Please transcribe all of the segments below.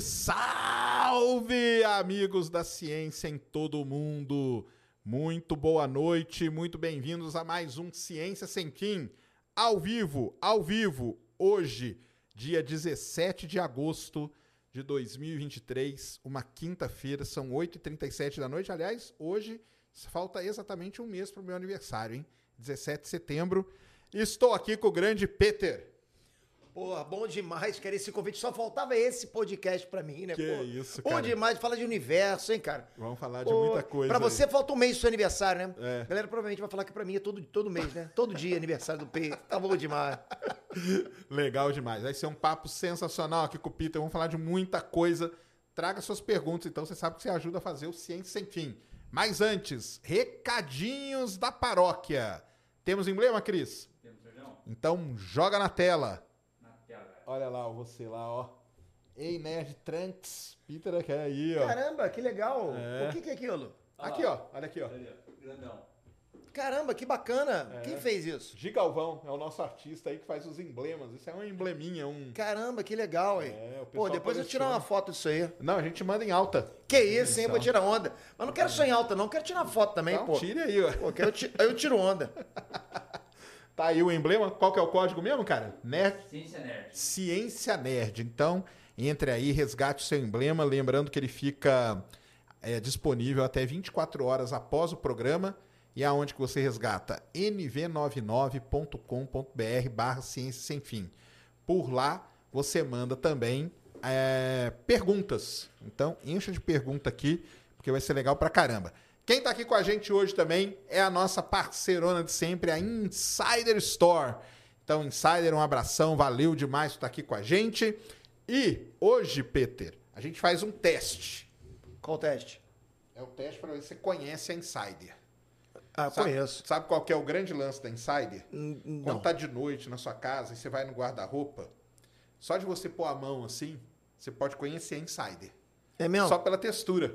Salve, salve, amigos da ciência em todo o mundo. Muito boa noite, muito bem-vindos a mais um Ciência Sem Fim, ao vivo, ao vivo, hoje, dia 17 de agosto de 2023, uma quinta-feira, são 8h37 da noite. Aliás, hoje falta exatamente um mês para o meu aniversário, hein? 17 de setembro. Estou aqui com o grande Peter. Porra, bom demais, cara. Esse convite só faltava esse podcast pra mim, né? Que Pô, isso, Bom cara. demais, fala de universo, hein, cara? Vamos falar de Pô, muita coisa. Pra aí. você falta um mês do seu aniversário, né? É. A galera provavelmente vai falar que pra mim é todo, todo mês, né? Todo dia é aniversário do P. Tá bom demais. Legal demais. Vai ser um papo sensacional aqui com o Peter. Vamos falar de muita coisa. Traga suas perguntas, então você sabe que você ajuda a fazer o Ciência Sem Fim. Mas antes, recadinhos da paróquia. Temos emblema, Cris? Temos? Então joga na tela. Olha lá, você lá, ó. Ei, Nerd Trunks. Peter aqui aí, ó. Caramba, que legal. É. O que, que é aquilo? Aqui, ó. Olha aqui, ó. Ali, ó, grandão. Caramba, que bacana. É. Quem fez isso? Gigalvão é o nosso artista aí que faz os emblemas. Isso é um embleminha, um. Caramba, que legal, hein? É, o Pô, depois eu tirar uma foto disso aí. Não, a gente manda em alta. Que isso, hein? Então. Vou tirar onda. Mas não quero só em alta, não. Quero tirar foto também, Então, pô. tire aí, ó. Pô, quero ti- aí eu tiro onda. Tá aí o emblema. Qual que é o código mesmo, cara? Nerd. Ciência Nerd. Ciência Nerd. Então, entre aí, resgate o seu emblema. Lembrando que ele fica é, disponível até 24 horas após o programa. E aonde que você resgata? nv99.com.br barra ciência sem fim. Por lá, você manda também é, perguntas. Então, encha de pergunta aqui, porque vai ser legal pra caramba. Quem tá aqui com a gente hoje também é a nossa parceirona de sempre, a Insider Store. Então, Insider, um abração, valeu demais por estar aqui com a gente. E hoje, Peter, a gente faz um teste. Qual o teste? É o teste para ver se você conhece a Insider. Ah, Sabe, conheço. Sabe qual que é o grande lance da Insider? N- n- Quando Não. tá de noite na sua casa e você vai no guarda-roupa, só de você pôr a mão assim, você pode conhecer a Insider. É mesmo? Só pela textura.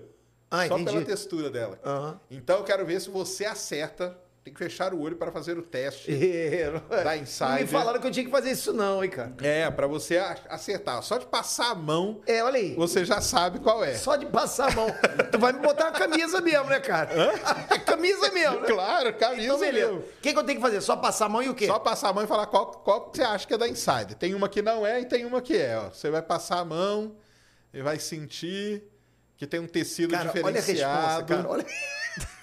Ah, só entendi. pela textura dela. Aham. Então eu quero ver se você acerta. Tem que fechar o olho para fazer o teste. Da Insider. Não me falaram que eu tinha que fazer isso não, hein, cara. É, para você a- acertar. Só de passar a mão, É, olha aí. você já sabe qual é. Só de passar a mão. tu vai me botar uma camisa mesmo, né, cara? É camisa mesmo, né? Claro, camisa Então, beleza. mesmo. O que, que eu tenho que fazer? Só passar a mão e o quê? Só passar a mão e falar qual, qual que você acha que é da Insider. Tem uma que não é e tem uma que é. Ó. Você vai passar a mão e vai sentir que tem um tecido cara, olha a resposta, diferenciado. cara. Olha...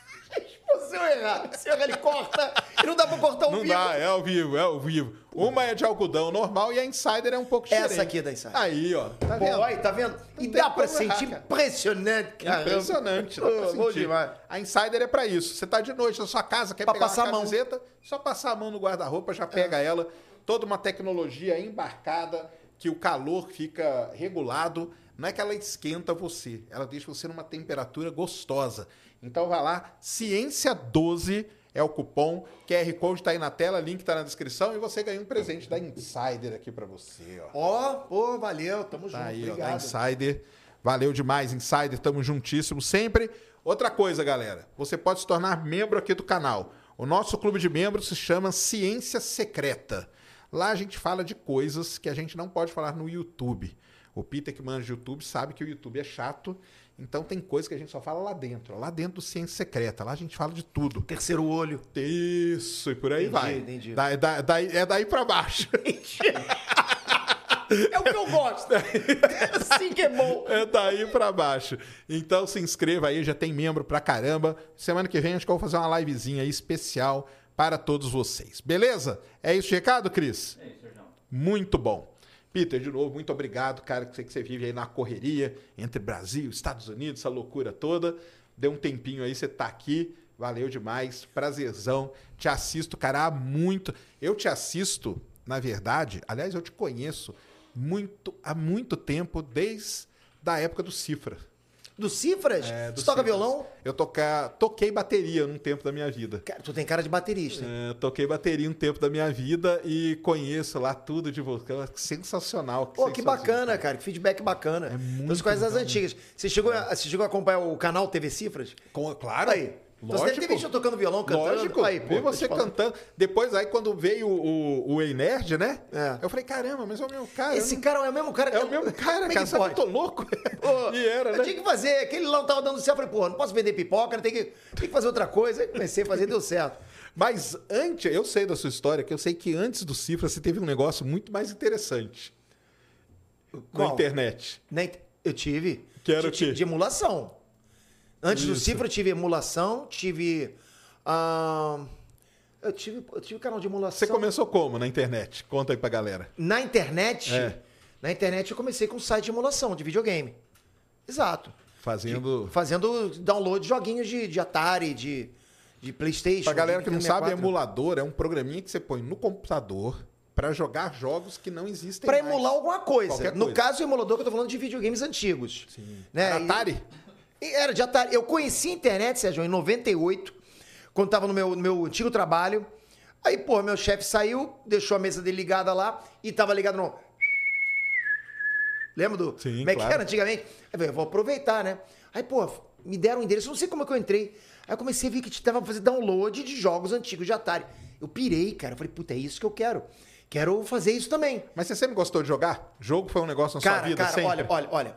Se eu errar, se eu errar, ele corta. E não dá pra cortar o Não vivo. dá, é ao vivo, é ao vivo. Uma é de algodão normal e a Insider é um pouco diferente. Essa aqui é da Insider. Aí, ó. Tá Pô, vendo? olha, tá vendo? E Não dá pra errar, sentir cara. impressionante, cara. Impressionante, dá pra sentir. demais. A Insider é pra isso. Você tá de noite na sua casa, quer Pra pegar passar a uma mão. camiseta, só passar a mão no guarda-roupa, já pega ela. Toda uma tecnologia embarcada que o calor fica regulado. Não é que ela esquenta você, ela deixa você numa temperatura gostosa. Então vai lá, Ciência 12 é o cupom, QR Code tá aí na tela, link tá na descrição e você ganha um presente da Insider aqui pra você, ó. Ó, pô, valeu, tamo Tá junto, aí, ó, da obrigado. Insider. Valeu demais, Insider. Tamo juntíssimo sempre. Outra coisa, galera. Você pode se tornar membro aqui do canal. O nosso clube de membros se chama Ciência Secreta. Lá a gente fala de coisas que a gente não pode falar no YouTube. O Peter que manja de YouTube sabe que o YouTube é chato. Então tem coisa que a gente só fala lá dentro. Lá dentro do Ciência Secreta. Lá a gente fala de tudo. Terceiro olho. Isso, e por aí Entendi, vai. entendi. Da- da- daí- é daí pra baixo. É o que eu gosto. assim que é bom. É daí pra baixo. Então se inscreva aí, já tem membro pra caramba. Semana que vem acho que eu vou fazer uma livezinha aí especial para todos vocês. Beleza? É isso o recado, Cris? É isso. Muito bom. Peter, de novo, muito obrigado, cara. que Sei que você vive aí na correria entre Brasil, Estados Unidos, essa loucura toda. Deu um tempinho aí, você tá aqui. Valeu demais. Prazerzão. Te assisto, cara, há muito. Eu te assisto, na verdade, aliás, eu te conheço muito há muito tempo, desde a época do Cifra. Do Cifras? É, do Você toca Cifras. violão? Eu toca... toquei bateria num tempo da minha vida. Cara, tu tem cara de baterista. É, toquei bateria um tempo da minha vida e conheço lá tudo de você. Sensacional. Pô, que bacana, cara. Que feedback bacana. É muito Então, conhece as legal antigas. Você chegou, a, você chegou a acompanhar o canal TV Cifras? Com- claro. Aí. Então você deve ter visto eu tocando violão, cantando. Lógico, Aí, pô, vi você eu cantando. Depois, aí, quando veio o, o Nerd, né? É. Eu falei, caramba, mas é o meu cara. Esse eu não- cara é o mesmo cara. É o mesmo cara, é cara. Sabe eu tô louco? Pô, e era, eu né? tinha que fazer, aquele lá não tava dando certo. Eu falei, pô, não posso vender pipoca, tem que, tem que fazer outra coisa. Aí comecei a fazer, deu certo. Mas antes, eu sei da sua história, que eu sei que antes do Cifra você teve um negócio muito mais interessante na Qual? internet. Na Eu tive. Que era o de, quê? de emulação. Antes do Isso. Cifra, eu tive emulação, tive. ahn, eu tive, eu tive canal de emulação. Você começou como na internet? Conta aí pra galera. Na internet, É. na internet eu comecei com site de emulação, de videogame. Exato. Fazendo. Fazendo download de joguinhos de, de Atari, de, de Playstation. Pra galera de que não Nintendo sabe, 64. emulador é um programinha que você põe no computador pra jogar jogos que não existem Pra mais. emular alguma coisa. Qualquer No coisa. caso, o emulador que eu tô falando de videogames antigos. Sim. Né? Atari? E Era de Atari. Eu conheci a internet, Sérgio, em 98, quando tava no meu, no meu antigo trabalho. Aí, pô, meu chefe saiu, deixou a mesa dele ligada lá e tava ligado no. Lembra do. Sim, como é que claro. era antigamente? Aí eu falei, eu vou aproveitar, né? Aí, pô, me deram um endereço, não sei como é que eu entrei. Aí eu comecei a ver que tava fazer download de jogos antigos de Atari. Eu pirei, cara. Eu falei, puta, é isso que eu quero. Quero fazer isso também. Mas você sempre gostou de jogar? Jogo foi um negócio na sua Cara, vida cara, sempre? olha, olha, olha.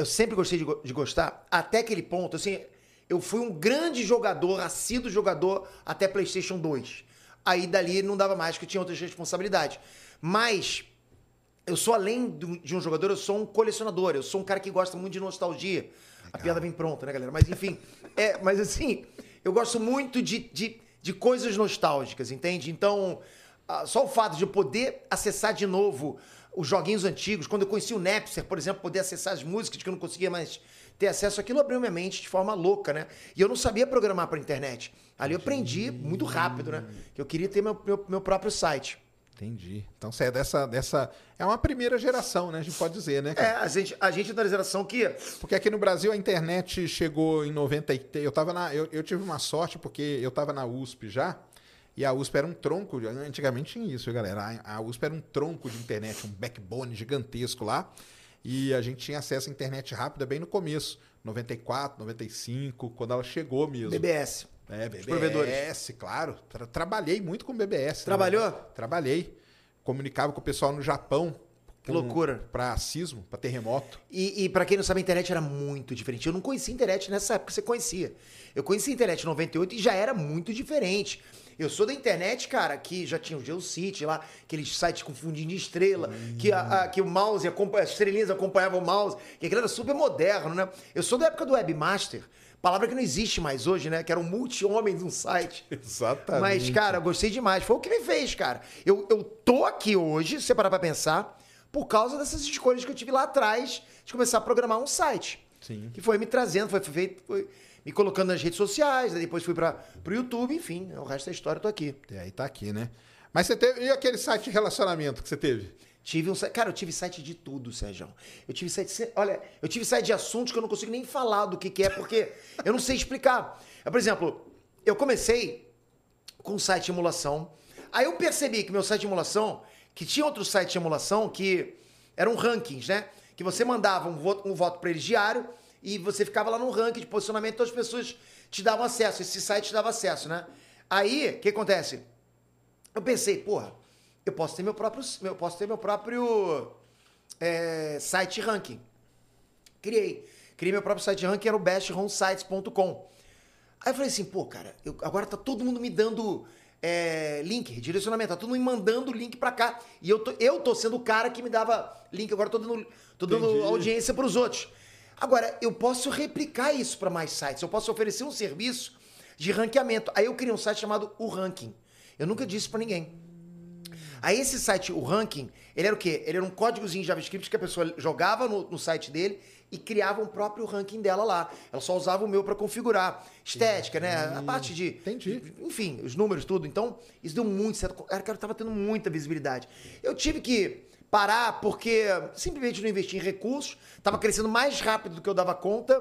Eu sempre gostei de, de gostar, até aquele ponto, assim, eu fui um grande jogador, assíduo jogador até PlayStation 2. Aí dali não dava mais, que eu tinha outras responsabilidades. Mas eu sou além de um jogador, eu sou um colecionador, eu sou um cara que gosta muito de nostalgia. A piada vem pronta, né, galera? Mas enfim, é, mas assim, eu gosto muito de, de, de coisas nostálgicas, entende? Então, ah, só o fato de eu poder acessar de novo os joguinhos antigos, quando eu conheci o Napster, por exemplo, poder acessar as músicas que eu não conseguia mais ter acesso, aquilo abriu minha mente de forma louca, né? E eu não sabia programar para internet. Ali eu aprendi muito rápido, né? Que eu queria ter meu, meu, meu próprio site. Entendi. Então você é dessa, dessa. É uma primeira geração, né? A gente pode dizer, né? cara? É, a gente, a gente é da geração que Porque aqui no Brasil a internet chegou em 90 e... Eu, tava na... eu, eu tive uma sorte porque eu tava na USP já. E a USP era um tronco. de- Antigamente tinha isso, galera. A a USP era um tronco de internet, um backbone gigantesco lá. E a gente tinha acesso à internet rápida bem no começo. 94, 95, quando ela chegou mesmo. BBS. É, BBS, provedores. claro. Tra- trabalhei muito com BBS. Trabalhou? Né? Trabalhei. Comunicava com o pessoal no Japão. Que loucura. Para sismo, para terremoto. E, e para quem não sabe, a internet era muito diferente. Eu não conhecia a internet nessa época que você conhecia. Eu conheci a internet em 98 e já era muito diferente. Eu sou da internet, cara, que já tinha o GeoCity lá, aqueles sites com fundinho de estrela, que, a- a- que o mouse, as estrelinhas acompanhavam o mouse, que aquilo era super moderno, né? Eu sou da época do Webmaster, palavra que não existe mais hoje, né? Que era um multi-homem de um site. Exatamente. Mas, cara, eu gostei demais. Foi o que me fez, cara. Eu, eu tô aqui hoje, se você parar pra pensar, por causa dessas escolhas que eu tive lá atrás de começar a programar um site. Sim. Que foi me trazendo, foi feito, foi me colocando nas redes sociais, depois fui para pro YouTube, enfim, o resto da história eu tô aqui. E aí tá aqui, né? Mas você teve. E aquele site de relacionamento que você teve? Tive um site, cara, eu tive site de tudo, Sérgio. Eu tive site, olha, eu tive site de assuntos que eu não consigo nem falar do que que é, porque eu não sei explicar. É, Por exemplo, eu comecei com um site de emulação. Aí eu percebi que meu site de emulação, que tinha outro site de emulação que eram rankings, né? Que você mandava um voto, um voto para eles diário e você ficava lá no ranking de posicionamento, então as pessoas te davam acesso, esse site te dava acesso, né? Aí, o que acontece? Eu pensei, porra, eu posso ter meu próprio, eu posso ter meu próprio é, site ranking. Criei. Criei meu próprio site ranking, era o besthomesites.com. Aí eu falei assim, pô, cara, eu- agora tá todo mundo me dando é, link, direcionamento, tá todo mundo me mandando link pra cá. E eu tô, eu tô sendo o cara que me dava link, agora tô dando, tô dando Entendi. audiência pros outros. Agora, eu posso replicar isso para mais sites, eu posso oferecer um serviço de ranqueamento. Aí eu criei um site chamado O Ranking. Eu nunca disse para ninguém. Aí esse site, o ranking, ele era o quê? Ele era um códigozinho JavaScript que a pessoa jogava no, no site dele e criava um próprio ranking dela lá. Ela só usava o meu para configurar. Estética, né? A parte de. Entendi. Enfim, os números, tudo. Então, isso deu muito certo. Cara, cara, tava tendo muita visibilidade. Eu tive que parar porque simplesmente não investi em recursos, tava crescendo mais rápido do que eu dava conta.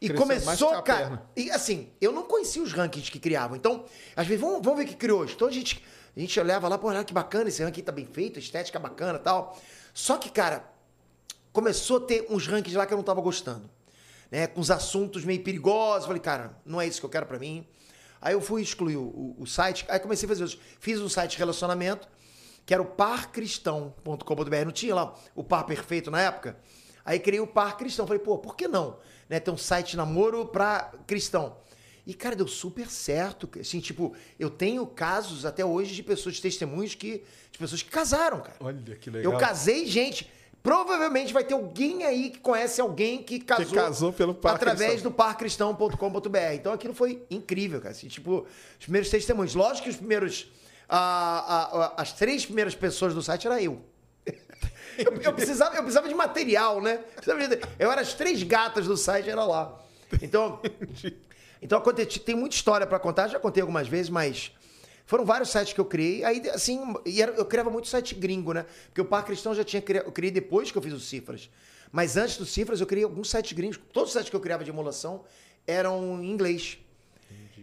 E Cresceu começou, cara. E assim, eu não conhecia os rankings que criavam. Então, às vezes, vamos, vamos ver o que criou hoje. Então a gente, a gente olhava lá, pô, olha que bacana, esse ranking tá bem feito, a estética bacana e tal. Só que, cara, começou a ter uns rankings lá que eu não tava gostando. né, com os assuntos meio perigosos. Falei, cara, não é isso que eu quero pra mim. Aí eu fui excluir o, o- o site, aí comecei a fazer isso. Fiz um site de relacionamento, que era o parcristão.com.br. Não tinha lá o par perfeito na época? Aí criei o par cristão. Falei, pô, por que não? Né, ter um site namoro pra cristão. E, cara, deu super certo. Assim, tipo, eu tenho casos até hoje de pessoas, de testemunhos que. de pessoas que casaram, cara. Olha que Eu casei gente. Provavelmente vai ter alguém aí que conhece alguém que casou, casou pelo Par através Cristão. do parcristão.com.br. Então aquilo foi incrível, cara. Assim, tipo, os primeiros testemunhos. Lógico que os primeiros. Ah, ah, as três primeiras pessoas do site era eu. Eu, eu precisava, eu precisava de material, né? Eu era as três gatas do site, era lá. Então, então tem muita história pra contar, já contei algumas vezes, mas foram vários sites que eu criei. Aí, assim, e eu criava muito site gringo, né? Porque o Par Cristão já tinha criado, eu criei depois que eu fiz o Cifras. Mas antes do Cifras, eu criei alguns sites gringos. Todos os sites que eu criava de emulação eram em inglês.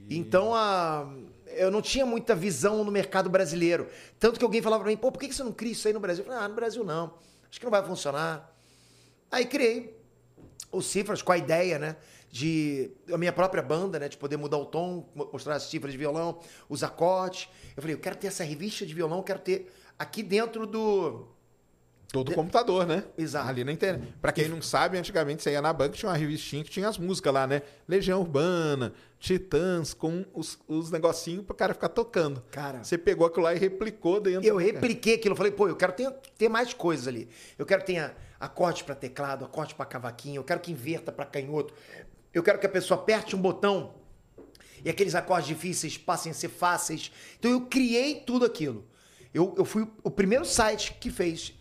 Então, a, eu não tinha muita visão no mercado brasileiro. Tanto que alguém falava pra mim, pô, por que você não cria isso aí no Brasil? Eu falei, ah, no Brasil não. Acho que não vai funcionar. Aí criei o Cifras com a ideia, né? De a minha própria banda, né? De poder mudar o tom, mo- mostrar as cifras de violão, os acordes. Eu falei, eu quero ter essa revista de violão, eu quero ter aqui dentro do. Todo computador, né? Exato. Ali na internet. Pra quem não sabe, antigamente você ia na banca, tinha uma revistinha que tinha as músicas lá, né? Legião Urbana, Titãs, com os, os negocinhos pro cara ficar tocando. Cara. Você pegou aquilo lá e replicou dentro. Eu repliquei aquilo, eu falei, pô, eu quero ter, ter mais coisas ali. Eu quero ter acorde para teclado, acorde para cavaquinho, eu quero que inverta para canhoto. Eu quero que a pessoa aperte um botão e aqueles acordes difíceis passem a ser fáceis. Então eu criei tudo aquilo. Eu, eu fui o primeiro site que fez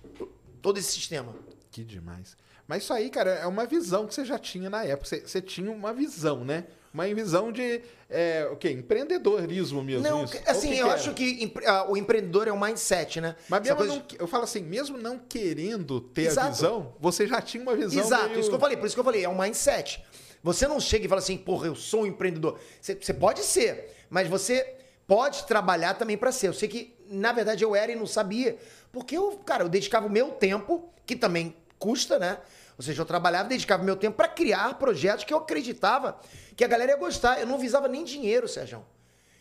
todo esse sistema. Que demais. Mas isso aí, cara, é uma visão que você já tinha na época. Você, você tinha uma visão, né? Uma visão de. É, o quê? Empreendedorismo mesmo. Não, isso? Assim, que eu que acho que ah, o empreendedor é o mindset, né? Mas mesmo coisa não, eu falo assim, mesmo não querendo ter a Exato. visão, você já tinha uma visão. Exato, meio- isso que eu falei, por isso que eu falei, é um mindset. Você não chega e fala assim, porra, eu sou um empreendedor. Você, você pode ser, mas você pode trabalhar também pra ser. Eu sei que, na verdade, eu era e não sabia. Porque eu, cara, eu dedicava o meu tempo, que também custa, né? Ou seja, eu trabalhava dedicava meu tempo pra criar projetos que eu acreditava que a galera ia gostar. Eu não visava nem dinheiro, Sérgio.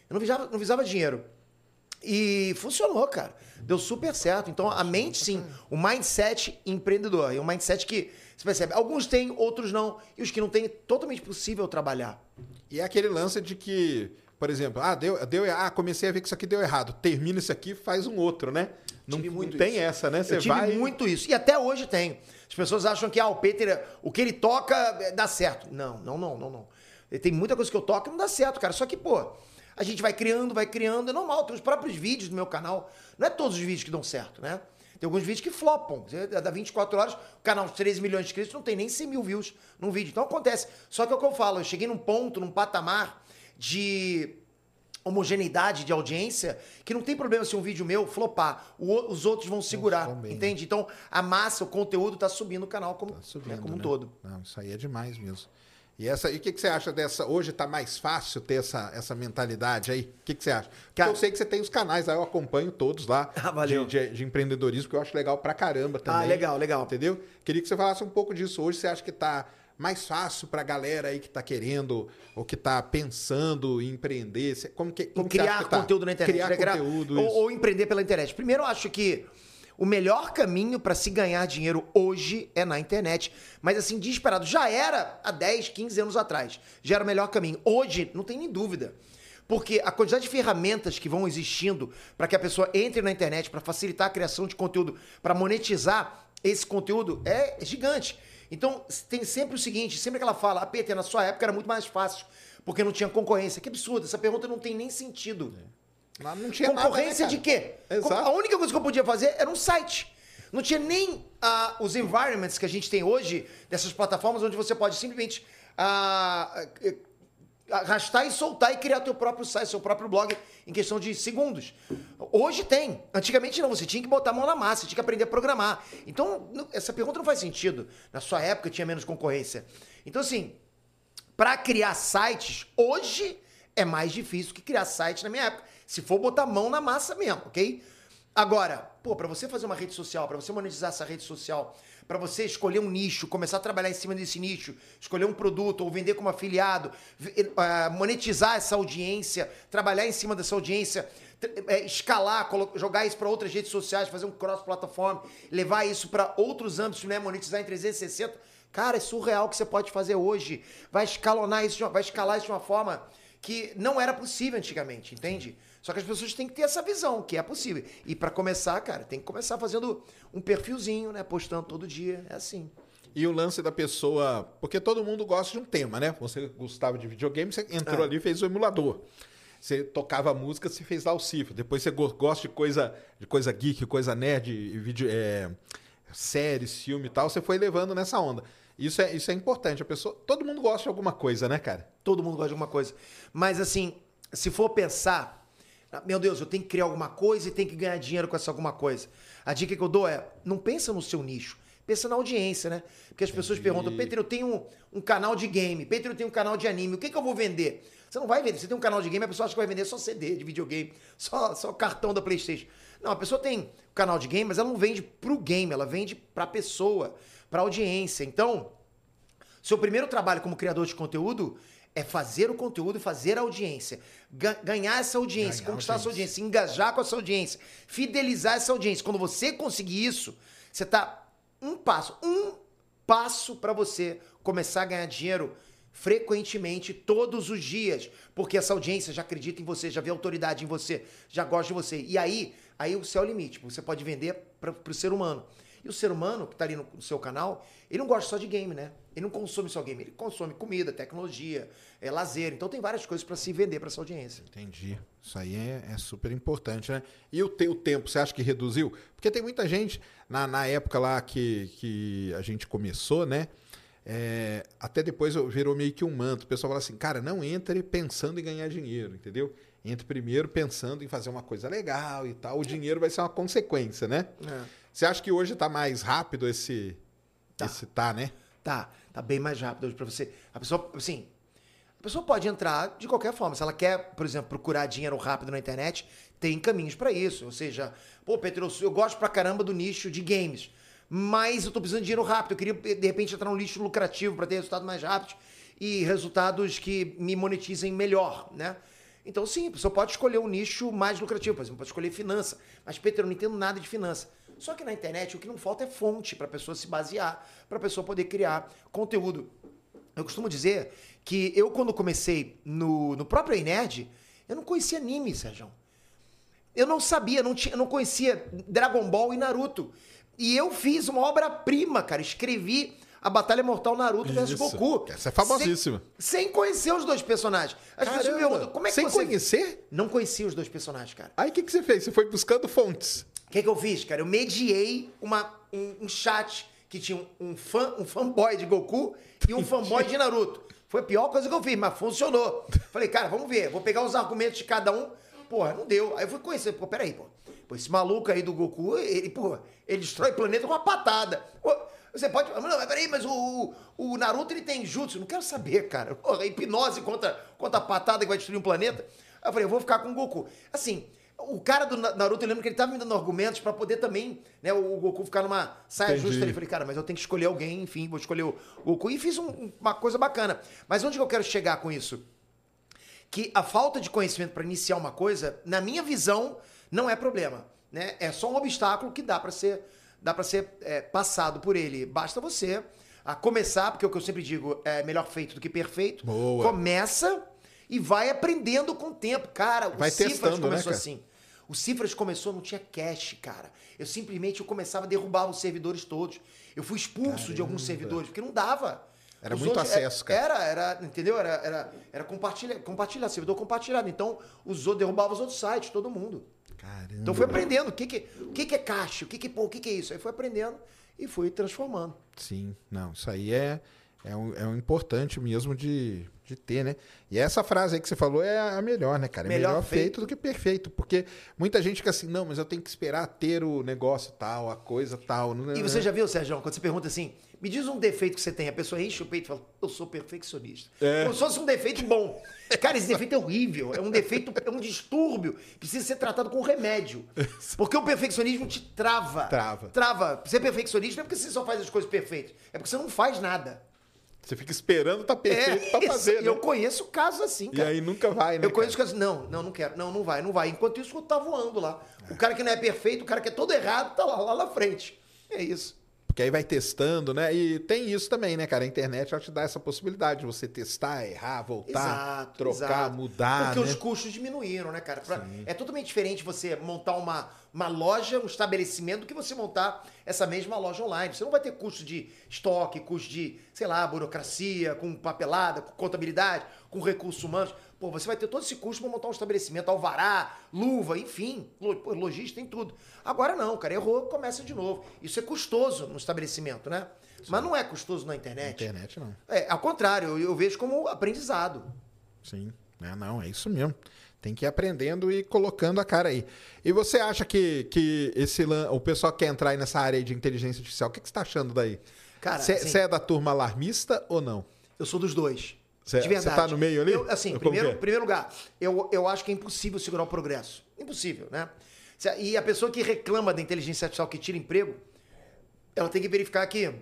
Eu não visava, não visava dinheiro. E funcionou, cara. Deu super certo. Então, a mente, sim, o mindset empreendedor. É um mindset que você percebe. Alguns têm, outros não. E os que não têm, é totalmente possível trabalhar. E é aquele lance de que, por exemplo, ah, deu, deu, ah, comecei a ver que isso aqui deu errado. Termina isso aqui, faz um outro, né? Não, Tive muito não tem isso. essa, né? Você Eu tive vai. muito isso. E até hoje tem. As pessoas acham que ah, o Peter, o que ele toca é, dá certo. Não, não, não, não, não. Tem muita coisa que eu toco que não dá certo, cara. Só que, pô, a gente vai criando, vai criando. É normal. Tem os próprios vídeos do meu canal. Não é todos os vídeos que dão certo, né? Tem alguns vídeos que flopam. Dá 24 horas, o canal de 13 milhões de inscritos não tem nem 100 mil views num vídeo. Então acontece. Só que é o que eu falo, eu cheguei num ponto, num patamar de homogeneidade de audiência que não tem problema se um vídeo meu flopar. O os outros vão segurar, né? entende? Então a massa, o conteúdo tá subindo o canal como, Tá subindo, né, como um né? todo. Não, isso aí é demais mesmo. E, essa, e o que, que você acha dessa? Hoje tá mais fácil ter essa, essa mentalidade aí? O que, que você acha? Porque Cara- eu sei que você tem os canais aí, eu acompanho todos lá Ah, valeu. De, de- de empreendedorismo, que eu acho legal pra caramba também. Ah, legal, legal. Entendeu? Queria que você falasse um pouco disso. Hoje você acha que tá mais fácil pra galera aí que tá querendo ou que tá pensando em empreender? Como que, como criar tá? conteúdo na internet. Criar né? Criar- conteúdo, ou, ou empreender pela internet. Primeiro, eu acho que o melhor caminho para se ganhar dinheiro hoje é na internet. Mas assim, desesperado. Já era há 10, 15 anos atrás. Já era o melhor caminho. Hoje, não tem nem dúvida. Porque a quantidade de ferramentas que vão existindo para que a pessoa entre na internet, para facilitar a criação de conteúdo, para monetizar esse conteúdo, é gigante. Então, tem sempre o seguinte, sempre que ela fala, a PT na sua época era muito mais fácil, porque não tinha concorrência. Que absurdo, essa pergunta não tem nem sentido. Mas não tinha nada, né, Concorrência de quê? Exato. A única coisa que eu podia fazer era um site. Não tinha nem ah, os environments que a gente tem hoje, dessas plataformas, onde você pode simplesmente ah, eh, arrastar e soltar e criar teu próprio site, seu próprio blog em questão de segundos. Hoje tem. Antigamente não, você tinha que botar a mão na massa, tinha que aprender a programar. Então, essa pergunta não faz sentido. Na sua época tinha menos concorrência. Então, assim, para criar sites, hoje é mais difícil que criar site na minha época. Se for botar a mão na massa mesmo, ok? Agora, pô, pra você fazer uma rede social, pra você monetizar essa rede social, pra você escolher um nicho, começar a trabalhar em cima desse nicho, escolher um produto ou vender como afiliado, eh, monetizar essa audiência, trabalhar em cima dessa audiência, tr- eh, escalar, jogar isso pra outras redes sociais, fazer um cross-plataforma, levar isso pra outros âmbitos, né, monetizar em 360. Cara, é surreal o que você pode fazer hoje. Vai escalonar isso, vai escalar isso de uma forma que não era possível antigamente, entende? Só que as pessoas têm que ter essa visão, que é possível. E pra começar, cara, tem que começar fazendo um perfilzinho, né? Postando todo dia. É assim. E o lance da pessoa. Porque todo mundo gosta de um tema, né? Você gostava de videogame, você entrou É. ali e fez o emulador. Você tocava música, você fez lá o cifra. Depois você go- gosta de coisa, de coisa geek, coisa nerd, vídeo, é, séries, filme e tal. Você foi levando nessa onda. Isso é, isso é importante. A pessoa, todo mundo gosta de alguma coisa, né, cara? Todo mundo gosta de alguma coisa. Mas assim, se for pensar, ah, meu Deus, eu tenho que criar alguma coisa e tenho que ganhar dinheiro com essa alguma coisa. A dica que eu dou é, não pensa no seu nicho. Pensa na audiência, né? Porque as pessoas perguntam, Pedro, eu tenho um, um canal de game, Pedro, eu tenho um canal de anime, o que, que eu vou vender? Você não vai vender. Você tem um canal de game, a pessoa acha que vai vender só CD de videogame, só, só cartão da Playstation. Não, a pessoa tem um canal de game, mas ela não vende pro game, ela vende pra pessoa, pra audiência. Então, seu primeiro trabalho como criador de conteúdo é fazer o conteúdo e fazer a audiência. Ga- ganhar essa audiência, Ganhar conquistar essa audiência. audiência, engajar com essa audiência, fidelizar essa audiência. Quando você conseguir isso, você tá um passo, um passo para você começar a ganhar dinheiro frequentemente, todos os dias, porque essa audiência já acredita em você, já vê autoridade em você, já gosta de você. E aí, aí o céu é o limite. Você pode vender para o ser humano. E o ser humano que tá ali no, no seu canal, ele não gosta só de game, né? Ele não consome só game, ele consome comida, tecnologia, é, lazer. Então tem várias coisas para se vender para essa audiência. Entendi. Isso aí é, é super importante, né? E o teu tempo, você acha que reduziu? Porque tem muita gente, na, na época lá que, que a gente começou, né? É, até depois virou meio que um manto. O pessoal fala assim, cara, não entre pensando em ganhar dinheiro, entendeu? Entre primeiro pensando em fazer uma coisa legal e tal. O dinheiro vai ser uma consequência, né? Você acha que hoje tá mais rápido esse. Tá. Esse tá, né? Tá, tá bem mais rápido hoje pra você. A pessoa, assim, a pessoa pode entrar de qualquer forma. Se ela quer, por exemplo, procurar dinheiro rápido na internet, tem caminhos pra isso. Ou seja, pô, Pedro, eu- eu gosto pra caramba do nicho de games, mas eu tô precisando de dinheiro rápido. Eu queria, de repente, entrar num nicho lucrativo pra ter resultados mais rápidos e resultados que me monetizem melhor, né? Então, sim, a pessoa pode escolher um nicho mais lucrativo, por exemplo, pode escolher finança. Mas, Pedro, eu não entendo nada de finança. Só que na internet o que não falta é fonte para a pessoa se basear, para a pessoa poder criar conteúdo. Eu costumo dizer que eu, quando comecei no, no próprio Nerd, eu não conhecia anime, Sérgio. Eu não sabia, não, tinha, eu não conhecia Dragon Ball e Naruto. E eu fiz uma obra-prima, cara. Escrevi a Batalha Mortal Naruto versus. Goku. Essa é famosíssima. Sem, sem conhecer os dois personagens. As pessoas me perguntam, como é que Sem você... conhecer? Não conhecia os dois personagens, cara. Aí o que, que você fez? Você foi buscando fontes. O que, que eu fiz, cara? Eu mediei uma, um, um chat que tinha um, um fã, um fanboy de Goku e um fanboy de Naruto. Foi a pior coisa que eu fiz, mas funcionou. Falei, cara, vamos ver. Vou pegar os argumentos de cada um. Porra, não deu. Aí eu fui conhecer. Pô, peraí, pô. Pô, esse maluco aí do Goku, ele, pô, ele destrói o planeta com uma patada. Pô, você pode. Não, mas peraí, mas o, o Naruto ele tem jutsu. Não quero saber, cara. Porra, hipnose contra, contra a patada que vai destruir um planeta. Aí eu falei, eu vou ficar com o Goku. Assim, o cara do Na- Naruto, eu lembro que ele tava me dando argumentos pra poder também, né, o Goku ficar numa saia Entendi. justa. Eu Falei, cara, mas eu tenho que escolher alguém, enfim, vou escolher o Goku. E fiz um- uma coisa bacana. Mas onde que eu quero chegar com isso? que a falta de conhecimento para iniciar uma coisa, na minha visão, não é problema, né? É só um obstáculo que dá para ser dá para ser é, passado por ele. Basta você a começar, porque o que eu sempre digo é melhor feito do que perfeito. Boa. Começa e vai aprendendo com o tempo, cara. Vai o Cifras né, começou cara? assim. O Cifras começou, não tinha cache, cara. Eu simplesmente eu começava a derrubar os servidores todos. Eu fui expulso de alguns servidores, porque não dava. Era Os muito outros- acesso, cara. Era, era, entendeu? Era, era, era compartilhar, compartilhar, servidor compartilhado. Então, os outros derrubavam os outros sites, todo mundo. Caramba. Então fui aprendendo o que, que, o que, que é caixa, o que, que, pô, o que, que é isso. Aí fui aprendendo e fui transformando. Sim, não, isso aí é. É um, é um importante mesmo de, de ter, né? E essa frase aí que você falou é a melhor, né, cara? É melhor, Melhor feito. feito. do que perfeito. Porque muita gente fica assim, não, mas eu tenho que esperar ter o negócio tal, a coisa tal. não- E você já viu, Sérgio, quando você pergunta assim, me diz um defeito que você tem, a pessoa enche o peito e fala, eu sou perfeccionista. É. Como se fosse um defeito bom. Cara, esse defeito é horrível, é um defeito, é um distúrbio, precisa ser tratado com remédio. Porque o perfeccionismo te trava. Trava. Trava. Ser perfeccionista não é porque você só faz as coisas perfeitas, é porque você não faz nada. Você fica esperando tá perfeito pra isso. fazer, E né? eu conheço casos assim, E cara. aí nunca vai, né? Eu conheço casos, não, não, não quero, não, não vai, não vai. Enquanto isso, tá voando lá. O cara que não é perfeito, o cara que é todo errado, tá lá, lá na frente. É isso. Porque aí vai testando, né? E tem isso também, né, cara? A internet ela te dá essa possibilidade de você testar, errar, voltar, trocar, exato. mudar, Porque né? os custos diminuíram, né, cara? Pra- é totalmente diferente você montar uma, uma loja, um estabelecimento, do que você montar essa mesma loja online. Você não vai ter custo de estoque, custo de, sei lá, burocracia, com papelada, com contabilidade, com recursos humanos. Pô, você vai ter todo esse custo para montar um estabelecimento, alvará, luva, enfim, lo- pô, logística, tem tudo. Agora não, cara, errou, começa de novo. Isso é custoso no estabelecimento, né? Mas não é custoso na internet. Internet não. É, ao contrário, eu, eu vejo como aprendizado. Sim. É, não, é isso mesmo. Tem que ir aprendendo e colocando a cara aí. E você acha que, que esse o pessoal quer entrar aí nessa área de inteligência artificial? O que, que você está achando daí? Cara, Você assim- é da turma alarmista ou não? Eu sou dos dois. Cê- de verdade. cê tá no meio ali? Eu, assim, primeiro, é? primeiro lugar, eu, eu acho que é impossível segurar o progresso. Impossível, né? E a pessoa que reclama da inteligência artificial que tira emprego, ela tem que verificar que,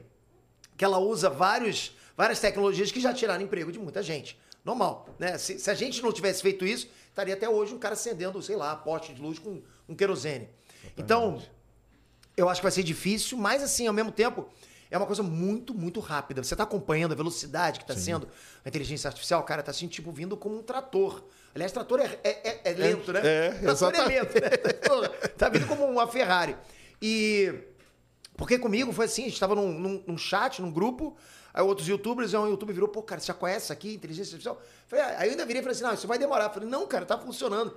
que ela usa vários, várias tecnologias que já tiraram emprego de muita gente. Normal, né? Se, se a gente não tivesse feito isso, estaria até hoje um cara acendendo, sei lá, poste de luz com um querosene. Então, eu acho que vai ser difícil, mas assim, ao mesmo tempo, é uma coisa muito, muito rápida. Você tá acompanhando a velocidade que tá sendo a inteligência artificial, cara, tá assim, tipo, vindo como um trator. Aliás, trator é, é, é- é lento, né? é, trator exatamente. é lento, né? Porra, tá vindo como uma Ferrari. E. Porque comigo foi assim, a gente tava num, num- num chat, num grupo, aí outros youtubers, aí um youtuber virou, pô, cara, você já conhece aqui, inteligência artificial? Falei, ah, aí eu ainda virei e falei assim, não, isso vai demorar. Eu falei, não, cara, tá funcionando.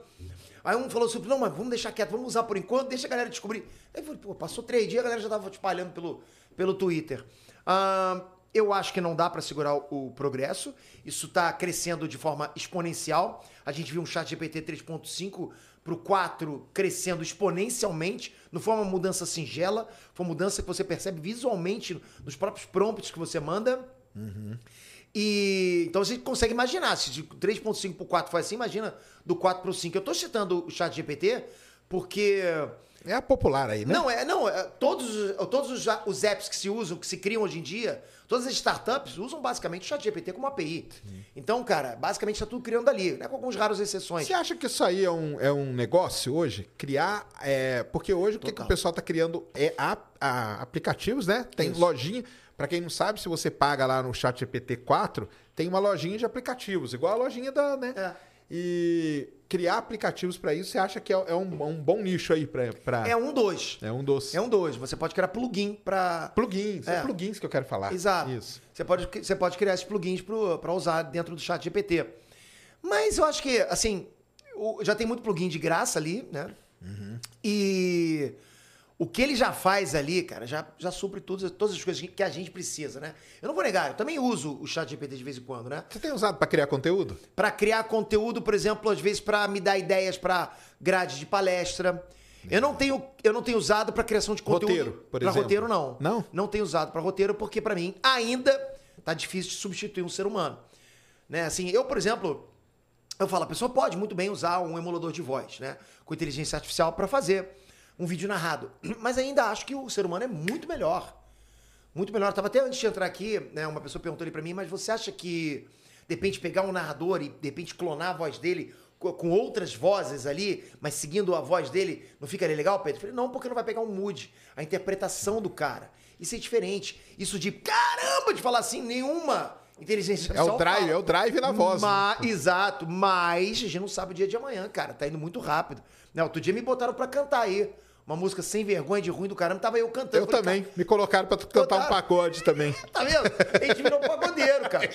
Aí um falou assim, não, mas vamos deixar quieto, vamos usar por enquanto, deixa a galera descobrir. Aí eu falei, pô, passou três dias, a galera já tava espalhando pelo, pelo Twitter. Ah, eu acho que não dá para segurar o, o progresso. Isso está crescendo de forma exponencial. A gente viu um chat GPT 3.5 para o 4 crescendo exponencialmente. Não foi uma mudança singela, foi uma mudança que você percebe visualmente nos próprios prompts que você manda. E então você consegue imaginar, se de 3.5 para o 4 foi assim, imagina do 4 para o 5. Eu estou citando o chat GPT porque É a popular aí, né? não, é, não, é, todos, os- todos os, os apps que se usam, que se criam hoje em dia, todas as startups usam basicamente o ChatGPT como API. Então, cara, basicamente está tudo criando ali, né, com algumas raras exceções. Você acha que isso aí é um, é um negócio hoje? Criar. é, porque hoje o que, que Total. o pessoal tá criando é a- a- aplicativos, né? Tem Isso. lojinha. Pra quem não sabe, se você paga lá no chat GPT 4, tem uma lojinha de aplicativos, igual a lojinha da. né? É. E criar aplicativos pra isso, você acha que é, é um, um bom nicho aí pra. pra- É um dois. é um dos É um dois. Você pode criar plugin para. plugins. É. É. plugins que eu quero falar. Exato. Isso. Você pode, você pode criar esses plugins para usar dentro do chat GPT. Mas eu acho que, assim, já tem muito plugin de graça ali, né? E o que ele já faz ali, cara, já, já supre todas, todas as coisas que- a gente precisa, né? Eu não vou negar, eu também uso o chat GPT de vez em quando, né? Você tem usado pra criar conteúdo? Para criar conteúdo, por exemplo, às vezes para me dar ideias para grade de palestra. Eu não tenho, eu não tenho usado para criação de conteúdo. Roteiro, por Pra exemplo. roteiro não. Não? Não tenho usado para roteiro porque para mim ainda tá difícil de substituir um ser humano. Né? Assim, eu, por exemplo, eu falo, a pessoa pode muito bem usar um emulador de voz, né, com inteligência artificial para fazer um vídeo narrado, mas ainda acho que o ser humano é muito melhor. Muito melhor. Tava até antes de entrar aqui, né, uma pessoa perguntou ali pra mim, mas você acha que de repente pegar um narrador e de repente clonar a voz dele co- com outras vozes ali, mas seguindo a voz dele, não ficaria legal, Pedro? Eu falei, não, porque não vai pegar um mood, a interpretação do cara. Isso é diferente. Isso de caramba de falar assim, nenhuma inteligência É o artificial drive, fala. é o drive na voz. né? Ma- Exato, mas a gente não sabe o dia de amanhã, cara. Tá indo muito rápido. Né, outro dia me botaram pra cantar aí. Uma música sem vergonha de ruim do caramba, tava eu cantando. Eu Falei, também. Me colocaram pra tu cantar um Botaram. pacode também. Tá vendo? A gente virou um pagodeiro, cara.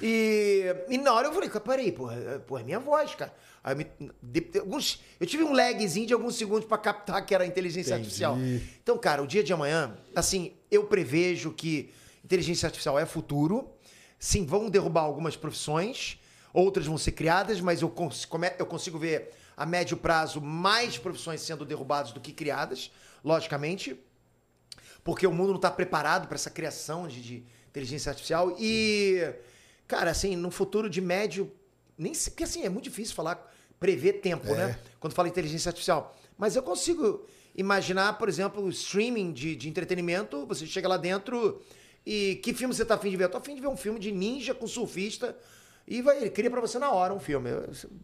E, e na hora eu falei, peraí, porra, é- porra, é minha voz, cara. Aí eu, me- de- alguns, eu tive um lagzinho de alguns segundos pra captar que era inteligência Entendi. artificial. Então, cara, o dia de amanhã, assim, eu prevejo que inteligência artificial é futuro. Sim, vão derrubar algumas profissões, outras vão ser criadas, mas eu, cons eu consigo ver a médio prazo mais profissões sendo derrubadas do que criadas, logicamente, porque o mundo não está preparado para essa criação de, de inteligência artificial. E, cara, assim, no futuro de médio, nem sei, porque assim, é muito difícil falar, prever tempo, É. né? Quando fala inteligência artificial. Mas eu consigo imaginar, por exemplo, o streaming de, de entretenimento, você chega lá dentro e que filme você tá afim de ver? Eu tô afim de ver um filme de ninja com surfista e vai, ele cria pra você na hora um filme,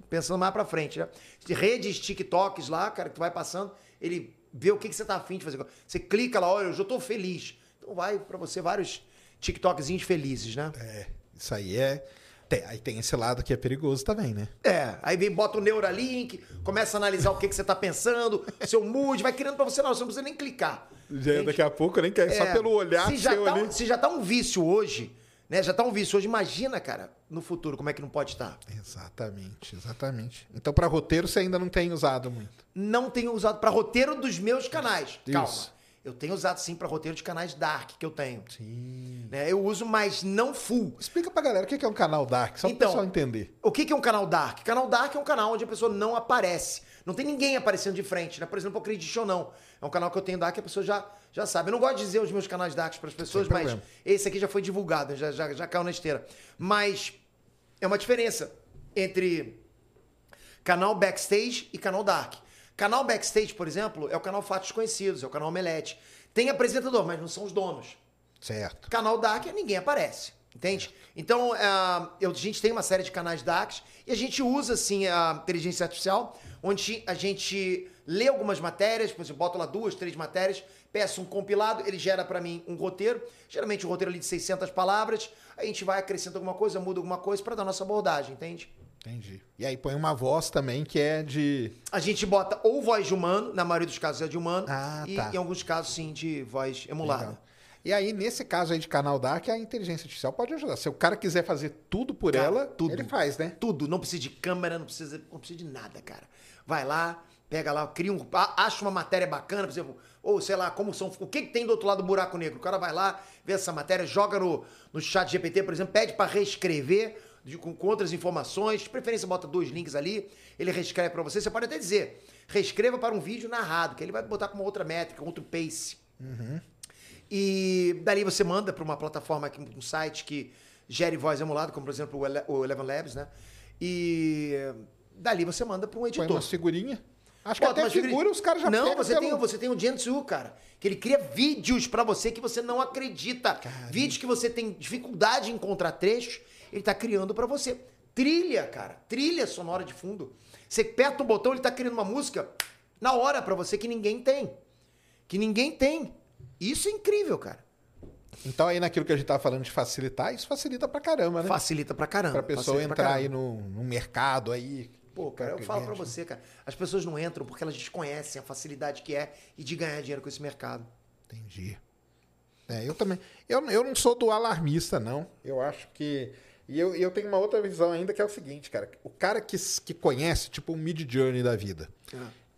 pensando mais pra frente, né? De Redes, TikToks lá, cara, que tu vai passando, ele vê o que, que você tá afim de fazer. Você clica lá, olha, eu já tô feliz. Então vai pra você vários TikTokzinhos felizes, né? É, isso aí é. tem- aí tem esse lado que é perigoso também, né? É, aí vem, bota o Neuralink, começa a analisar o que, que você tá pensando, seu mood, vai criando pra você, não, você não precisa nem clicar. Já, daqui a pouco nem quer, só É, pelo olhar se já, tá, ali. se já tá um vício hoje, né? Já tá um vício hoje, imagina, cara, no futuro, como é que não pode estar. Exatamente, exatamente. Então, pra roteiro, você ainda não tem usado muito. Não tenho usado pra roteiro dos meus canais. Isso. Calma. Eu tenho usado sim pra roteiro de canais dark que eu tenho. Sim. Né? Eu uso, mas não full. Explica pra galera o que é um canal Dark, só Então, pro pessoal entender. O que que é um canal dark? Canal dark é um canal onde a pessoa não aparece. Não tem ninguém aparecendo de frente, né? Por exemplo, Acredite ou Não. É um canal que eu tenho dark que a pessoa já, já sabe. Eu não gosto de dizer os meus canais darks para as pessoas, mas esse aqui já foi divulgado, já, já, já caiu na esteira. Mas é uma diferença entre canal backstage e canal dark. Canal backstage, por exemplo, é o canal Fatos Conhecidos, é o canal Omelete. Tem apresentador, mas não são os donos. Certo. Canal Dark ninguém aparece, entende? Então, é, eu- a gente tem uma série de canais Darks e a gente usa, assim, a inteligência artificial, onde a gente lê algumas matérias, por exemplo, boto lá duas, três matérias, peço um compilado, ele gera pra mim um roteiro, geralmente um roteiro ali de 600 palavras, a gente vai acrescenta alguma coisa, muda alguma coisa pra dar nossa abordagem, entende? Entendi. E aí põe uma voz também que é de. A gente bota ou voz de humano, na maioria dos casos é de humano, Ah, e tá. em alguns casos, sim, de voz emulada. Legal. E aí, nesse caso aí de canal Dark, a inteligência artificial pode ajudar. Se o cara quiser fazer tudo por Cara, ela, tudo. ele faz, né? Tudo, não precisa de câmera, não precisa, não precisa de nada, cara. Vai lá, pega lá, cria um, acha uma matéria bacana, por exemplo, ou sei lá, como são, o que, que tem do outro lado do buraco negro? O cara vai lá, vê essa matéria, joga no, no chat GPT, por exemplo, pede pra reescrever de- com, com outras informações, de preferência bota dois links ali, ele reescreve pra você, você pode até dizer, reescreva para um vídeo narrado, que ele vai botar com uma outra métrica, outro pace. E dali você manda para uma plataforma, aqui, um site que gere voz emulada, como por exemplo o Ele- o Eleven Labs, né? E dali você manda para um Põe editor. umas figurinhas. Acho que Bota até figura figurinhas. os caras já Não, você pelo- tem, você tem o Gentsu, cara. Que ele cria vídeos pra você que você não acredita. Vídeos que você tem dificuldade em encontrar trechos, ele tá criando pra você. Trilha, cara. Trilha sonora de fundo. Você aperta um botão, ele tá criando uma música na hora pra você que ninguém tem. Que ninguém tem. Isso é incrível, cara. Então aí naquilo que a gente tava falando de facilitar, isso facilita pra caramba, né? Facilita pra caramba. Pra pessoa pra entrar caramba. aí no, no mercado aí. Pô, cara, eu falo pra vende. você, cara. As pessoas não entram porque elas desconhecem a facilidade que é e de ganhar dinheiro com esse mercado. Entendi. É, eu também. Eu, eu não sou do alarmista, não. Eu acho que. E eu, eu tenho uma outra visão ainda que é o seguinte, cara. O cara que, que conhece, tipo, o Mid Journey da vida.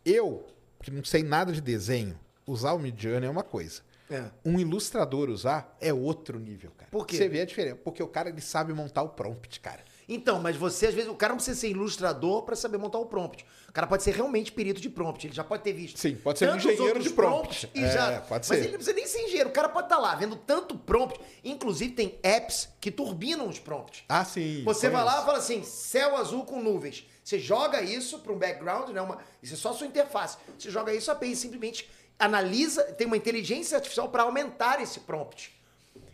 Eu, que não sei nada de desenho, usar o Mid Journey é uma coisa. É. Um ilustrador usar é outro nível, cara. Por quê? Você vê a diferença. Porque o cara ele sabe montar o prompt, cara. Então, mas você, às vezes, o cara não precisa ser ilustrador pra saber montar o prompt. O cara pode ser realmente perito de prompt. Ele já pode ter visto. Sim, pode ser um engenheiro de prompt. E É, já... Mas ele não precisa nem ser engenheiro. O cara pode estar lá vendo tanto prompt. Inclusive, tem apps que turbinam os prompts. Ah, sim. Você vai lá e fala assim, céu azul com nuvens. Você joga isso para um background, né? Uma, isso é só sua interface. Você joga isso, a API simplesmente analisa, tem uma inteligência artificial para aumentar esse prompt.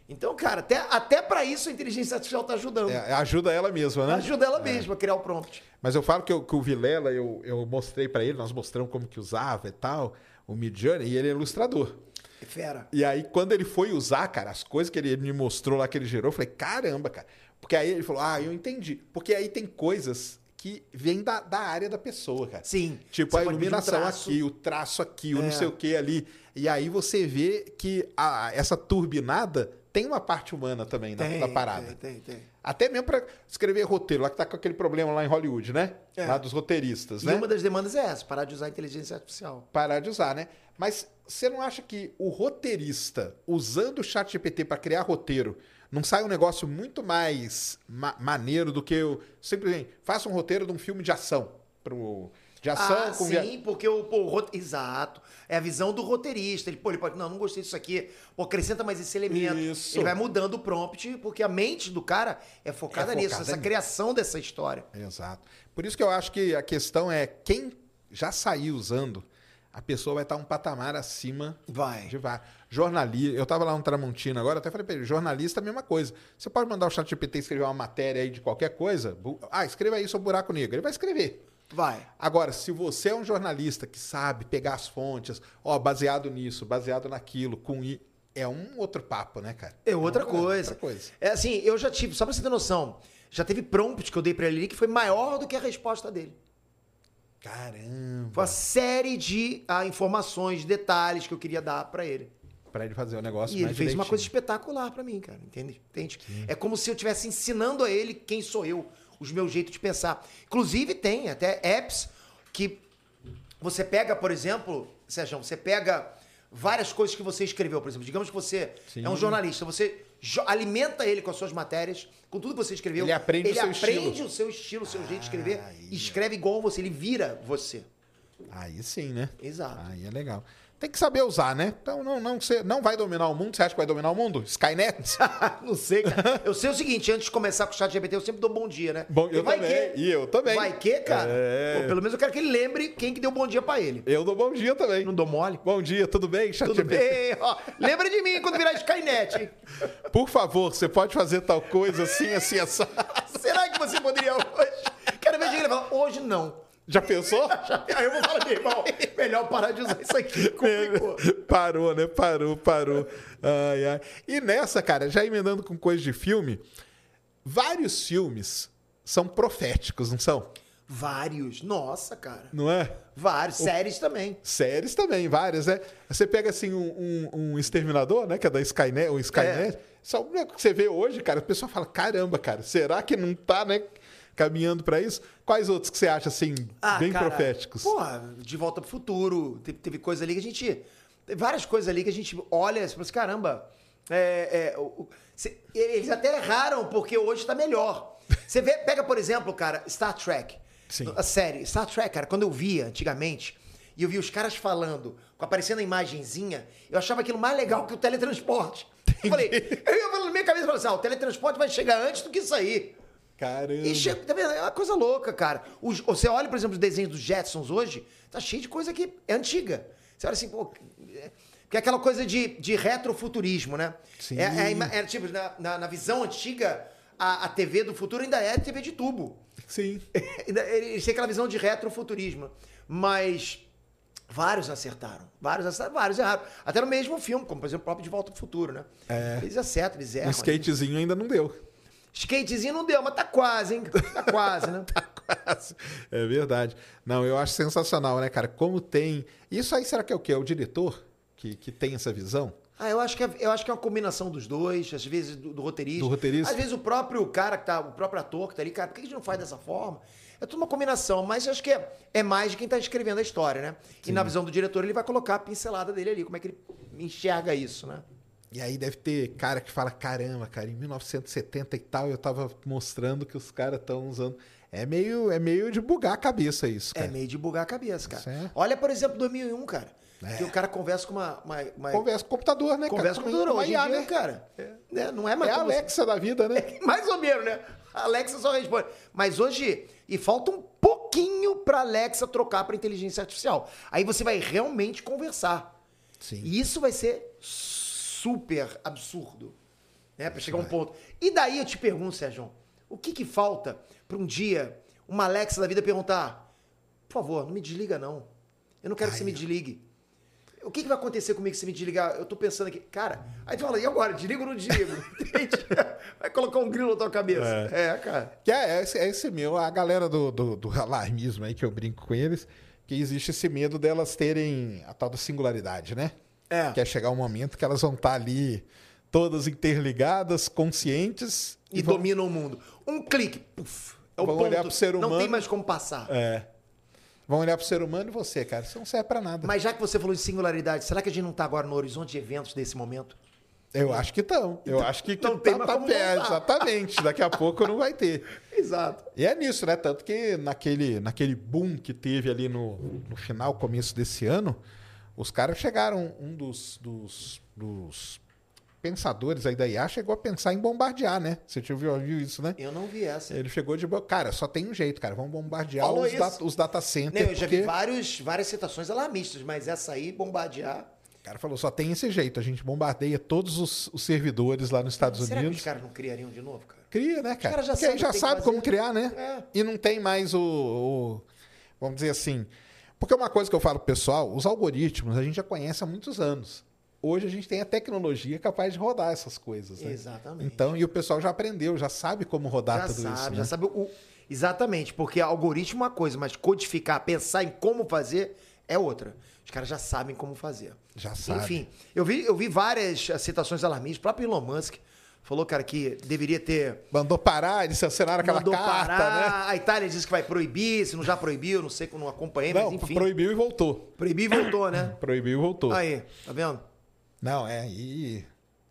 Então, cara, até, até para isso a inteligência artificial tá ajudando. É, ajuda ela mesma, né? Ajuda ela mesma a criar o prompt. Mas eu falo que, eu- que o Vilela, eu, eu mostrei pra ele, nós mostramos como que usava e tal, o Mid Journey, e ele é ilustrador. É fera. E aí, quando ele foi usar, cara, as coisas que ele me mostrou lá, que ele gerou, eu falei, caramba, cara. Porque aí ele falou, ah, eu entendi. Porque aí tem coisas que vêm da, da área da pessoa, cara. Sim. Tipo, Você a um iluminação traço. aqui, o traço aqui, o É. não sei o que ali. E aí você vê que a- essa turbinada tem uma parte humana também na, na parada. Tem, tem, tem. Até mesmo pra escrever roteiro, lá que tá com aquele problema lá em Hollywood, né? É. Lá dos roteiristas, E né? uma das demandas é essa, parar de usar a inteligência artificial. Parar de usar, né? Mas você não acha que o roteirista, usando o chat GPT para criar roteiro, não sai um negócio muito mais ma- maneiro do que eu simplesmente faça um roteiro de um filme de ação? Pro, de ação ah, com sim, porque o, pô, o rote- Exato. É a visão do roteirista. Ele, pô, ele pode. Não, não gostei disso aqui. Pô, acrescenta mais esse elemento. Isso. Ele vai mudando o prompt, porque a mente do cara é focada É nisso, focada nisso. criação dessa história. Exato. Por isso que eu acho que a questão é quem já saiu usando, a pessoa vai estar um patamar acima Vai. de vários. Jornalista, eu estava lá no Tramontina agora, até falei para ele, jornalista é a mesma coisa. Você pode mandar o chat GPT escrever uma matéria aí de qualquer coisa, ah, escreva aí sobre buraco negro. Ele vai escrever. Vai. Agora, se você é um jornalista que sabe pegar as fontes, ó, baseado nisso, baseado naquilo, com i, é um outro papo, né, cara? É outra uma coisa. Outra coisa. É assim, eu já tive, só pra você ter noção, já teve prompt que eu dei pra ele ali que foi maior do que a resposta dele. Caramba. Foi uma série de ah, informações, detalhes que eu queria dar pra ele. Para ele fazer o negócio E ele fez uma coisa espetacular pra mim, cara. Entende? Entende? É como se eu estivesse ensinando a ele quem sou eu, os meus jeitos de pensar. Inclusive, tem até apps que você pega, por exemplo, Sérgio, você pega várias coisas que você escreveu, por exemplo. Digamos que você Sim. é um jornalista, você alimenta ele com as suas matérias, com tudo que você escreveu. Ele aprende o ele seu aprende estilo. o seu estilo, o seu jeito de escrever, Aí, e escreve igual você, ele vira você. Aí sim, né? Exato. Aí é legal. Tem que saber usar, né? Então não, não, você não vai dominar o mundo. Você acha que vai dominar o mundo? Skynet? não sei, cara. Eu sei o seguinte, antes de começar com o chat GPT, eu sempre dou bom dia, né? Bom, E eu vai também. que- E eu também. Vai que, cara? É. Pô, pelo menos eu quero que ele lembre quem que deu bom dia pra ele. Eu dou bom dia também. Não dou mole? Bom dia, tudo bem? Chat Tudo bem, ó. Lembra de mim quando virar Skynet, hein? Por favor, você pode fazer tal coisa assim, assim, assim. Será que você poderia hoje? Quero ver ele falar, hoje não. Já pensou? Aí eu vou falar, meu irmão, melhor parar de usar isso aqui. Complicou. Parou, né? Parou, parou. Ai, ai. E nessa, cara, já emendando com coisa de filme, vários filmes são proféticos, não são? Vários. Nossa, cara. Não é? Vários. Séries também. Séries também, várias, né? Você pega assim um, um- um exterminador, né? Que é da Skynet, o Skynet. Só o que você vê hoje, cara, o pessoal fala: caramba, cara, será que não tá, né? Caminhando pra isso? Quais outros que você acha, assim, bem Ah, cara, proféticos? Porra, De Volta pro Futuro. Teve, teve coisa ali que a gente. Teve várias coisas ali que a gente olha e fala assim, caramba. é, é, o- cê- eles até erraram, porque hoje tá melhor. Você vê, pega, por exemplo, cara, Star Trek. Sim. A série. Star Trek, cara, quando eu via antigamente, e eu via os caras falando, aparecendo a imagenzinha, eu achava aquilo mais legal que o teletransporte. Eu falei, eu ia falando na minha cabeça, falando assim, ah, o teletransporte vai chegar antes do que isso aí. Caramba. E chega, tá vendo? É uma coisa louca, cara. Os- você olha, por exemplo, os desenhos dos Jetsons hoje, tá cheio de coisa que é antiga. Você olha assim, pô. é- Que é aquela coisa de, de retrofuturismo, né? Sim. É, é é, tipo, na, na, na visão antiga, a, a TV do futuro ainda é TV de tubo. Sim. Eles têm aquela visão de retrofuturismo. Mas vários acertaram. Vários acertaram, vários erraram. Até no mesmo filme, como por exemplo o próprio De Volta pro Futuro, né? É. Eles acertam, eles erram. Um skatezinho ainda não deu. Skatezinho não deu, mas tá quase, hein? Tá quase, né? Quase. É verdade. Não, eu acho sensacional, né, cara? Como tem. Isso aí será que é o quê? É o diretor que, que tem essa visão? Ah, eu acho que é, eu acho que é uma combinação dos dois, às vezes do, do roteirista. Do roteirista? Às vezes o próprio cara que tá, o próprio ator que tá ali, cara, por que a gente não faz dessa forma? É tudo uma combinação, mas acho que é, é mais de quem tá escrevendo a história, né? E na visão do diretor, ele vai colocar a pincelada dele ali, como é que ele enxerga isso, né? E aí deve ter cara que fala: caramba, cara, em 1970 e tal, eu tava mostrando que os caras estão usando. É meio, é meio de bugar a cabeça isso, cara. É meio de bugar a cabeça, cara. É. Olha, por exemplo, 2001, cara. É. Que o cara conversa com uma... uma, uma Conversa com o computador, né, conversa cara? com o uma hoje IA, dia, né? cara. Né? Não é É mais a como você- Alexa da vida, né? Mais ou menos, né? A Alexa só responde. Mas hoje, e falta um pouquinho pra Alexa trocar pra inteligência artificial. Aí você vai realmente conversar. Sim. E isso vai ser super absurdo. Né? Pra chegar a um ponto. E daí eu te pergunto, Sérgio, o que que falta pra um dia uma Alexa da vida perguntar: por favor, não me desliga não. Eu não quero que Ai, você me desligue. O que, que vai acontecer comigo se me desligar? Eu tô pensando aqui, cara. Aí tu fala, e agora? Desligo ou não desligo? Vai colocar um grilo na tua cabeça. É, cara. Que é, é esse, é esse meu, a galera do, do, do alarmismo aí que eu brinco com eles, que existe esse medo delas terem a tal da singularidade, né? É. Que é chegar um momento que elas vão estar ali todas interligadas, conscientes, e, vão- dominam o mundo. Um clique, puf, é o Vão ponto. olhar pro ser Não humano. tem mais como passar. É. Vão olhar pro ser humano e você, cara. Isso não serve pra nada. Mas já que você falou de singularidade, será que a gente não tá agora no horizonte de eventos desse momento? Eu acho que estão. Eu acho que, que não tem tá, tá exatamente. Daqui a pouco não vai ter. Exato. E é nisso, né? Tanto que naquele, naquele boom que teve ali no, no final, começo desse ano, os caras chegaram, um dos, dos, dos pensadores aí da IA chegou a pensar em bombardear, né? Você já viu, viu isso, né? Eu não vi essa. Ele chegou de. Cara, só tem um jeito, cara. Vamos bombardear Falou os, da- os data Não, centers. eu já porque... vi vários, várias citações alarmistas, mas essa aí, bombardear. O cara falou, só tem esse jeito. A gente bombardeia todos os, os servidores lá nos Estados será que Unidos. os caras não criariam de novo, cara? Cria, né, cara? caras já Porque aí sabem já que sabe que como criar, né? É. E não tem mais o, o- Vamos dizer assim. Porque uma coisa que eu falo pro pessoal, os algoritmos a gente já conhece há muitos anos. Hoje a gente tem a tecnologia capaz de rodar essas coisas. Né? Exatamente. Então, e o pessoal já aprendeu, já sabe como rodar já tudo sabe, isso. já né? sabe o. Exatamente, porque algoritmo é uma coisa, mas codificar, pensar em como fazer é outra. Os caras já sabem como fazer. Já sabe. Enfim, eu vi, eu vi várias citações alarmistas. O próprio Elon Musk falou, cara, que deveria ter. Mandou parar, eles assinaram aquela mandou carta, parar. A Itália disse que vai proibir, se não já proibiu, não sei, não acompanhei, né? mas Não, enfim. proibiu e voltou. Proibiu e voltou, né? Proibiu e voltou. Aí, tá vendo? Não, é, e...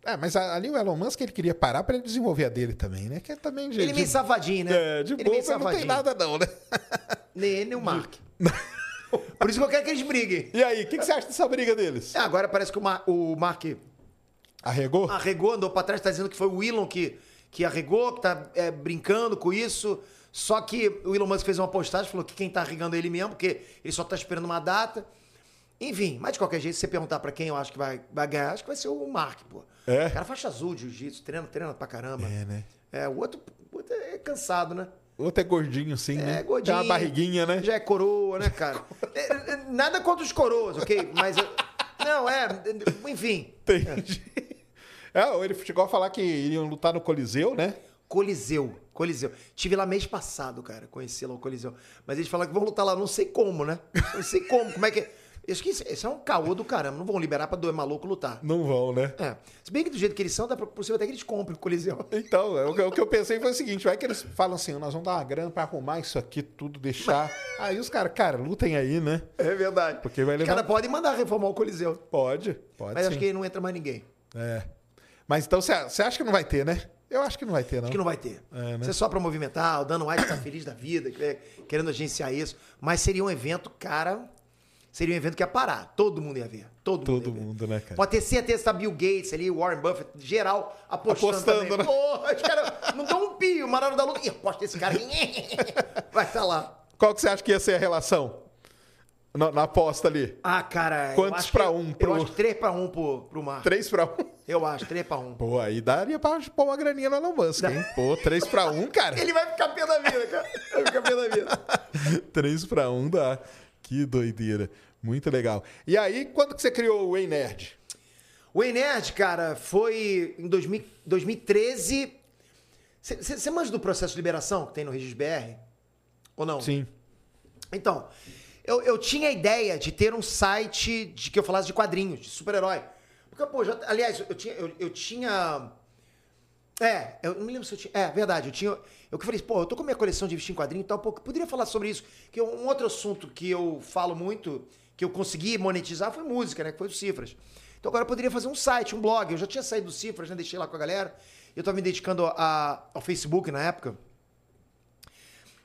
É, mas ali o Elon Musk ele queria parar para ele desenvolver a dele também, né? Que é também de, Ele meio de, safadinho, né? é, de ele boa, não tem nada não, né? Nem ele, nem o Mark. Por isso que eu quero que eles briguem. E aí, o que, que você acha dessa briga deles? É, agora parece que o, Mar- o Mark Arregou? arregou, andou pra trás, tá dizendo que foi o Elon que, que arregou, que tá é, brincando com isso. Só que o Elon Musk fez uma postagem, falou que quem tá arregando é ele mesmo, porque ele só tá esperando uma data. Enfim, mas de qualquer jeito, se você perguntar pra quem eu acho que vai, vai ganhar, acho que vai ser o Mark, pô. É? O cara faixa azul de jiu-jitsu, treina, treina pra caramba. É, né? É, o outro, o outro é cansado, né? O outro é gordinho, sim, né? É, gordinho. Tem uma barriguinha, né? Já é coroa, né, cara? É, é, Nada contra os coroas, ok? Mas. Não, é. Enfim. Entendi. É, ele chegou a falar que iriam lutar no Coliseu, né? Coliseu. Coliseu. Tive lá mês passado, cara. Conheci lá o Coliseu. Mas eles falaram que vão lutar lá, não sei como, né? Não sei como. Como é que é? Acho que isso, isso é um caô do caramba. Não vão liberar pra doer maluco lutar. Não vão, né? É. Se bem que do jeito que eles são, dá pra, possível até que eles comprem o Coliseu. Então, é, o, que- o que eu pensei foi o seguinte: vai que eles falam assim, nós vamos dar uma grana pra arrumar isso aqui, tudo, deixar. Aí os caras, cara, lutem aí, né? É verdade. Porque vai Os levar- caras podem mandar reformar o Coliseu. Pode, pode Mas sim. acho que aí não entra mais ninguém. É. Mas então você acha que não vai ter, né? Eu acho que não vai ter, não. Acho que não vai ter. É, né? Isso é só pra movimentar, o Dano White tá feliz da vida, que- querendo agenciar isso. Mas seria um evento, cara. Seria um evento que ia parar. Todo mundo ia ver. Todo, mundo. Todo ver. mundo, né, cara? Pode ter certeza que tá Bill Gates ali, Warren Buffett, geral, apostando, Apostando, também. né? Porra, os caras não dão um pio, hora da luta. Ih, aposta esse cara. Vai estar lá. Qual que você acha que ia ser a relação? Na, na aposta ali. Ah, cara. Quantos que- um pro- Eu acho que 3 pra 1 pro, pro Mar. 3 pra 1. Eu acho, 3 pra 1. Pô, aí daria pra pôr uma graninha no Elon Musk, hein? Pô, 3 pra 1, cara. Ele vai ficar pé da vida, cara. Vai ficar pé da vida. 3 pra 1 dá. Que doideira. Muito legal. E aí, quando que você criou o Ei Nerd? O Enerd, cara, foi em 2000 2013. Você manja do processo de liberação que tem no Regis BR? Ou não? Sim. Então, eu, eu tinha a ideia de ter um site de que eu falasse de quadrinhos, de super-herói. Porque, já, aliás, eu tinha, eu, eu tinha. É, eu não me lembro se eu tinha. É, verdade, eu tinha. Eu que falei, pô, eu tô com minha coleção de vestir em quadrinho e tal, eu poderia falar sobre isso. Que um outro assunto que eu falo muito, que eu consegui monetizar, foi música, né? Que foi o Cifras. Então agora eu poderia fazer um site, um blog. Eu já tinha saído do Cifras, né? Deixei lá com a galera. Eu tava me dedicando a- ao Facebook na época.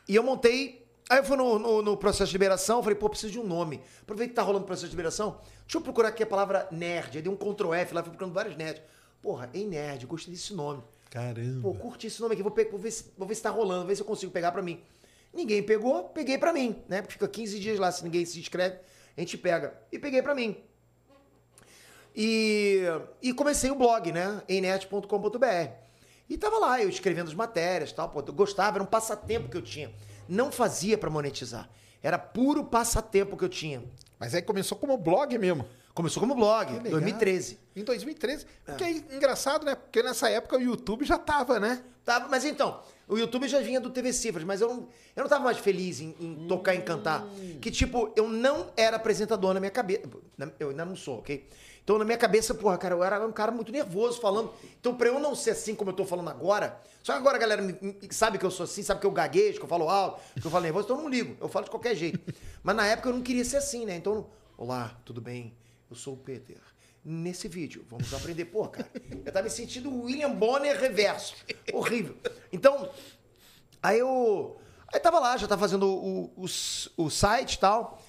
E eu montei. Aí eu fui no, no- no processo de liberação, falei, pô, preciso de um nome. Aproveita que tá rolando o processo de liberação. Deixa eu procurar aqui a palavra nerd. Aí dei um Ctrl F lá, fui procurando vários nerds. Porra, ei nerd, gostei desse nome. Caramba. Pô, curti esse nome aqui, vou, vou ver, se, vou ver se tá rolando, vou ver se eu consigo pegar pra mim. Ninguém pegou, peguei pra mim, né? Porque fica 15 dias lá, se ninguém se inscreve, a gente pega. E peguei pra mim. E, e comecei o blog, né? enet.com.br. E tava lá, eu escrevendo as matérias tal. Pô, eu gostava, era um passatempo que eu tinha. Não fazia pra monetizar. Era puro passatempo que eu tinha. Mas aí começou como blog mesmo. Começou como blog, legal. 2013. Em 2013. Porque é engraçado, né? Porque nessa época o YouTube já tava, né? Tava, mas então, o YouTube já vinha do TV Cifras, mas eu não, eu não tava mais feliz em, em tocar e cantar. Que, tipo, eu não era apresentador na minha cabeça. Eu ainda não sou, ok? Então, na minha cabeça, porra, cara, eu era um cara muito nervoso falando. Então, pra eu não ser assim como eu tô falando agora, só que agora a galera me- sabe que eu sou assim, sabe que eu gaguejo, que eu falo alto, que eu falo nervoso, então eu não ligo, eu falo de qualquer jeito. Mas na época eu não queria ser assim, né? Então, olá, tudo bem? Eu sou o Peter. Nesse vídeo, vamos aprender. Pô, cara, eu tava me sentindo William Bonner reverso. Horrível. Então, aí eu. Aí tava lá, já tava fazendo o, o, o site e tal.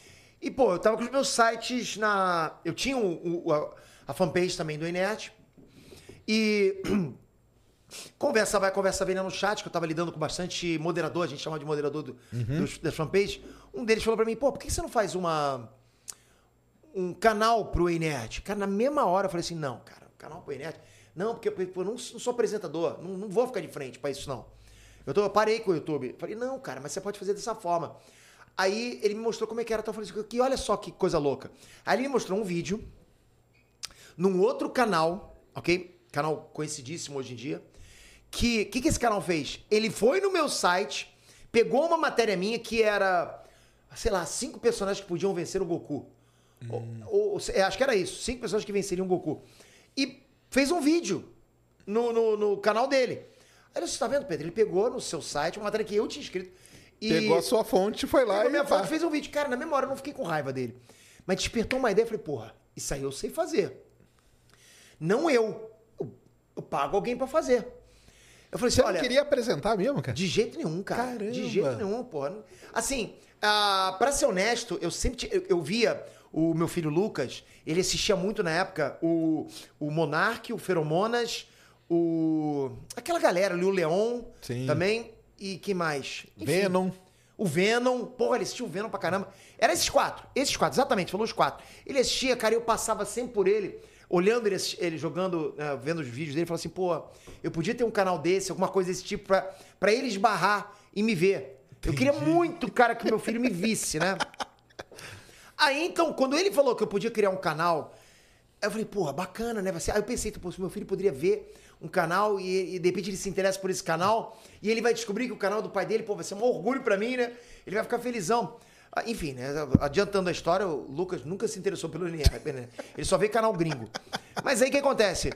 E, pô, eu tava com os meus sites na. Eu tinha o, o- a, a fanpage também do Inert. E. Conversa vai, conversa vem lá no chat, que eu tava lidando com bastante moderador, a gente chama de moderador do, dos, das fanpage. Um deles falou pra mim, pô, por que você não faz uma um canal pro Inert? Cara, na mesma hora eu falei assim, não, cara, canal pro Inert? Não, porque pô, eu não, não sou apresentador, não, não vou ficar de frente pra isso não. Eu, tô, eu parei com o YouTube. Falei, não, cara, mas você pode fazer dessa forma. Aí ele me mostrou como é que era, então eu falei assim, que olha só que coisa louca. Aí ele me mostrou um vídeo num outro canal, ok? Canal conhecidíssimo hoje em dia. Que que, que esse canal fez? Ele foi no meu site, pegou uma matéria minha que era, sei lá, cinco personagens que podiam vencer o Goku. Ou- ou- é, acho que era isso, cinco pessoas que venceriam o Goku. E fez um vídeo no, no, no canal dele. Aí você tá vendo, Pedro? Ele pegou no seu site uma matéria que eu tinha escrito. E Pegou a sua fonte, foi lá Pegou e minha pá. foto, fez um vídeo. Cara, na memória eu não fiquei com raiva dele. Mas despertou uma ideia. Eu falei, porra, isso aí eu sei fazer. Não eu. Eu, eu pago alguém pra fazer. Eu falei assim, Você olha... não queria apresentar mesmo, cara? De jeito nenhum, cara. Caramba. De jeito nenhum, porra. Assim, ah, pra ser honesto, eu sempre. Eu, eu via o meu filho Lucas, ele assistia muito na época o, o Monark, o Feromonas, o. aquela galera ali, o Leon Sim. também. E que mais? Enfim, Venom. O Venom, porra, ele assistia o Venom pra caramba. Era esses quatro, esses quatro, exatamente, falou os quatro. Ele assistia, cara, eu passava sempre por ele, olhando ele, ele jogando, né, vendo os vídeos dele, falava assim, pô, eu podia ter um canal desse, alguma coisa desse tipo, pra, pra ele esbarrar e me ver. Eu queria muito, cara, que meu filho me visse, né? Aí, então, quando ele falou que eu podia criar um canal, eu falei, porra, bacana, né? Aí eu pensei, pô, se meu filho poderia ver um canal e, e de repente ele se interessa por esse canal e ele vai descobrir que o canal do pai dele, pô, vai ser um orgulho pra mim, né? Ele vai ficar felizão. Ah, Enfim, né? Adiantando a história, o Lucas nunca se interessou pelo NR, né? Ele só vê canal gringo. Mas aí o que acontece?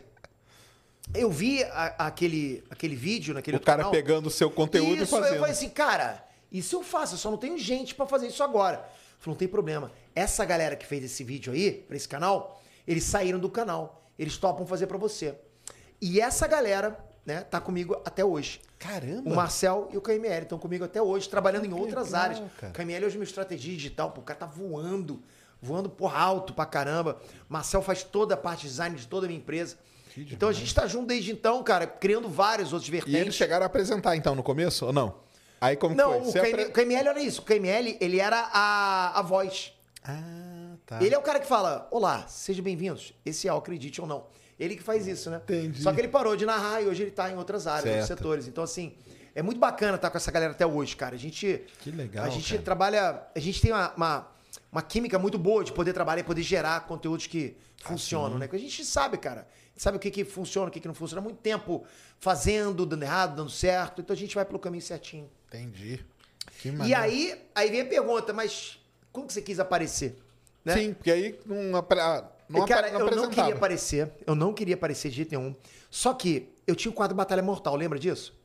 Eu vi a- aquele, aquele vídeo naquele O cara canal. pegando o seu conteúdo Isso, e eu fazendo. falei assim, cara, isso eu faço, eu só não tenho gente pra fazer isso agora. Falei, não tem problema. Essa galera que fez esse vídeo aí, pra esse canal, eles saíram do canal. Eles topam fazer pra você. E essa galera, né, tá comigo até hoje. Caramba. O Marcel e o KML estão comigo até hoje, trabalhando em outras legal, áreas. cara. O KML hoje é meu estratégia digital, pô, o cara tá voando, voando por alto pra caramba. Marcel faz toda a parte de design de toda a minha empresa. Então a gente tá junto desde então, cara, criando vários outros E vertentes. eles chegaram a apresentar, então, no começo, ou não? Aí como Não, foi? o KM, apre- o KML era isso. O KML, ele era a, a voz. Ah, tá. Ele é o cara que fala, olá, sejam bem-vindos. Esse é o acredite ou não. Ele que faz isso, né? Entendi. Só que ele parou de narrar e hoje ele tá em outras áreas, outros setores. Então, assim, é muito bacana estar com essa galera até hoje, cara. A gente... Que legal, A gente cara. trabalha... A gente tem uma, uma, uma química muito boa de poder trabalhar e poder gerar conteúdos que funcionam, né? Porque a gente sabe, cara. Gente sabe o que, que funciona, o que, que não funciona. Há muito tempo fazendo, dando errado, dando certo. Então a gente vai pelo caminho certinho. Entendi. Que E aí, aí vem a pergunta, mas como que você quis aparecer? Né? Sim, porque aí não, apre... não, cara, não eu não queria aparecer, eu não queria aparecer de jeito nenhum. Só que eu tinha o quadro Batalha Mortal, lembra disso?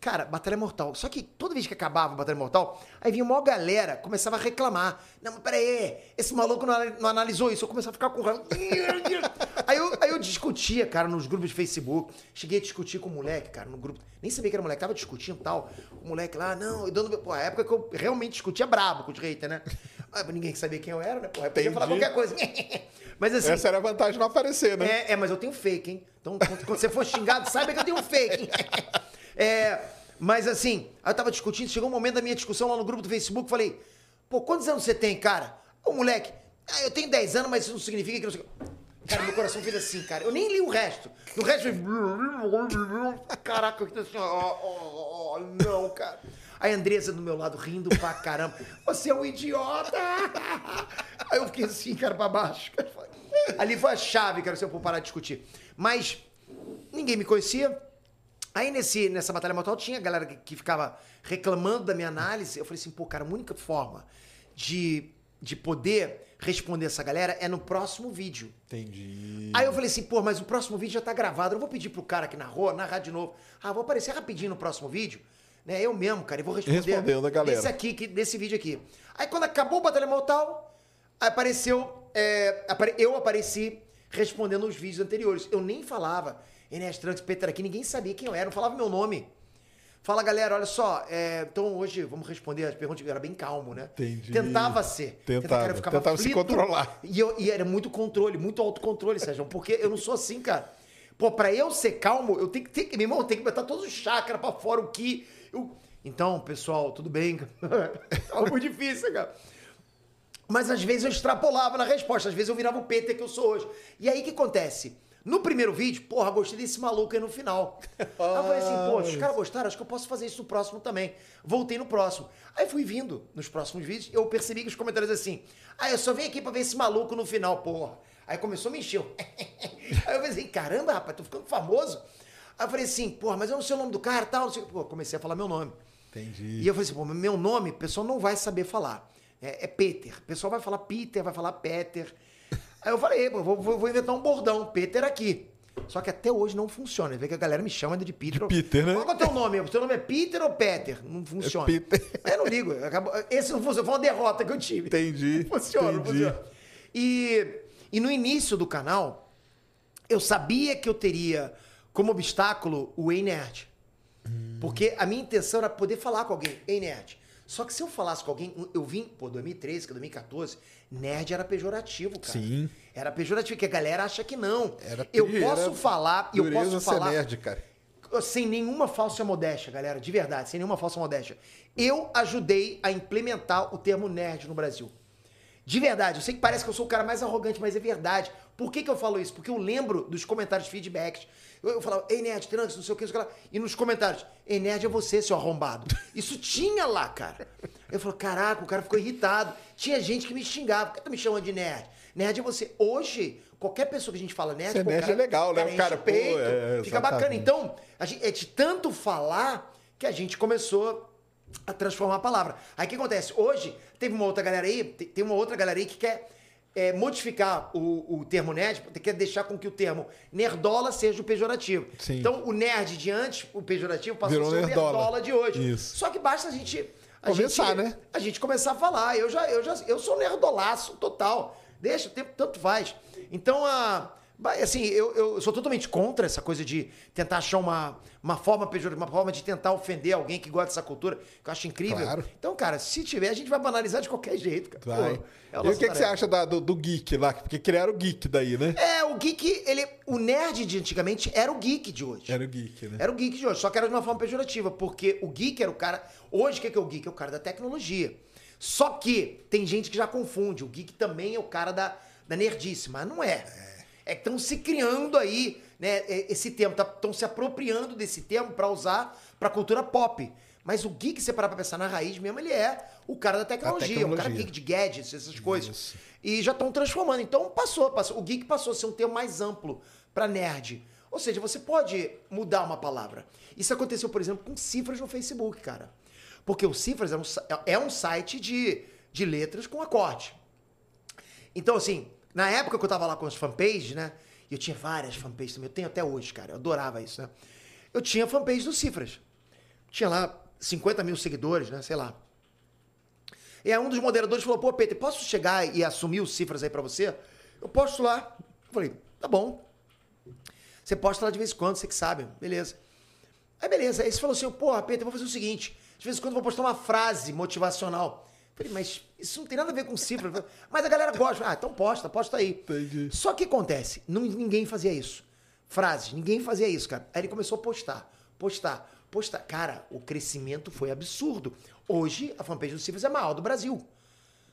Cara, Batalha Mortal. Só que toda vez que acabava a Batalha Mortal, aí vinha uma galera, começava a reclamar. Não, mas peraí, esse maluco não, ana- não analisou isso. Eu começava a ficar com raiva. aí, eu, aí eu discutia, cara, nos grupos de Facebook. Cheguei a discutir com o moleque, cara, no grupo. Nem sabia que era moleque, tava discutindo e tal. O moleque lá, não, e dando. Pô, a época que eu realmente discutia brabo com os haters, né? Ah, ninguém sabia quem eu era, né? Pô, eu podia falar qualquer coisa. mas assim. Essa era a vantagem não aparecer, né? É, é, mas eu tenho fake, hein? Então, quando, quando você for xingado, saiba que eu tenho um fake, hein? É, mas assim, eu tava discutindo, chegou um momento da minha discussão lá no grupo do Facebook, falei, pô, quantos anos você tem, cara? O moleque, ah, eu tenho 10 anos, mas isso não significa que não sei. o quê." Cara, meu coração fez assim, cara. Eu nem li o resto. No resto, fez... caraca, eu assim, ó, ó, ó, não, cara. A Andresa do meu lado rindo pra caramba. Você é um idiota! Aí eu fiquei assim, cara, pra baixo. Ali foi a chave, cara, se eu for parar de discutir. Mas ninguém me conhecia. Aí nesse, nessa batalha mortal tinha a galera que, que ficava reclamando da minha análise. Eu falei assim, pô, cara, a única forma de, de poder responder essa galera é no próximo vídeo. Entendi. Aí eu falei assim, pô, mas o próximo vídeo já tá gravado. Eu não vou pedir pro cara que narrou, narrar de novo. Ah, vou aparecer rapidinho no próximo vídeo. Né? Eu mesmo, cara, e vou responder. Respondendo a galera. Desse aqui, que- desse vídeo aqui. Aí quando acabou o Batalha Mortal, apareceu. é, apare- eu apareci respondendo os vídeos anteriores. Eu nem falava Enes Trunks, Peter aqui, ninguém sabia quem eu era, não falava meu nome. Fala, galera, olha só, é, então hoje vamos responder as perguntas. Eu era bem calmo, né? Entendi. Tentava ser. Tentava, eu ficava tentava se controlar. E, eu, e era muito controle, muito autocontrole, Sérgio, porque eu não sou assim, cara. Pô, pra eu ser calmo, eu tenho que ter, meu irmão, eu tenho que botar todos os chakras pra fora, o que. Eu- Então, pessoal, tudo bem? Tava muito difícil, cara. Mas às vezes eu extrapolava na resposta, às vezes eu virava o Peter que eu sou hoje. E aí o que acontece? No primeiro vídeo, porra, gostei desse maluco aí no final. Aí eu falei assim, pô, se os caras gostaram, acho que eu posso fazer isso no próximo também. Voltei no próximo. Aí fui vindo nos próximos vídeos, eu percebi que os comentários assim, ah, eu só vim aqui pra ver esse maluco no final, porra. Aí começou a me encher. Aí eu pensei, caramba, rapaz, tô ficando famoso. Aí eu falei assim, porra, mas eu não sei o nome do cara e tal, não sei. Pô, comecei a falar meu nome. Entendi. E eu falei assim, pô, meu nome, o pessoal não vai saber falar. É, é Peter. O pessoal vai falar Peter, vai falar Peter. Aí eu falei, pô, vou, vou- inventar um bordão, Peter aqui. Só que até hoje não funciona. Vê que a galera me chama ainda de Peter. Peter, né? Qual é o teu nome? O teu nome é Peter ou Peter? Não funciona. Peter. Mas eu não ligo. acabou- Esse não funciona. Foi uma derrota que eu tive. Entendi, Não funciona, não entendi. funciona. E, e no início do canal, eu sabia que eu teria como obstáculo o Ei Nerd. Porque a minha intenção era poder falar com alguém, Ei Nerd. Só que se eu falasse com alguém, eu vim, pô, 2013, que é 2014, nerd era pejorativo, cara. Sim. Era pejorativo, que a galera acha que não. Era eu posso falar, eu posso falar nerd, cara. sem nenhuma falsa modéstia, galera, de verdade, sem nenhuma falsa modéstia. Eu ajudei a implementar o termo nerd no Brasil. De verdade, eu sei que parece que eu sou o cara mais arrogante, mas é verdade. Por que, que eu falo isso? Porque eu lembro dos comentários feedbacks. Eu, eu falava, ei, nerd, trans, não sei o que, não sei o que lá. E nos comentários, ei, nerd é você, seu arrombado. Isso tinha lá, cara. Eu falo, caraca, o cara ficou irritado. Tinha gente que me xingava. Por que tu me chama de nerd? Nerd é você. Hoje, qualquer pessoa que a gente fala nerd, Ser pô, nerd é legal, né? O cara, o pô, peito, é, fica bacana. Então, a gente, é de tanto falar que a gente começou a transformar a palavra. Aí o que acontece? Hoje, teve uma outra galera aí, te- tem uma outra galera aí que quer é, modificar o, o termo nerd, quer deixar com que o termo nerdola seja o pejorativo. Sim. Então, o nerd de antes, o pejorativo, passou Virou a ser o nerdola. nerdola de hoje. Isso. Só que basta a gente... A Começar, gente, né? A gente começar a falar. Eu já, eu já, eu sou nerdolaço total. Deixa, o tempo tanto faz. Então, a, assim, eu, eu sou totalmente contra essa coisa de tentar achar uma, uma forma pejorativa, uma forma de tentar ofender alguém que gosta dessa cultura, que eu acho incrível. Claro. Então, cara, se tiver, a gente vai banalizar de qualquer jeito, cara. Vai. Pô, é e o que, que você acha da- do, do geek lá? Porque criaram o geek daí, né? É, o geek, ele. O nerd de antigamente era o geek de hoje. Era o geek, né? Era o geek de hoje, só que era de uma forma pejorativa, porque o geek era o cara. Hoje, o que é, que é o geek? É o cara da tecnologia. Só que tem gente que já confunde. O geek também é o cara da, da nerdice, mas não é. É que estão se criando aí, né? é, Esse termo, estão se apropriando desse termo para usar para cultura pop. Mas o geek, você parar pra pensar na raiz mesmo, ele é o cara da tecnologia, o cara tecnologia. geek de gadgets, essas coisas. Isso. E já estão transformando. Então passou, passou. O geek passou a ser um termo mais amplo para nerd. Ou seja, você pode mudar uma palavra. Isso aconteceu, por exemplo, com cifras no Facebook, cara. Porque o Cifras é um, sa- é um site de, de letras com acorde. Então, assim, na época que eu tava lá com as fanpages, né? E eu tinha várias fanpages também. Eu tenho até hoje, cara. Eu adorava isso, né? Eu tinha fanpage do Cifras. Tinha lá 50 mil seguidores, né? Sei lá. E aí um dos moderadores falou, pô, Peter, posso chegar e assumir os cifras aí pra você? Eu posto lá. Eu falei, tá bom. Você posta lá de vez em quando, você que sabe. Beleza. Aí beleza. Aí você falou assim, porra, Peter, vou fazer o seguinte. De vez em quando eu vou postar uma frase motivacional. Falei, mas isso não tem nada a ver com cifra. Mas a galera gosta. Ah, então posta, posta aí. Entendi. Só que acontece, não, ninguém fazia isso. Frases, ninguém fazia isso, cara. Aí ele começou a postar, postar, postar. Cara, o crescimento foi absurdo. Hoje, a fanpage do Cifras é a maior do Brasil.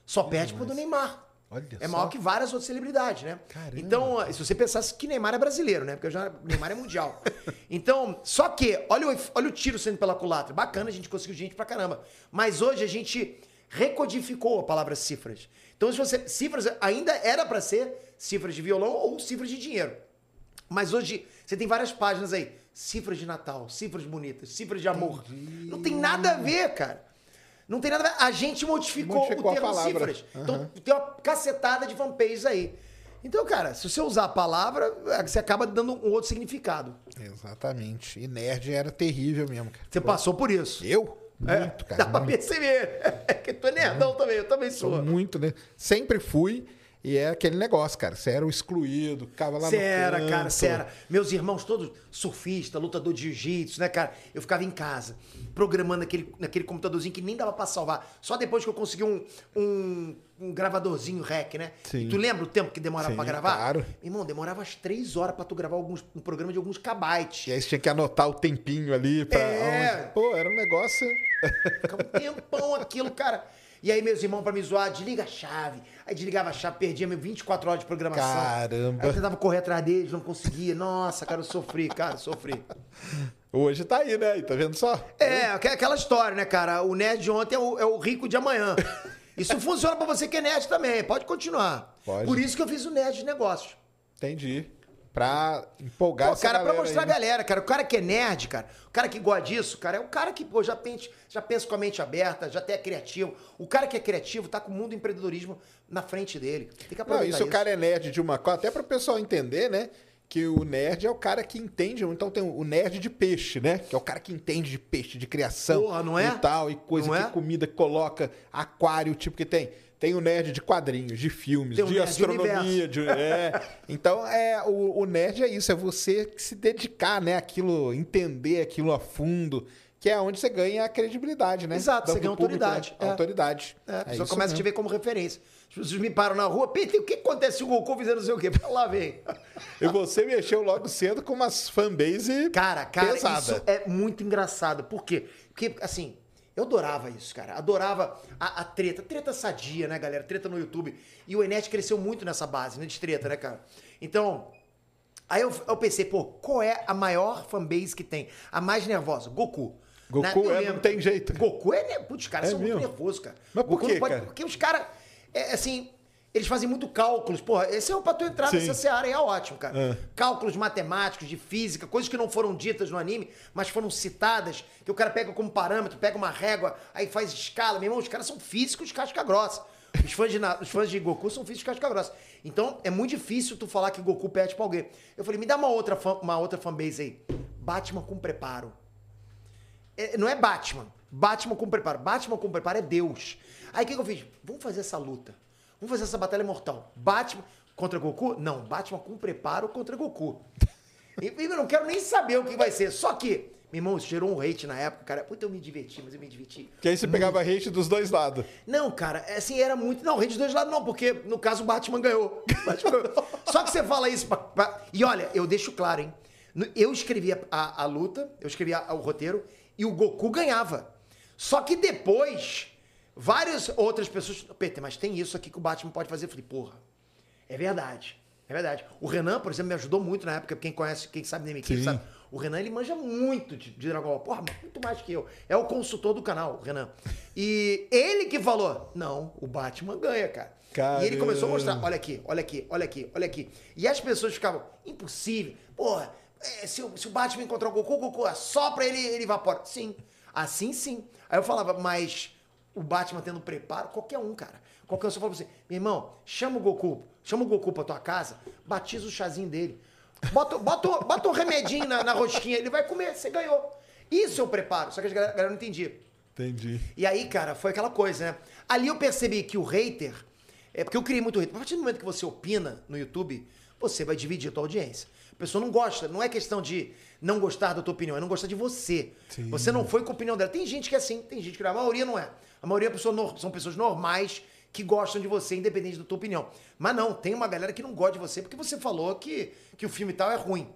Só perde pro do Neymar. Olha é só. maior que várias outras celebridades, né? Caramba. Então, se você pensasse que Neymar é brasileiro, né? Porque já Neymar é mundial. Então, só que, olha o, olha o tiro sendo pela culatra. Bacana, a gente conseguiu gente pra caramba. Mas hoje a gente recodificou a palavra cifras. Então, se você. Cifras ainda era pra ser cifras de violão ou cifras de dinheiro. Mas hoje você tem várias páginas aí. Cifras de Natal, cifras bonitas, cifras de amor. Não tem nada a ver, cara. Não tem nada a ver. A gente modificou, Modificou o termo cifras. Então tem uma cacetada de fanpages aí. Então, cara, se você usar a palavra, você acaba dando um outro significado. Exatamente. E nerd era terrível mesmo, cara. Você passou por isso. Eu? É, Muito, cara. Dá pra muito. perceber. É que tu é nerdão também, eu também sou. Sou muito, né? Sempre fui. E é aquele negócio, cara. Você era o excluído, ficava lá Cê no era, canto. cara, cê era. Meus irmãos todos surfista, lutador de jiu-jitsu, né, cara? Eu ficava em casa, programando naquele, naquele computadorzinho que nem dava pra salvar. Só depois que eu consegui um, um, um gravadorzinho rec, né? Sim. E tu lembra o tempo que demorava Sim, pra gravar? claro. Irmão, demorava as três horas pra tu gravar alguns, um programa de alguns kbytes. E aí você tinha que anotar o tempinho ali pra. É. onde- Pô, era um negócio. Ficava um tempão aquilo, cara. E aí meus irmãos pra me zoar, desliga a chave. Aí desligava a chave, perdia meu 24 horas de programação. Caramba. Aí eu tentava correr atrás deles, não conseguia. Nossa, cara, eu sofri, cara, eu sofri. Hoje tá aí, né? E tá vendo só? É, aqu- aquela história, né, cara? O nerd de ontem é o, é o rico de amanhã. Isso funciona pra você que é nerd também, pode continuar. Pode. Por isso que eu fiz o nerd de negócios. Entendi. Pra empolgar Pô, essa cara, pra galera mostrar aí, a né? galera, cara. O cara que é nerd, cara, o cara que gosta disso, cara, é o cara que, pô, já pensa, já pensa com a mente aberta, já até é criativo. O cara que é criativo tá com o mundo do empreendedorismo na frente dele. Tem que Não, aproveitar isso o cara é nerd de uma coisa, até para o pessoal entender, né? Que o nerd é o cara que entende. Então tem o nerd de peixe, né? Que é o cara que entende de peixe, de criação. Porra, não é? E tal, e coisa Não que é? comida que coloca, aquário, tipo que tem. Tem o nerd de quadrinhos, de filmes, de nerd de astronomia. De, é. Então, é, o, o nerd é isso, é você se dedicar, né? Aquilo, entender aquilo a fundo, que é onde você ganha a credibilidade, né? Exato, você Dando ganha público, autoridade, né? é. Autoridade. É, a É pessoa começa a te mesmo. ver como referência. As pessoas me param na rua, Peter, o que acontece se o Goku fizer não sei o quê? Lá vem. E você mexeu logo cedo com umas fanbase Cara, cara, pesada. isso é muito engraçado. Por quê? Porque, assim, eu adorava isso, cara. Adorava a, a treta. Treta sadia, né, galera? Treta no YouTube. E o Enet cresceu muito nessa base, né, de treta, né, cara? Então, aí eu, eu pensei, pô, qual é a maior fanbase que tem? A mais nervosa? Goku. Goku? Eu é, lembro. não tem jeito. Goku é... Putz, os caras É são mesmo? muito nervosos, cara. Mas por Goku quê, pode- cara? Porque os caras, é, assim... Eles fazem muito cálculos. Porra, esse é o pra tu entrar Sim. nessa seara aí, é ótimo, cara É. cálculos matemáticos, de física, coisas que não foram ditas no anime, mas foram citadas, que o cara pega como parâmetro, pega uma régua, aí faz escala. Meu irmão, os caras são físicos casca grossa. Os fãs de, os fãs de Goku são físicos casca grossa. Então, é muito difícil tu falar que Goku perde pra alguém. Eu falei, me dá uma outra, fan, uma outra fanbase aí. Batman com preparo. É, não é Batman. Batman com preparo. Batman com preparo é Deus. Aí o que, que eu fiz? Vamos fazer essa luta. Vamos fazer essa batalha mortal. Batman contra Goku? Não, Batman com preparo contra Goku. E, eu não quero nem saber o que vai ser. Só que, meu irmão, isso gerou um hate na época, cara. Puta, eu me diverti, mas eu me diverti. Que aí você pegava hate dos dois lados. Não, cara, é assim, era muito. Não, rei dos dois lados não, porque no caso o Batman ganhou. Batman ganhou. Só que você fala isso. Pra, pra- E olha, eu deixo claro, hein? Eu escrevi a, a- a luta, eu escrevi a- o roteiro, e o Goku ganhava. Só que depois, várias outras pessoas. Peter, mas tem isso aqui que o Batman pode fazer. Eu falei, porra, é verdade. É verdade. O Renan, por exemplo, me ajudou muito na época. Quem conhece, quem sabe da minha equipe, sabe? O Renan, ele manja muito de, de Dragon Ball. Porra, muito mais que eu. É o consultor do canal, o Renan. E ele que falou: não, o Batman ganha, cara. E ele começou a mostrar: olha aqui, olha aqui, olha aqui, olha aqui. E as pessoas ficavam: impossível. Porra, é, se, o, se o Batman encontrar o Goku, o Goku assopra ele ele evapora. Sim, assim sim. Aí eu falava: mas o Batman tendo preparo, qualquer um, cara. Qualquer um, você fala pra você, meu irmão, chama o Goku, chama o Goku pra tua casa, batiza o chazinho dele. Bota, bota, bota um remedinho na, na rosquinha, ele vai comer, você ganhou. Isso é o preparo, só que a galera, a galera não entendia. Entendi. E aí, cara, foi aquela coisa, né? Ali eu percebi que o hater, é porque eu criei muito hater. A partir do momento que você opina no YouTube, você vai dividir a tua audiência. A pessoa não gosta, não é questão de não gostar da tua opinião, é não gostar de você. Sim. Você não foi com a opinião dela. Tem gente que é assim, tem gente que não. A maioria não é. A maioria é são pessoas normais que gostam de você, independente da tua opinião. Mas não, tem uma galera que não gosta de você porque você falou que, que o filme tal é ruim.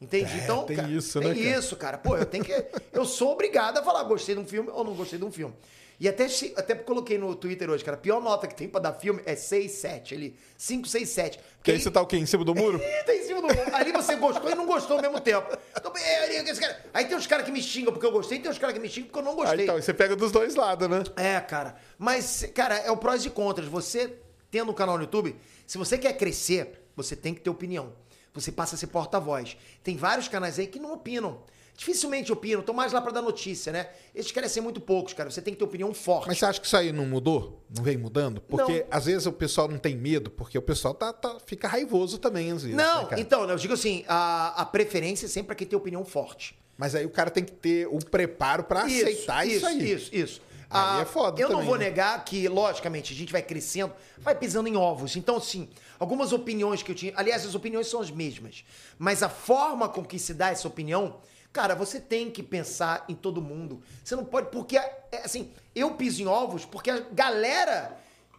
Entende? É, então, tem cara, isso, tem né, cara? isso, cara. Pô, eu tenho que. Eu sou obrigado a falar, gostei de um filme ou não gostei de um filme. E até, até coloquei no Twitter hoje, cara, a pior nota que tem pra dar filme é 6, 7. Ali, 5, 6, 7. Que aí você tá o quê? Em cima do muro? Ih, tá em cima do muro. Ali você gostou e não gostou ao mesmo tempo. Então, é, cara- Aí tem os caras que me xingam porque eu gostei, tem os caras que me xingam porque eu não Aí, gostei. então, você pega dos dois lados, né? É, cara. Mas, cara, é o prós e contras. Você tendo um canal no YouTube, se você quer crescer, você tem que ter opinião. Você passa a ser porta-voz. Tem vários canais aí que não opinam. Dificilmente opinam, estão mais lá pra dar notícia, né? Esses querem ser muito poucos, cara. Você tem que ter opinião forte. Mas você acha que isso aí não mudou? Não vem mudando? Porque Não. às vezes o pessoal não tem medo, porque o pessoal tá, tá- fica raivoso também, às vezes. Não, né, então, eu digo assim, a, a preferência é sempre pra quem tem opinião forte. Mas aí o cara tem que ter o preparo pra aceitar isso, aí. Isso, isso. Aí Ah, é foda Eu não também, vou né? negar que, logicamente, a gente vai crescendo, vai pisando em ovos. Então, assim, algumas opiniões que eu tinha. Aliás, as opiniões são as mesmas. Mas a forma com que se dá essa opinião, cara, você tem que pensar em todo mundo. Você não pode. Porque, é, assim, eu piso em ovos porque a galera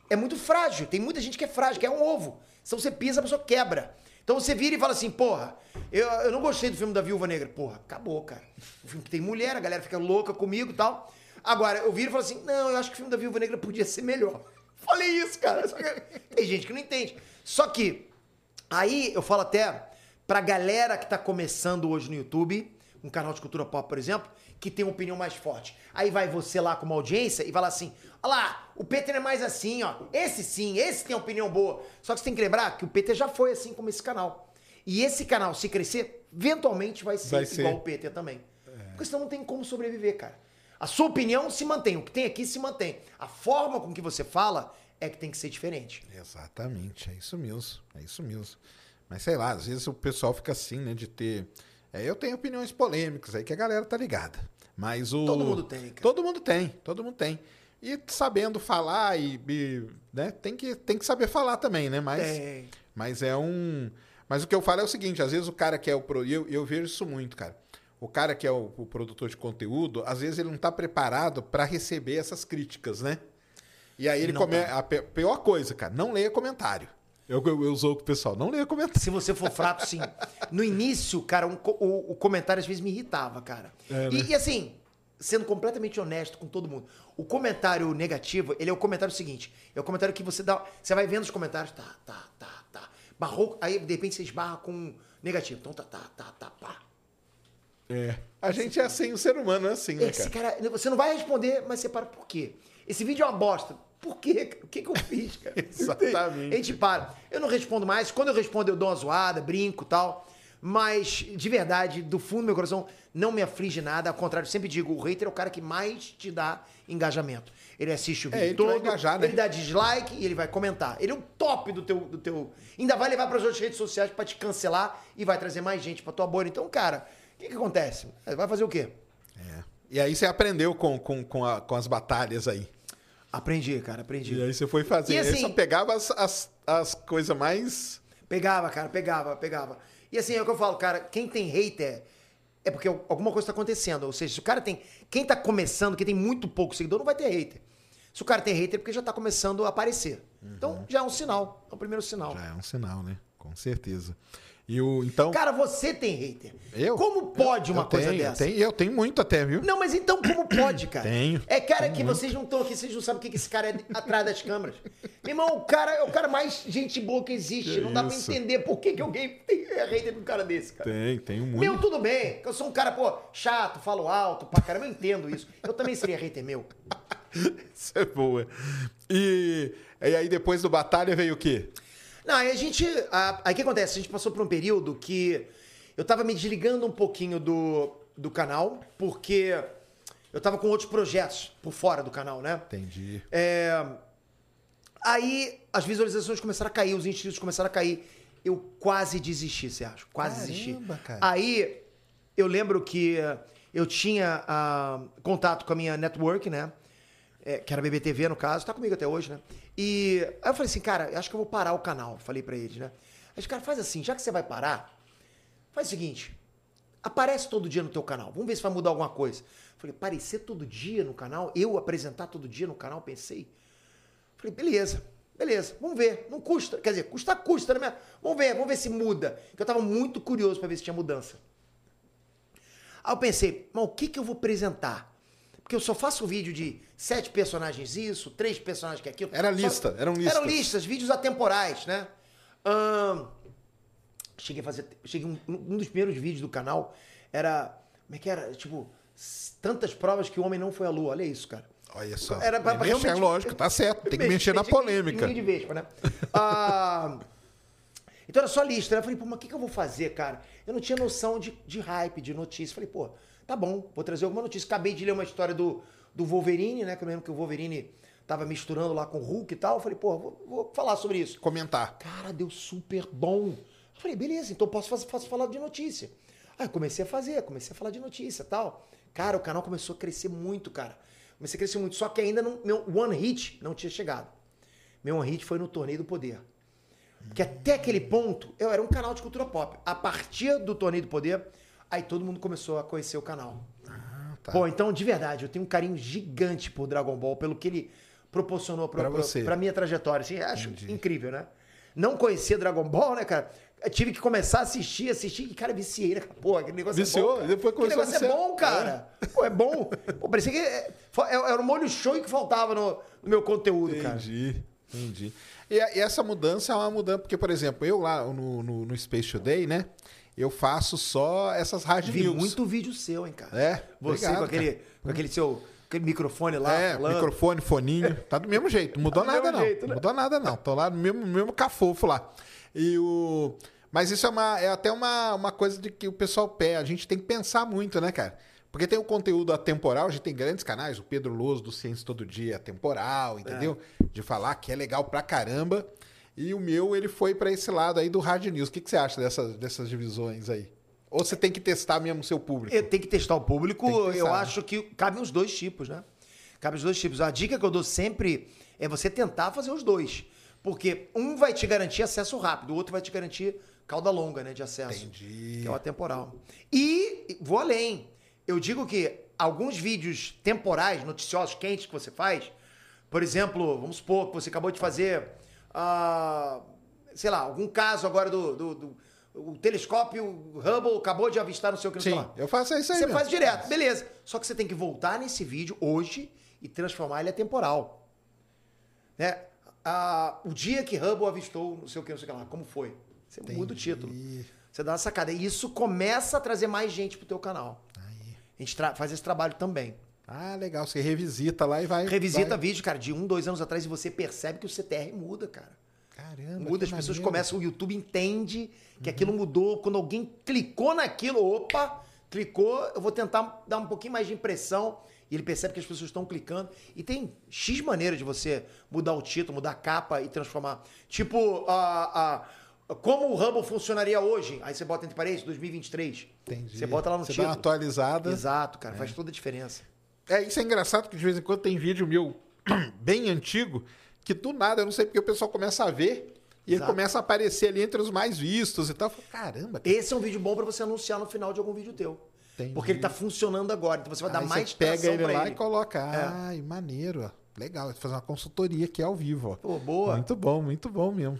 é muito frágil. Tem muita gente que é frágil, que é um ovo. Se você pisa, a pessoa quebra. Então você vira e fala assim, porra, eu, eu não gostei do filme da Viúva Negra. Porra, acabou, cara. O filme que tem mulher, a galera fica louca comigo e tal. Agora, eu viro e falo assim, não, eu acho que o filme da Viúva Negra podia ser melhor. Falei isso, cara. Que tem gente que não entende. Só que, aí eu falo até pra galera que tá começando hoje no YouTube, um canal de cultura pop, por exemplo, que tem uma opinião mais forte. Aí vai você lá com uma audiência e fala assim: olha lá, o Peter é mais assim, ó. Esse sim, esse tem opinião boa. Só que você tem que lembrar que o Peter já foi assim como esse canal. E esse canal, se crescer, eventualmente vai ser Vai ser. igual o Peter também. Porque senão não tem como sobreviver, cara. A sua opinião se mantém, o que tem aqui se mantém. A forma com que você fala é que tem que ser diferente. Exatamente, é isso mesmo. É isso mesmo. Mas sei lá, às vezes o pessoal fica assim, né, de ter. É, eu tenho opiniões polêmicas aí que a galera tá ligada. Mas o. Todo mundo tem, cara. Todo mundo tem, todo mundo tem. E sabendo falar e. e, né, tem que, tem que saber falar também, né? Mas, Tem. mas é um. Mas o que eu falo é o seguinte: às vezes o cara que é o. Pro, eu, eu vejo isso muito, cara. O cara que é o, o produtor de conteúdo, às vezes ele não tá preparado para receber essas críticas, né? E aí ele Não come... tá. A pior coisa, cara, não leia comentário. Eu, eu, eu com o pessoal, não leia comentário. Se você for fraco, sim. No início, cara, um o, o comentário às vezes me irritava, cara. É, e, né? e assim, sendo completamente honesto com todo mundo, o comentário negativo, ele é o comentário seguinte: é o comentário que você dá. Você vai vendo os comentários, tá, tá, tá, tá. Barrou, aí de repente você esbarra com negativo. Então tá, tá, tá, tá, pá. É. A gente é assim, o ser humano é assim, né, Esse cara? cara, você não vai responder, mas você para por quê? Esse vídeo é uma bosta. Por quê? O que, que eu fiz, cara? Exatamente. A gente para. Eu não respondo mais. Quando eu respondo, eu dou uma zoada, brinco e tal. Mas, de verdade, do fundo do meu coração, não me aflige nada. Ao contrário, eu sempre digo, o hater é o cara que mais te dá engajamento. Ele assiste o É, vídeo ele que vai todo, engajar, né? ele dá dislike e ele vai comentar. Ele é o top do teu, do teu... Ainda vai levar para as outras redes sociais pra te cancelar e vai trazer mais gente pra tua bolha. Então, cara, o que, que acontece? Vai fazer o quê? É. E aí você aprendeu com, com, com, a- com as batalhas aí. Aprendi, cara, aprendi. E aí você foi fazer. E aí assim- só pegava as, as, as coisas mais. Pegava, cara, pegava, pegava. E assim, é o que eu falo, cara, quem tem hater é porque alguma coisa tá acontecendo. Ou seja, se o cara tem. Quem tá começando, quem tem muito pouco seguidor, não vai ter hater. Se o cara tem hater, é porque já tá começando a aparecer. Então, já é um sinal. É o primeiro sinal. Já é um sinal, né? Com certeza. E o. Então. Cara, você tem hater. eu? Como pode Eu- uma eu coisa tenho, dessa? Eu tenho, eu tenho muito até, viu? Não, mas então como pode, cara? Tenho. É, cara, que vocês não estão aqui, vocês não sabem o que que esse cara é atrás das câmeras. Meu irmão, o cara é o cara mais gente boa que existe. Que não dá pra isso. entender por que, que alguém tem é hater de um cara desse, cara. Tem, tenho muito. Meu, tudo bem. Eu sou um cara, pô, chato, falo alto, pra caramba, eu entendo isso. Eu também seria hater meu. Isso é boa. E, e aí depois do Batalha veio o quê? Não, aí a gente. a- Aí o que acontece? A gente passou por um período que eu tava me desligando um pouquinho do, do canal, porque eu tava com outros projetos por fora do canal, né? Entendi. É, Aí as visualizações começaram a cair, os inscritos começaram a cair. Eu quase desisti, você acha? Quase desisti. Caramba, cara. Aí eu lembro que eu tinha ah, contato com a minha network, né? É, que era BBTV, no caso, tá comigo até hoje, né? E aí eu falei assim, cara, acho que eu vou parar o canal. Falei pra eles, né? Aí os caras, faz assim, já que você vai parar, faz o seguinte, aparece todo dia no teu canal. Vamos ver se vai mudar alguma coisa. Falei, aparecer todo dia no canal? Eu apresentar todo dia no canal? Pensei. Falei, beleza, beleza, vamos ver. Não custa. Quer dizer, custa, custa, né? Vamos ver, vamos ver se muda. Porque eu tava muito curioso pra ver se tinha mudança. Aí eu pensei, mas o que que eu vou apresentar? Porque eu só faço vídeo de sete personagens isso, três personagens que aquilo. Era lista, eram listas. Eram listas, vídeos atemporais, né? Cheguei a fazer. Cheguei um, um dos primeiros vídeos do canal era. Como é que era? Tipo, tantas provas que o homem não foi à lua. Olha isso, cara. Olha só. Era pra- pra que mexer, realmente- lógico, tá certo. Tem que mexer na Mexer em- polêmica. de vespa, né? Ah, então era só lista, né? Eu falei, pô, mas o que, que eu vou fazer, cara? Eu não tinha noção de, de hype, de notícia. Falei, pô, tá bom, vou trazer alguma notícia. Acabei de ler uma história do, do Wolverine, né? Que eu lembro que o Wolverine tava misturando lá com o Hulk e tal. Eu falei, pô, vou, vou falar sobre isso. Comentar. Cara, deu super bom. Eu falei, beleza, então posso, fazer, posso falar de notícia. Aí eu comecei a fazer, comecei a falar de notícia e tal. Cara, o canal começou a crescer muito, cara. Comecei a crescer muito. Só que ainda não, meu One Hit não tinha chegado. Meu One Hit foi no Torneio do Poder. Porque até aquele ponto, eu era um canal de cultura pop. A partir do Torneio do Poder, aí todo mundo começou a conhecer o canal. Ah, tá. Pô, então, de verdade, eu tenho um carinho gigante por Dragon Ball, pelo que ele proporcionou pra, Pra pra, você. pra minha trajetória. Assim, acho Entendi. incrível, né? Não conhecia Dragon Ball, né, cara? Eu tive que começar a assistir, assistir, e, cara, viciei, né? Pô, aquele negócio Viciou? é bom. cara. Depois aquele começou a negócio é bom, cara. Pô, é bom. Pô, parecia que é- foi- era o molho show que faltava no, no meu conteúdo, cara. Entendi, entendi. E, e essa mudança é uma mudança, porque, por exemplo, eu lá no, no, no Space Today, né? Eu faço só essas hard Vi news. muito vídeo seu, hein, cara. É, Você obrigado, com, aquele, com aquele seu aquele microfone lá É, falando. microfone, foninho, tá do mesmo jeito, não mudou Tá nada não. jeito, né? Mudou nada não, tô lá no mesmo, mesmo cafofo lá. E o... Mas isso é, uma, é até uma, uma coisa de que o pessoal pé, a gente tem que pensar muito, né, cara? Porque tem o conteúdo atemporal, a gente tem grandes canais, o Pedro Loso do Ciência Todo Dia, atemporal, entendeu? De falar que é legal pra caramba. E o meu, ele foi pra esse lado aí do Hard News. O que, que você acha dessas, dessas divisões aí? Ou você tem que testar mesmo o seu público? Eu tenho que testar o público. Tem testar, eu né? acho que cabe os dois tipos, né? Cabe os dois tipos. A dica que eu dou sempre é você tentar fazer os dois. Porque um vai te garantir acesso rápido, o outro vai te garantir cauda longa, né, de acesso. Entendi. Que é o atemporal. E vou além. Eu digo que alguns vídeos temporais, noticiosos, quentes que você faz, por exemplo, vamos supor que você acabou de fazer, ah, sei lá, algum caso agora do, do- do- o telescópio Hubble acabou de avistar não sei o que, Sim, eu faço isso aí Você mesmo. faz direto, beleza. Só que você tem que voltar nesse vídeo hoje e transformar ele a temporal. Né? Ah, o dia que Hubble avistou não sei o que, não sei o que lá, como foi? Você muda o título. Você dá uma sacada. E isso começa a trazer mais gente pro teu canal. Aí. A gente faz esse trabalho também. Ah, legal. Você revisita lá e vai. Revisita vai... vídeo, cara, de um, dois anos atrás e você percebe que o CTR muda, cara. Caramba. Muda, as que pessoas maneiro. começam, o YouTube entende que aquilo mudou. Quando alguém clicou naquilo, opa, clicou, eu vou tentar dar um pouquinho mais de impressão. E ele percebe que as pessoas estão clicando. E tem X maneiras de você mudar o título, mudar a capa e transformar. Tipo, a, a, como o Hubble funcionaria hoje? Aí você bota entre parênteses, 2023. Entendi. Você bota lá no Você título. dá uma atualizada. Exato, cara. Faz toda a diferença. É, isso é engraçado que de vez em quando tem vídeo meu bem antigo que do nada, eu não sei porque o pessoal começa a ver e ele Exato. começa a aparecer ali entre os mais vistos e tal. Eu falo, Caramba, cara. Esse é um vídeo bom pra você anunciar no final de algum vídeo teu. Entendi. Porque ele tá funcionando agora. Então você vai dar Aí mais você pega ele lá ele. e coloca. É. Ai, maneiro, ó. Legal, fazer uma consultoria aqui ao vivo, ó. Pô, boa. Muito bom, muito bom mesmo.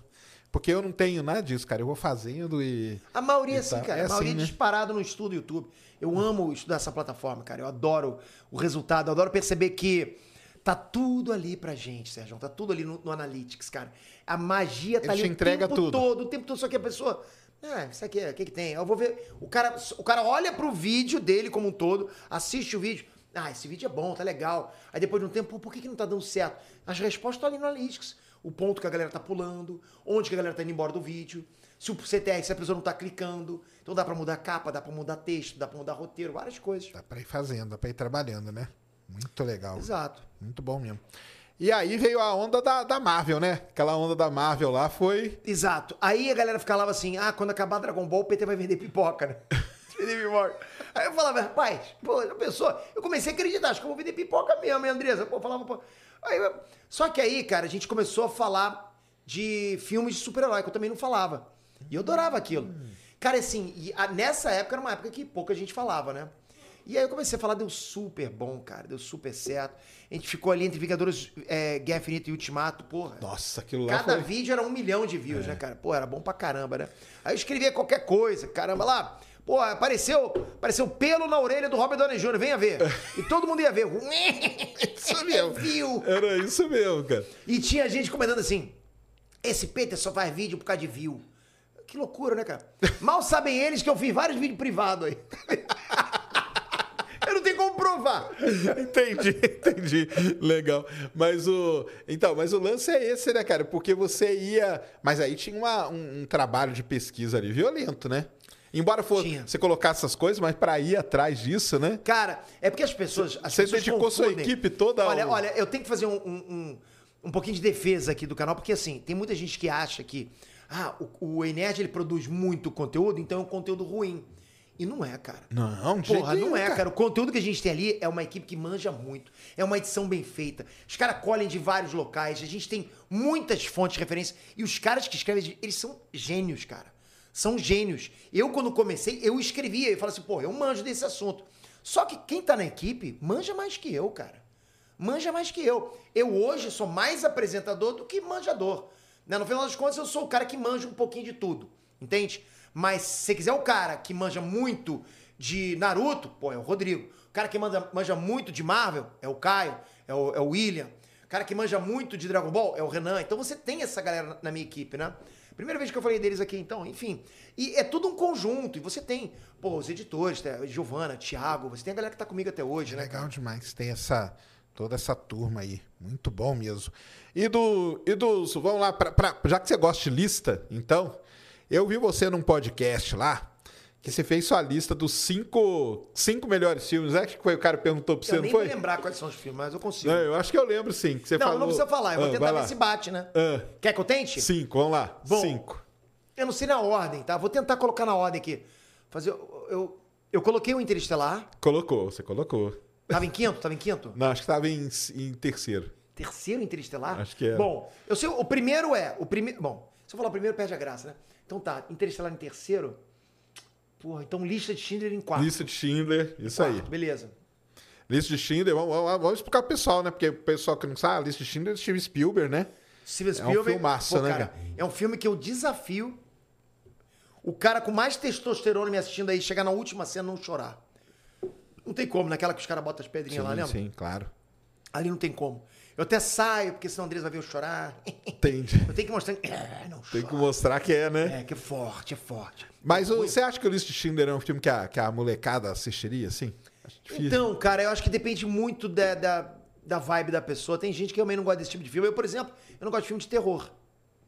Porque eu não tenho nada disso, cara. Eu vou fazendo e. A maioria é E assim, tá- cara. é a maioria assim, é né? disparado no estudo YouTube. Eu amo estudar essa plataforma, cara. Eu adoro o resultado. Eu adoro perceber que tá tudo ali pra gente, Sérgio. Tá tudo ali no, no Analytics, cara. A magia tá Ele ali te o entrega tempo tudo. todo. O tempo todo. Só que a pessoa... É, isso aqui, o que que tem? Eu vou ver... O cara, o cara olha pro vídeo dele como um todo, assiste o vídeo. Ah, esse vídeo é bom, tá legal. Aí depois de um tempo, por que, que não tá dando certo? As respostas estão ali no Analytics. O ponto que a galera tá pulando, onde que a galera tá indo embora do vídeo, se o CTR, se a pessoa não tá clicando. Então dá pra mudar capa, dá pra mudar texto, dá pra mudar roteiro, várias coisas. Dá pra ir fazendo, dá pra ir trabalhando, né? Muito legal. Exato. Muito bom mesmo. E aí veio a onda da, da Marvel, né? Aquela onda da Marvel lá foi. Exato. Aí a galera falava assim: ah, quando acabar Dragon Ball, o PT vai vender pipoca, né? vender pipoca. Aí eu falava, rapaz, pô, já pensou? Eu comecei a acreditar, acho que eu vou vender pipoca mesmo, hein, Andresa? Pô, falava, pô. Só que aí, cara, a gente começou a falar de filmes de super-herói, que eu também não falava. E eu adorava aquilo. Cara, assim, a- nessa época era uma época que pouca gente falava, né? E aí eu comecei a falar, deu super bom, cara, deu super certo. A gente ficou ali entre Vingadores, é, Guerra Infinita e Ultimato, porra. Nossa, aquilo lá Cada foi. vídeo era um milhão de views, né, cara? Pô, era bom pra caramba, né? Aí eu escrevia qualquer coisa, caramba, lá. Pô, apareceu, apareceu pelo na orelha do Robert Downey Jr., venha ver. E todo mundo ia ver. Isso mesmo. Viu? Era isso mesmo, cara. E tinha gente comentando assim: esse Peter só faz vídeo por causa de view. Que loucura, né, cara? Mal sabem eles que eu fiz vários vídeos privados aí. eu não tenho como provar provar. Entendi, entendi. Legal. Mas o. Então, mas o lance é esse, né, cara? Porque você ia. Mas aí tinha uma- um, um trabalho de pesquisa ali violento, né? Embora fosse, Tinha. você colocasse essas coisas, mas pra ir atrás disso, né? Cara, é porque as pessoas. As Você pessoas dedicou sua confundem. equipe toda ao- Olha, olha, eu tenho que fazer um, um, um, um pouquinho de defesa aqui do canal, porque assim, tem muita gente que acha que ah, o, o Enerd ele produz muito conteúdo, então é um conteúdo ruim. E não é, cara. Não, de Porra, jeito não é, cara. O conteúdo que a gente tem ali é uma equipe que manja muito. É uma edição bem feita. Os caras colhem de vários locais. A gente tem muitas fontes de referência. E os caras que escrevem, eles são gênios, cara. São gênios. Eu, quando comecei, eu escrevia. Eu falava assim, pô, eu manjo desse assunto. Só que quem tá na equipe manja mais que eu, cara. Manja mais que eu. Eu hoje sou mais apresentador do que manjador. Né? No final das contas, eu sou o cara que manja um pouquinho de tudo. Entende? Mas se você quiser o cara que manja muito de Naruto, pô, é o Rodrigo. O cara que manja, manja muito de Marvel é o Caio, é o, é o William. O cara que manja muito de Dragon Ball é o Renan. Então você tem essa galera na minha equipe, né? Primeira vez que eu falei deles aqui, então, enfim. E é tudo um conjunto. E você tem, pô, os editores, né? Giovana, Thiago, você tem a galera que tá comigo até hoje, né? Legal demais. Tem essa toda essa turma aí. Muito bom mesmo. E do e dos, vamos lá, pra, pra- já que você gosta de lista, então, eu vi você num podcast lá que você fez sua lista dos cinco, cinco melhores filmes. É que foi o cara que perguntou pra você, Eu não nem foi? vou lembrar quais são os filmes, mas eu consigo. Não, eu acho que eu lembro sim. Que você não, falou... não precisa falar. Eu vou Ah, tentar ver se bate, né? Ah, Quer que eu tente? cinco, vamos lá. Bom. Cinco. Eu não sei na ordem, tá? Vou tentar colocar na ordem aqui. Fazer. Eu, eu, eu coloquei o Interestelar. Colocou, você colocou. Tava em quinto? Tava em quinto? Não, acho que tava em, em terceiro. Terceiro Interestelar? Acho que era. Bom, eu sei. O primeiro é. O primeiro. Bom, se eu falar o primeiro, perde a graça, né? Então tá, Interestelar em terceiro. Porra, então lista de Schindler em quarto. Lista de Schindler, isso Quarto, aí. Beleza. Lista de Schindler, vamos, vamos- vamos explicar pro pessoal, né? Porque o pessoal que não sabe, a lista de Schindler é Steven Spielberg, né? Steven É um Spielberg. filmaço, pô, né, cara? É um filme que eu desafio o cara com mais testosterona me assistindo aí chegar na última cena e não chorar. Não tem como, naquela que os caras botam as pedrinhas lá, lembra? sim, claro. Ali não tem como. Eu até saio, porque senão o Andrés vai ver eu chorar. Entendi. Eu tenho que mostrar. É, não Tem chora. que mostrar que é, né? É, que é forte, é forte. Mas o- você acha que o Lista de Schindler é um filme que a, que a molecada assistiria, assim? Então, cara, eu acho que depende muito da, da, da vibe da pessoa. Tem gente que também não gosta desse tipo de filme. Eu, por exemplo, eu não gosto de filme de terror.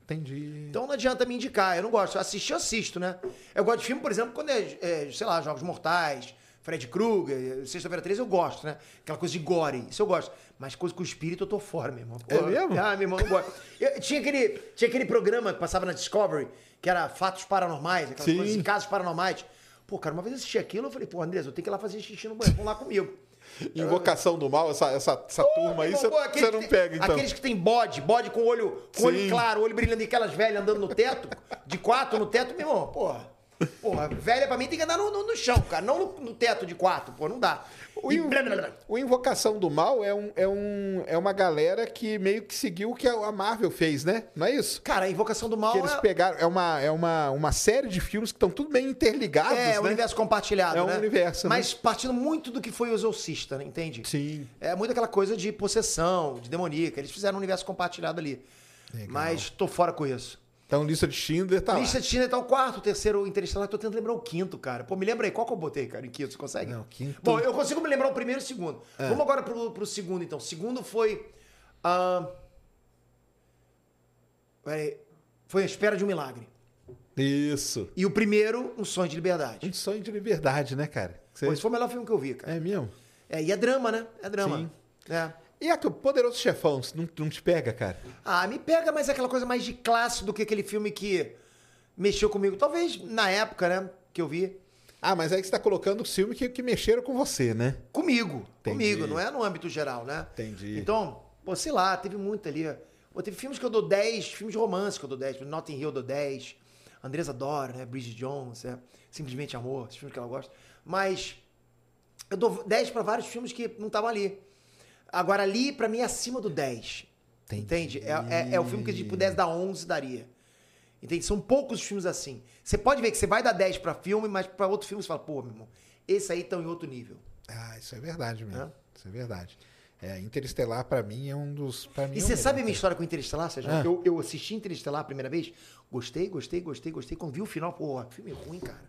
Entendi. Então não adianta me indicar. Eu não gosto. Assistir, eu assisto, né? Eu gosto de filme, por exemplo, quando é, é, sei lá, Jogos Mortais, Fred Krueger, Sexta-feira 13, eu gosto, né? Aquela coisa de gore. Isso eu gosto. Mas coisa com espírito eu tô fora, meu irmão. É mesmo? Ah, meu irmão, não gosto. Eu- tinha, aquele, tinha aquele programa que passava na Discovery, que era Fatos Paranormais, aquelas Sim. coisas casos paranormais. Pô, cara, uma vez eu assisti aquilo, eu falei, pô, Andrés, eu tenho que ir lá fazer xixi no banheiro. Vamos lá comigo. Invocação do Mal, essa, essa, essa turma aí, você você não pega, então. Aqueles que tem bode, bode com olho, com olho claro, olho brilhando e aquelas velhas andando no teto, de quatro no teto, meu irmão, porra. Porra, velha pra mim tem que andar no, no- no chão, cara, não no, no teto de quatro, pô, não dá. O, E blá, blá, blá. o Invocação do Mal é, um, é, um, é uma galera que meio que seguiu o que a Marvel fez, né? Não é isso? Cara, a Invocação do Mal Que eles é, pegaram. É uma, é uma, uma série de filmes que estão tudo bem interligados. é né? o universo compartilhado, É um né? universo, né? Mas partindo muito do que foi o Exorcista, né? entende? Sim. É muito aquela coisa de possessão, de demoníaca. Eles fizeram um universo compartilhado ali. Mas tô fora com isso. Então, lista de Schindler tá Lista lá. de Schindler tá o quarto, o terceiro, Interestelar. Tô tentando lembrar o quinto, cara. Pô, me lembra aí, qual que eu botei, cara, em quinto? Você consegue? Não, quinto- Bom, eu consigo me lembrar o primeiro e o segundo. É. Vamos agora pro, pro segundo, então. O segundo foi... ah, peraí. Foi A Espera de um Milagre. Isso. E o primeiro, Um Sonho de Liberdade. Um sonho de liberdade, né, cara? Você- Pô, esse foi o melhor filme que eu vi, cara. É mesmo? É, e é drama, né? É drama. Sim. É. E a Poderoso Chefão, não, não te pega, cara? Ah, me pega mais aquela coisa mais de classe do que aquele filme que mexeu comigo. Talvez na época, né, que eu vi. Ah, mas aí que você tá colocando os filmes que, que mexeram com você, né? Comigo. Entendi. Comigo, não é no âmbito geral, né? Entendi. Então, pô, sei lá, teve muito ali. Pô, teve filmes que eu dou 10, filmes de romance que eu dou 10. Notting Hill eu dou 10. Andresa adora, né? Bridget Jones, é. Simplesmente Amor, esses filmes que ela gosta. Mas eu dou 10 pra vários filmes que não estavam ali. Agora, ali, pra mim, é acima do 10. Entendi. Entende? É, é, é o filme que se pudesse dar 11, daria. Entende? São poucos os filmes assim. Você pode ver que você vai dar 10 pra filme, mas pra outro filme você fala, pô, meu irmão, esse aí estão em outro nível. Ah, isso é verdade mesmo. Isso é verdade. É, Interestelar, pra mim, é um dos. Mim, E é você melhor, sabe a minha história com Interestelar, Sérgio? Ah. Eu, eu assisti Interestelar a primeira vez, gostei, gostei, gostei, gostei. Quando vi o final, pô, filme ruim, cara.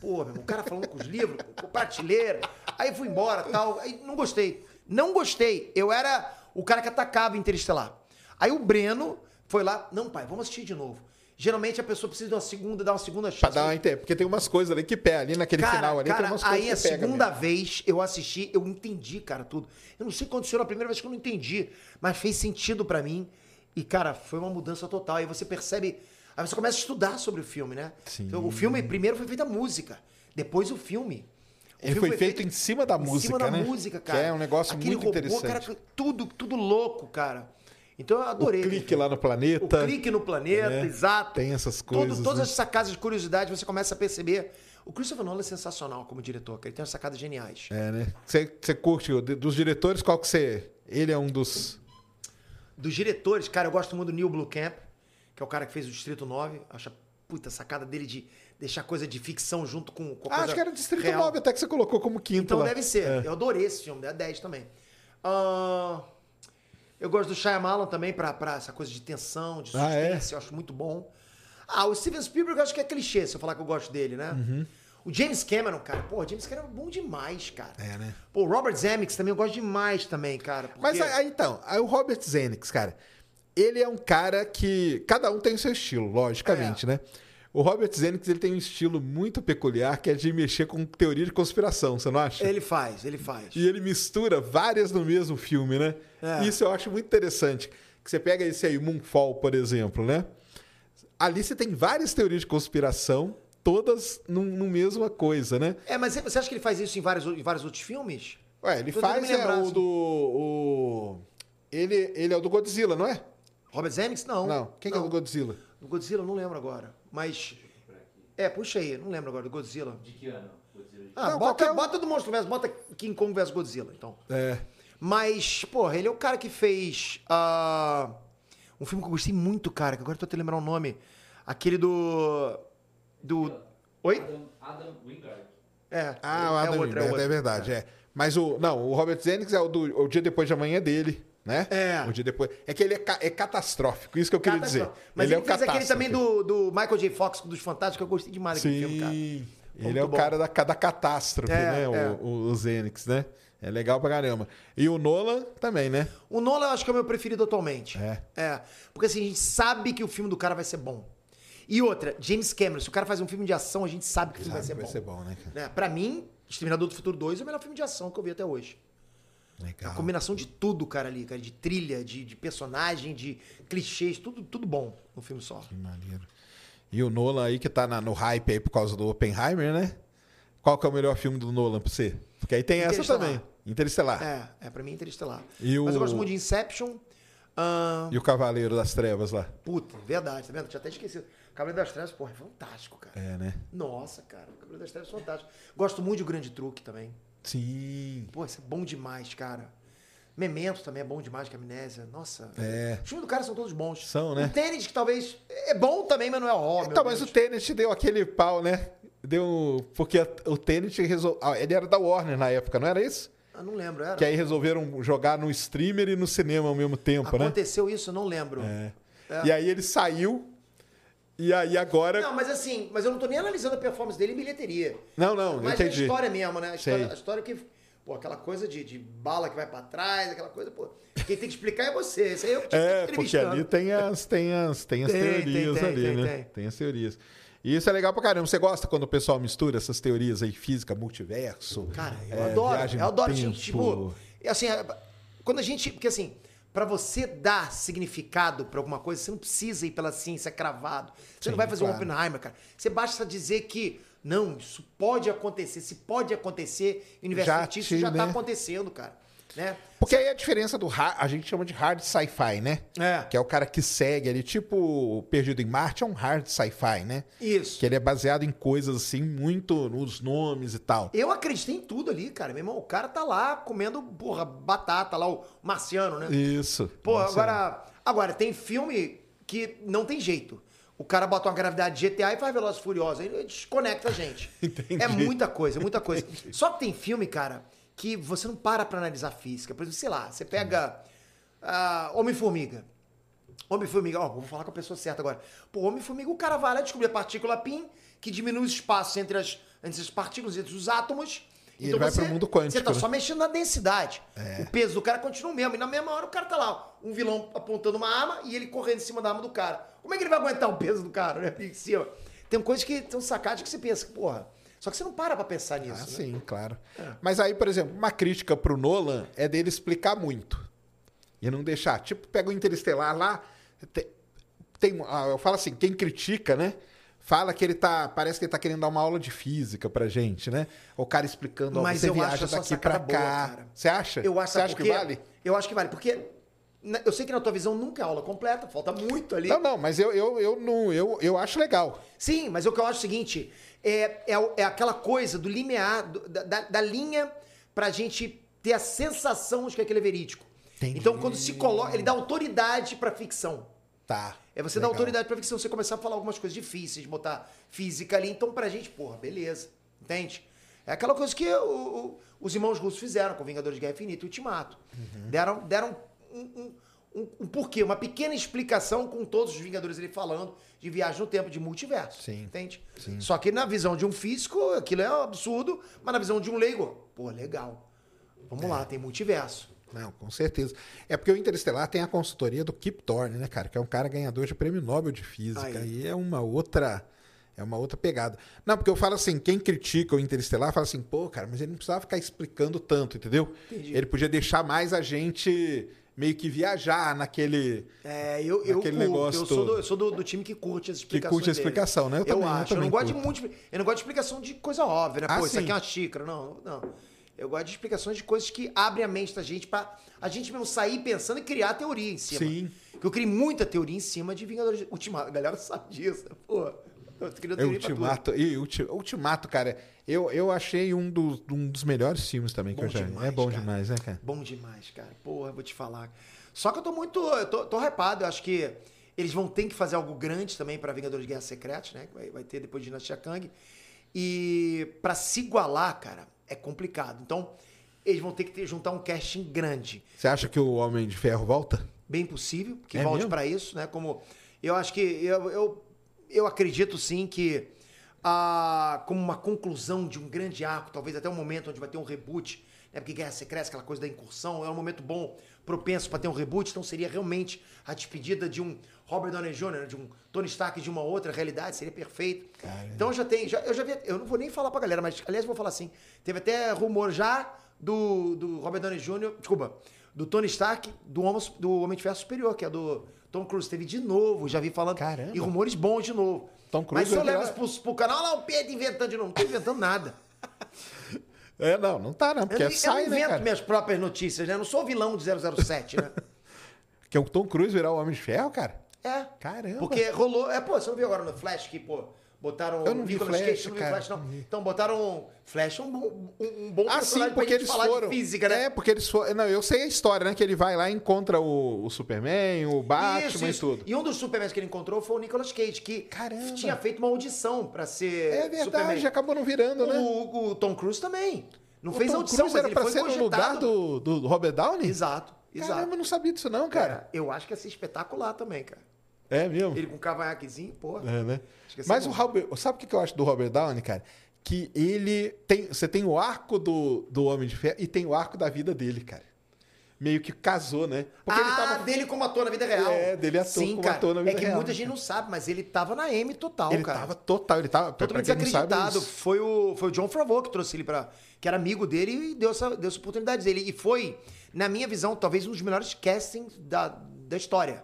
Pô, meu irmão, o cara falando com os livros, com prateleira. Aí fui embora tal. Aí não gostei. Não gostei. Eu era o cara que atacava Interestelar. Aí o Breno foi lá. Não, pai, vamos assistir de novo. Geralmente a pessoa precisa de uma segunda, dar uma segunda Pra chance. dar uma ideia, porque tem umas coisas ali que pega ali naquele Cara, final ali, cara, tem umas coisas aí a segunda mesmo. vez eu assisti, eu entendi, cara, tudo. Eu não sei o que aconteceu na primeira vez que eu não entendi, mas fez sentido pra mim. E, cara, foi uma mudança total. Aí você percebe. Aí você começa a estudar sobre o filme, né? Sim. Então, o filme primeiro foi feita a música, depois o filme. O Ele filme foi feito em cima da em música, cima da né? música, Que cara. é um negócio Aquele muito robô, interessante. Cara, tudo, tudo louco, cara. Então eu adorei. O clique lá no O planeta. clique no planeta, É, exato. tem essas Todo- coisas, todas né? as sacadas de curiosidade você começa a perceber. O Christopher Nolan é sensacional como diretor, cara. Ele tem umas sacadas geniais. É, né? Você, você curte, o- dos diretores, qual que você... Ele é um dos... Dos diretores, cara, eu gosto muito do Neil Blomkamp, que é o cara que fez o Distrito 9. Acho a puta sacada dele de deixar coisa de ficção junto com, com a Ah, coisa acho que era Distrito real. 9 até que você colocou como quinto Então lá. deve ser. É. Eu adorei esse filme, dá 10 também. Ah, eu gosto do Shyamalan também pra, pra essa coisa de tensão, de Ah, é? suspense, eu acho muito bom. Ah, o Steven Spielberg eu acho que é clichê se eu falar que eu gosto dele, né? O James Cameron, cara, pô, James Cameron é bom demais, cara. Uhum. É, né? Pô, o Robert Zemeckis também eu gosto demais também, cara. porque- Mas aí, então, aí o Robert Zemeckis, cara, ele é um cara que... Cada um tem o seu estilo, logicamente, É. né? O Robert Zemeckis, ele tem um estilo muito peculiar, que é de mexer com teoria de conspiração, você não acha? Ele faz, ele faz. E ele mistura várias no mesmo filme, né? É. Isso eu acho muito interessante. Que você pega esse aí, Moonfall, por exemplo, né? Ali você tem várias teorias de conspiração, todas no, no mesma coisa, né? É, mas você acha que ele faz isso em vários, em vários outros filmes? Ué, ele Tô faz é, o assim. do. O... Ele, ele é o do Godzilla, não é? Robert Zemeckis? Não. Não. Quem que é o do Godzilla? Do Godzilla eu não lembro agora. Mas. É, puxa aí, não lembro agora, do Godzilla. De que ano? Godzilla de- Ah, Não, bota, qualquer um. bota do Monstro Verso, bota King Kong vs Godzilla, então. É. Mas, porra, ele é o cara que fez. ah, um filme que eu gostei muito, cara, que agora eu tô tentando lembrar o nome. Aquele do. Do. Oi? Adam, Adam Wingard. É. Ah, o é Adam outro, é, outro. é verdade, é. Mas o. Não, o Robert Zemeckis é o do o dia depois de amanhã dele, né? É. O depois. É que ele é, ca- é catastrófico, isso que eu queria dizer. Mas ele, é o fez aquele também do, do Michael J. Fox dos Fantásticos, que eu gostei demais daquele filme, cara. Sim. Ele é o bom. cara da, da catástrofe, É, né? é. O, o, o Zenix, né? É legal pra caramba. E o Nolan também, né? O Nolan eu acho que é o meu preferido atualmente. É. É. Porque assim, a gente sabe que o filme do cara vai ser bom. E outra, James Cameron, se o cara faz um filme de ação, a gente sabe que o filme vai ser Sabe, bom. vai ser bom, né? cara? Né? Pra mim, Exterminador do Futuro 2 é o melhor filme de ação que eu vi até hoje. A Legal. combinação de tudo, cara, ali, cara. De trilha, de, de personagem, de clichês, tudo, tudo bom no filme só. Que maneiro. E o Nolan aí que tá na- no hype aí por causa do Oppenheimer, né? Qual que é o melhor filme do Nolan pra você? Porque aí tem essa também. Interestelar. É, é pra mim Interestelar. E Mas o- eu gosto muito de Inception. ahn, E o Cavaleiro das Trevas lá. Puta, verdade, tá vendo? Tinha até esquecido. Cavaleiro das Trevas, porra, é fantástico, cara. É, né? Nossa, cara, Cavaleiro das Trevas é fantástico. Gosto muito de O Grande Truque também. Sim. Pô, isso é bom demais, cara. Memento também é bom demais, que Amnésia. Nossa. É. Os filmes do cara são todos bons. São, né? O Tênis, que talvez é bom também, mas não é óbvio. Então, mas o Tenet deu aquele pau, né? Deu. Porque o Tenet resolveu. Ele era da Warner na época, não era isso? Ah, não lembro, era. Que aí resolveram jogar no streamer e no cinema ao mesmo tempo, né? Aconteceu isso, eu não lembro. É. É. E aí ele saiu. E aí agora. Não, mas assim, mas eu não tô nem analisando a performance dele em bilheteria. Não, não, Mas entendi. a história mesmo, né? A história, a história que. Pô, aquela coisa de, de bala que vai pra trás, aquela coisa, pô. Quem tem que explicar é você. Isso aí eu te É, porque ali tem as, tem as, tem as Tem, teorias tem, ali, tem, né? tem. As teorias. E isso é legal pra caramba. Você gosta quando o pessoal mistura essas teorias aí, física, multiverso? Cara, eu é, adoro. Eu adoro, gente, tipo, é assim, é, quando a gente, porque assim, pra você dar significado pra alguma coisa, você não precisa ir pela ciência cravado. Você Sim, não vai fazer claro. um Oppenheimer, cara. Você basta dizer que não, isso pode acontecer, se pode acontecer, o universo Já fictício te, já tá né? acontecendo, cara, né? Porque aí a diferença do hard, a gente chama de hard sci-fi, né? É. Que é o cara que segue ali, tipo Perdido em Marte é um hard sci-fi, né? Isso. Que ele é baseado em coisas assim, muito nos nomes e tal. Eu acreditei em tudo ali, cara. Meu irmão, o cara tá lá comendo, porra, batata lá, o marciano, né? Isso. Pô, agora, agora, tem filme que não tem jeito. O cara bota uma gravidade de GTA e faz Velozes e Furiosos. Aí desconecta a gente. Entendi. É muita coisa, muita coisa. Só que tem filme, cara, que você não para pra analisar física. Por exemplo, sei lá, você pega ah, Homem-Formiga. Homem-Formiga, ó, vou falar com a pessoa certa agora. Pô, Homem-Formiga, o cara vai lá descobrir a partícula PIN, que diminui o espaço entre as, entre as partículas, entre os átomos. E ele vai pro mundo quântico, Você tá né? só mexendo na densidade. É. O peso do cara continua o mesmo. E na mesma hora o cara tá lá, um vilão apontando uma arma e ele correndo em cima da arma do cara. Como é que ele vai aguentar o peso do cara, né? Em cima. Tem coisas que são sacadas que você pensa, porra. Só que você não para pra pensar nisso. Ah, né? sim, claro. Mas aí, por exemplo, uma crítica pro Nolan é dele explicar muito. E não deixar. Tipo, pega o Interestelar lá. Tem, tem- ah, eu falo assim, quem critica, né? Fala que ele tá. Parece que ele tá querendo dar uma aula de física pra gente, né? O cara explicando, ó, Mas você eu acho viaja essa daqui pra boa, cá. cara. Você acha? Eu acho Você acha que vale? Eu acho que vale, porque eu sei que na tua visão nunca é aula completa, falta muito ali. Não, não, mas eu, eu, eu, não, eu, eu acho legal. Sim, mas o que eu acho é o seguinte: é, é, é aquela coisa do limiar, do- da, da, linha pra gente ter a sensação de que aquilo é verídico. Entendi. Então, quando se coloca, ele dá autoridade pra ficção. Tá. É você dar legal. autoridade pra ficção, você começar a falar algumas coisas difíceis, botar física ali. Então, pra gente, porra, beleza. Entende? É aquela coisa que o- o- os irmãos russos fizeram com Vingadores de Guerra Infinita e Ultimato. Uhum. Deram, deram um, um- um- porquê, uma pequena explicação com todos os Vingadores ali falando de viagem no tempo, de multiverso. Sim. Entende? Sim. Só que na visão de um físico, aquilo é um absurdo, mas na visão de um leigo, pô, legal. Vamos É. lá, tem multiverso. Não, com certeza. É porque o Interestelar tem a consultoria do Kip Thorne, né, cara? Que é um cara ganhador de prêmio Nobel de Física. Aí. E é uma outra. É uma outra pegada. Não, porque eu falo assim, quem critica o Interestelar fala assim, pô, cara, mas ele não precisava ficar explicando tanto, entendeu? Entendi. Ele podia deixar mais a gente meio que viajar naquele. É, eu, eu Naquele curto, negócio eu sou, do, eu sou do, do time que curte as Que explicações. curte a dele. explicação, né? Eu Eu, também, eu acho. Eu, não gosto de muito. Eu não gosto de explicação de coisa óbvia, né? Ah, Pô, isso sim. aqui é uma xícara. Não, não. Eu gosto de explicações de coisas que abrem a mente da gente pra a gente mesmo sair pensando e criar teoria em cima. Sim. Que eu criei muita teoria em cima de Vingadores Ultimato. A galera sabe disso, né? Pô. É. Ultimato. E Ulti- Ultimato, cara, eu, eu achei um dos, um dos melhores filmes também que Bom eu já vi. demais, É bom cara. demais, né, cara? Bom demais, cara. Porra, vou te falar. Só que eu tô muito. Eu tô, tô hypado. Eu acho que eles vão ter que fazer algo grande também pra Vingadores de Guerra Secretas, né? Que vai, vai ter depois de Dinastia Kang. E pra se igualar, cara, é complicado. Então, eles vão ter que ter- juntar um casting grande. Você acha que o Homem de Ferro volta? Bem possível que É volte pra isso, né? Como. Eu acho que. Eu, eu, eu acredito sim que. ah, como uma conclusão de um grande arco, talvez até um momento onde vai ter um reboot, né? Porque Guerra Secreta, aquela coisa da incursão, é um momento bom, propenso para ter um reboot, então seria realmente a despedida de um Robert Downey Jr., né, de um Tony Stark de uma outra realidade, seria perfeito. Então já tem, já, eu já vi, eu não vou nem falar pra galera, mas aliás eu vou falar assim, teve até rumor já do, do Robert Downey Jr., desculpa, do Tony Stark, do Homem, do Homem de Ferro Superior, que é do Tom Cruise, teve de novo, já vi falando, Caramba. e rumores bons de novo. Tom Cruise mas se eu levo pro, pro canal, olha lá o Pedro inventando de novo, não tô inventando nada. É, não, não tá, não, porque eu, é eu sai, não né, invento cara? minhas próprias notícias, né? Eu não sou vilão de 007, né? Que é o Tom Cruise virar o Homem de Ferro, cara? É. Caramba. Porque rolou. É, pô, você não viu agora no Flash que, pô, botaram. Eu não vi Nicolas Flash, Cage, cara, Flash, não. Então botaram. Flash um bom, um, um bom Ah, sim, porque eles foram. física, né? É, porque eles foram. Não, eu sei a história, né? Que ele vai lá e encontra o, o Superman, o Batman Isso, e isso. tudo. E um dos Supermans que ele encontrou foi o Nicolas Cage, que Caramba. tinha feito uma audição pra ser. É verdade, Superman. acabou não virando, né? O, o Tom Cruise também. Não O fez Tom audição, Cruise mas era pra ser no cogitado. lugar do, do Robert Downey? Exato, exato. Caramba, eu não sabia disso não, cara. É, eu acho que ia ser espetacular também, cara. É, mesmo? Ele com um cavanhaquezinho, porra. É, né? Mas o. Robert, sabe o que eu acho do Robert Downey, cara? Que ele tem, você tem o arco do, do Homem de Ferro e tem o arco da vida dele, cara. Meio que casou, né? Porque ah, ele tava dele como ator na vida real. É, dele ator Sim, como cara. ator na vida É que real. muita gente não sabe, mas ele tava na M total, ele cara. tava total, ele tava Totalmente desacreditado. Foi o, foi o John Favreau que trouxe ele pra. que era amigo dele e deu essa, deu essa oportunidade dele. E foi, na minha visão, talvez um dos melhores castings da, da história.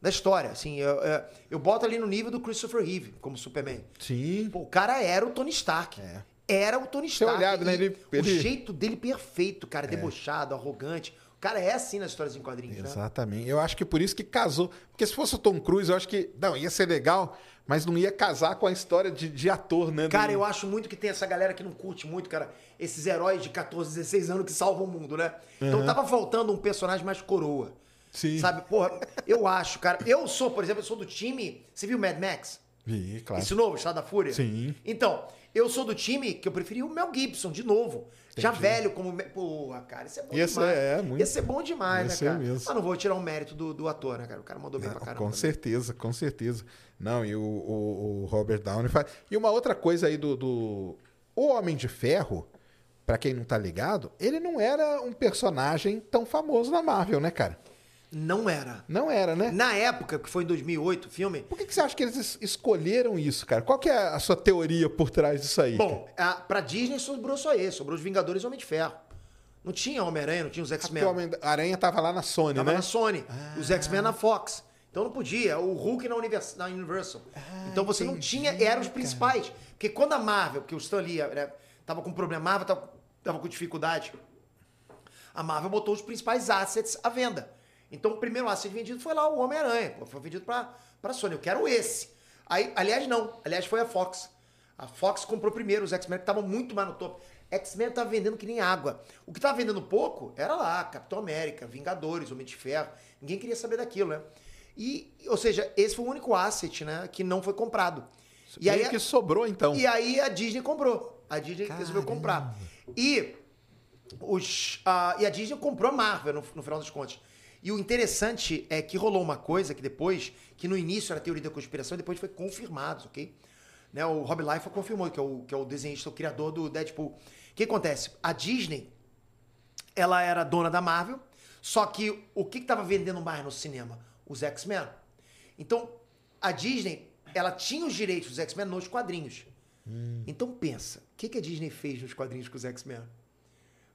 Da história, assim. Eu, eu, eu boto ali no nível do Christopher Reeve como Superman. Sim. Pô, o cara era o Tony Stark. É. Era o Tony Você Stark. olhava, né, ele- O ele- É. jeito dele perfeito, cara. Debochado, arrogante. O cara é assim nas histórias em quadrinhos, né? Exatamente. Eu acho que por isso que casou. Porque se fosse o Tom Cruise, eu acho que. Não, ia ser legal, mas não ia casar com a história de, de ator, né? Cara, do- eu acho muito que tem essa galera que não curte muito, cara, esses heróis de 14, 16 anos que salvam o mundo, né? Então tava faltando um personagem mais coroa. Sim. Sabe? Porra, eu acho, cara. Eu sou, por exemplo, eu sou do time. Você viu Mad Max? Vi, claro. Esse novo, Estado da Fúria? Sim. Então, eu sou do time que eu preferi o Mel Gibson, de novo. Já Entendi. velho como... Porra, cara, isso é bom demais. é, muito. Ia ser bom demais, né, cara? mesmo. Mas não vou tirar o mérito do, do ator, né, cara? O cara mandou bem Não, pra caramba. com também. certeza, com certeza. Não, e o, o- o Robert Downey faz. E uma outra coisa aí do, do- O Homem de Ferro, pra quem não tá ligado, ele não era um personagem tão famoso na Marvel, né, cara? Não era. Não era, né? Na época, que foi em 2008, o filme... Por que, que você acha que eles es- escolheram isso, cara? Qual que é a sua teoria por trás disso aí? Bom, a, pra Disney sobrou só esse. Sobrou os Vingadores e o Homem de Ferro. Não tinha Homem-Aranha, não tinha os X-Men. o Homem-Aranha tava lá na Sony, Tava né? na Sony. Os X-Men na Fox. Então não podia. O Hulk na, Univers- na Universal. então você não entendi, tinha. Eram os principais. Porque quando a Marvel, porque o Stan Lee né, tava com problema, a Marvel tava, tava com dificuldade, a Marvel botou os principais assets à venda. Então o primeiro asset vendido foi lá o Homem-Aranha. Foi vendido pra, pra Sony. Eu quero esse. Aí, aliás, não. Aliás, foi a Fox. A Fox comprou primeiro os X-Men que estavam muito mais no topo. X-Men tava vendendo que nem água. O que tava vendendo pouco era lá, Capitão América, Vingadores, Homem de Ferro. Ninguém queria saber daquilo, né? E, ou seja, esse foi o único asset, né, que não foi comprado. E Meio aí, que sobrou, então. e aí a Disney comprou. A Disney resolveu comprar. E, os, ah, e a Disney comprou a Marvel, no, no final das contas. E o interessante é que rolou uma coisa que depois, que no início era teoria da conspiração, e depois foi confirmado, ok? Né, o Rob Liefeld confirmou, que é, o, que é o desenhista, o criador do Deadpool. O que acontece? A Disney, ela era dona da Marvel, só que o que estava vendendo mais no cinema? Os X-Men. Então, a Disney, ela tinha os direitos dos X-Men nos quadrinhos. Então pensa, o que, que a Disney fez nos quadrinhos com os X-Men?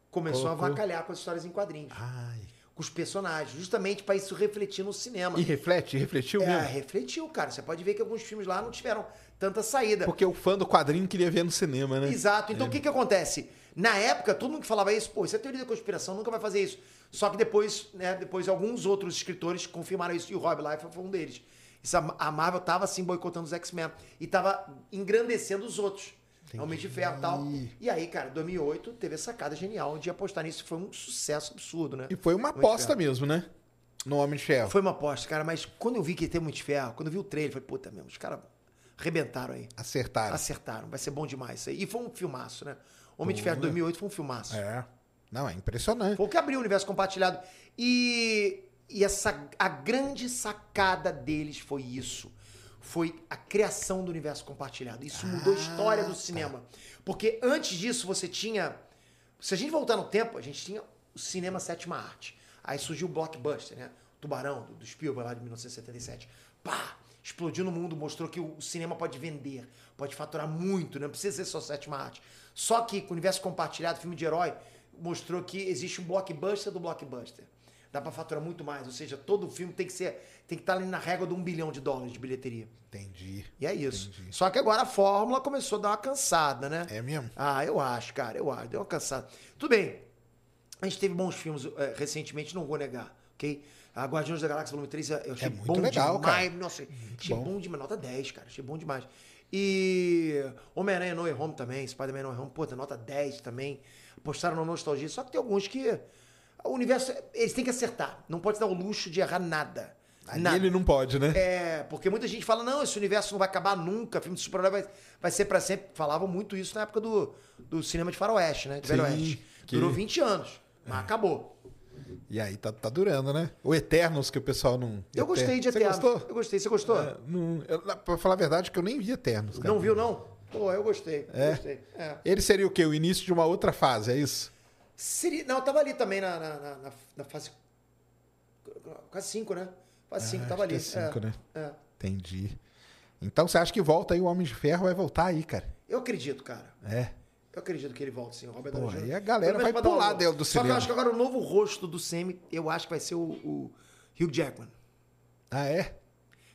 Começou Colocou- a avacalhar com as histórias em quadrinhos. Ai. Com os personagens, justamente para isso refletir no cinema. E reflete, refletiu É, mesmo. refletiu, cara. Você pode ver que alguns filmes lá não tiveram tanta saída. Porque o fã do quadrinho queria ver no cinema, né? Exato. Então o que que acontece? Na época, todo mundo que falava isso, pô, isso é teoria da conspiração, nunca vai fazer isso. Só que depois, né, depois alguns outros escritores confirmaram isso e o Rob Liefeld foi um deles. Isso, a Marvel tava assim boicotando os X-Men e tava engrandecendo os outros. Homem de Ferro e tal. E aí, cara, 2008 teve a sacada genial de apostar nisso. Foi um sucesso absurdo, né? E foi uma aposta mesmo, né? No Homem de Ferro. Foi uma aposta, cara, mas quando eu vi que ia ter Homem de Ferro, quando eu vi o trailer, eu falei, puta mesmo, os caras arrebentaram aí. Acertaram. Acertaram, vai ser bom demais isso aí. E foi um filmaço, né? Homem de Ferro 2008 foi um filmaço. É. Não, é impressionante. Foi o que abriu o universo compartilhado. E, e essa, a grande sacada deles foi isso. Foi a criação do universo compartilhado. Isso mudou a história do cinema. Porque antes disso você tinha. Se a gente voltar no tempo, a gente tinha o cinema sétima arte. Aí surgiu o blockbuster, né? Tubarão, do, do Spielberg lá de 1977. Pá! Explodiu no mundo, mostrou que o cinema pode vender, pode faturar muito, não precisa ser só sétima arte. Só que com o universo compartilhado, filme de herói, mostrou que existe um blockbuster do blockbuster. Dá pra faturar muito mais, ou seja, todo filme tem que ser, tem que estar ali na régua de um bilhão de dólares de bilheteria. Entendi. E é isso. Entendi. Só que agora a fórmula começou a dar uma cansada, né? É mesmo? Ah, eu acho, cara, eu acho. Deu uma cansada. Tudo bem. A gente teve bons filmes eh, recentemente, não vou negar, ok? A Guardiões da Galáxia Volume 3 eu achei É muito bom legal, demais. cara. Nossa, achei bom. bom. demais. Nota 10, cara. Achei bom demais. E Homem-Aranha No Way Home também, Spider-Man No Way Home, puta, nota 10 também. Apostaram na nostalgia. Só que tem alguns que... O universo, eles têm que acertar. Não pode dar o luxo de errar nada. Nada. ele não pode, né? É, porque muita gente fala, não, esse universo não vai acabar nunca, filme de super-herói vai, vai ser pra sempre. Falavam muito isso na época do, do cinema de faroeste, né? De Velho Sim, Oeste. que- Durou 20 anos, mas acabou. E aí tá, tá durando, né? O Eternos que o pessoal não. Eu gostei de Você Eternos. gostou? Eu gostei, você gostou? É, não, eu, pra falar a verdade, que eu nem vi Eternos. Cara. não viu, não? Pô, eu gostei. É? gostei. É. Ele seria o quê? O início de uma outra fase, é isso? Seria, não, eu tava ali também na, na, na, na- fase. Quase 5, né? Fase 5, Ah, tava acho ali. que é cinco, é, né? é. Entendi. Então você acha que volta aí o Homem de Ferro vai voltar aí, cara? Eu acredito, cara. É. Eu acredito que ele volte sim, o Robert Downey Jr. aí a galera vai pular um- dentro do Só que eu cinema. acho que agora o novo rosto do Sammy, eu acho que vai ser o, o Hugh Jackman. Ah, é?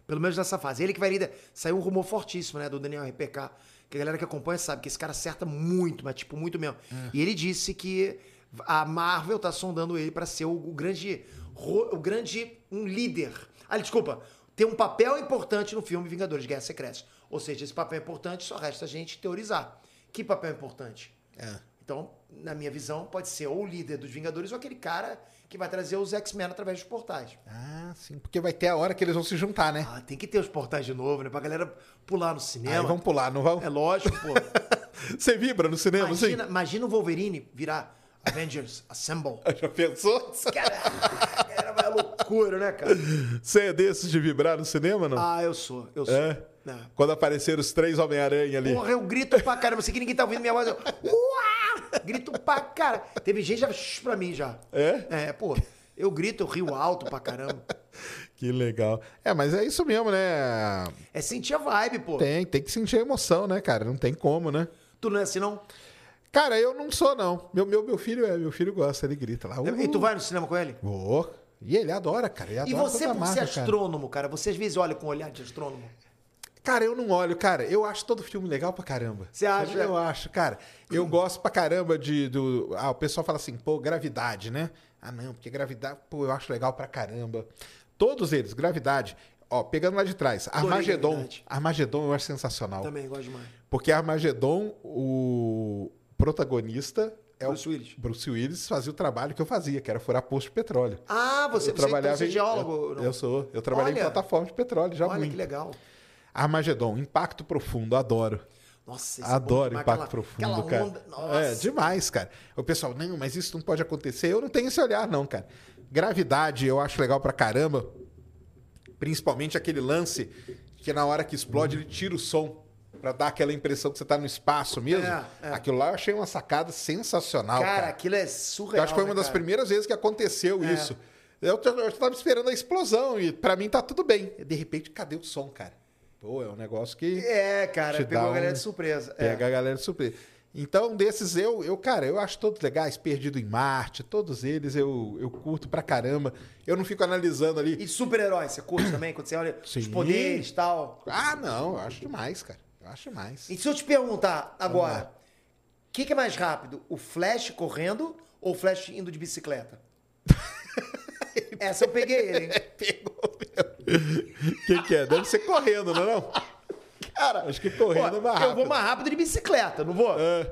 Pelo menos nessa fase. Ele que vai líder. Saiu um rumor fortíssimo, né? Do Daniel RPK. Que a galera que acompanha sabe que esse cara acerta muito, mas tipo, muito mesmo. É. E ele disse que a Marvel tá sondando ele pra ser o, o grande. O grande. Um líder. Ah, desculpa. Ter um papel importante no filme Vingadores Guerra Secreta. Ou seja, esse papel é importante, só resta a gente teorizar. Que papel importante? É. Então, na minha visão, pode ser ou o líder dos Vingadores ou aquele cara que vai trazer os X-Men através dos portais. Ah, sim, porque vai ter a hora que eles vão se juntar, né? Ah, tem que ter os portais de novo, né? Pra galera pular no Aí cinema. vão pular, não vão? É lógico, pô. Você vibra no cinema, imagina, imagina o Wolverine virar Avengers Assemble. Já pensou? Cara, era uma loucura, né, cara? Você é desses de vibrar no cinema, não? Ah, eu sou, eu sou. é? É. Quando apareceram os três Homem-Aranha ali. Porra, eu grito pra caramba. Sei que ninguém tá ouvindo minha voz. Eu... Uá! Grito pra caramba. Teve gente já pra mim já. É? É, pô. Eu grito, eu rio alto pra caramba. Que legal. É, mas é isso mesmo, né? É sentir a vibe, pô. Tem, tem que sentir a emoção, né, cara? Não tem como, né? Tu não é assim, não? Cara, eu não sou, não. Meu, meu, meu filho é, meu filho gosta, ele grita lá. E tu vai no cinema com ele? Vou. E ele adora, cara. Ele E adora você, toda por marca, ser cara. astrônomo, cara, você às vezes olha com um olhar de astrônomo. Cara, eu não olho, cara. Eu acho todo filme legal pra caramba. Você acha? Eu acho, cara. Eu gosto pra caramba de. Do... Ah, o pessoal fala assim, pô, gravidade, né? Ah, não, porque gravidade, pô, eu acho legal pra caramba. Todos eles, gravidade. Ó, pegando lá de trás, Armagedon. Armagedon eu acho sensacional. Também, gosto demais. Porque Armagedon, o protagonista é Bruce o Willis. Bruce Willis fazia o trabalho que eu fazia, que era furar posto de petróleo. Ah, você, eu você, trabalhava então, você é em- geólogo? Eu, não? eu sou. Eu trabalhei Olha. em plataforma de petróleo já Olha muito. que legal. Armagedon, impacto profundo, adoro. Nossa, esse é bom Adoro demais. impacto Aquela- profundo, aquela cara. onda- Nossa. É, demais, cara. O pessoal, não, mas isso não pode acontecer. Eu não tenho esse olhar, não, cara. Gravidade, eu acho legal pra caramba. Principalmente aquele lance que na hora que explode ele tira o som. Pra dar aquela impressão que você tá no espaço mesmo. É, é. Aquilo lá eu achei uma sacada sensacional, Cara, cara. aquilo é Eu surreal. acho que foi uma né, das cara? primeiras vezes que aconteceu É. isso. Eu, eu tava esperando a explosão e pra mim tá tudo bem. De repente, cadê o som, cara? Pô, é um negócio que É, cara, Te pegou dá a galera um- de surpresa. pega É. a galera de surpresa. Então, desses eu, eu, cara, eu acho todos legais, Perdido em Marte, todos eles eu, eu curto pra caramba. Eu não fico analisando ali. E super-herói, você curte também? Quando você olha os Sim. poderes e tal. Ah, não, eu acho demais, cara. Eu acho demais. E se eu te perguntar agora, o que, que é mais rápido? O Flash correndo ou o Flash indo de bicicleta? Essa eu peguei ele, hein? Pegou mesmo. Quem que é? Deve ser correndo, não é não? Cara, Acho que correndo é mais eu rápido. vou mais rápido de bicicleta, não vou? É.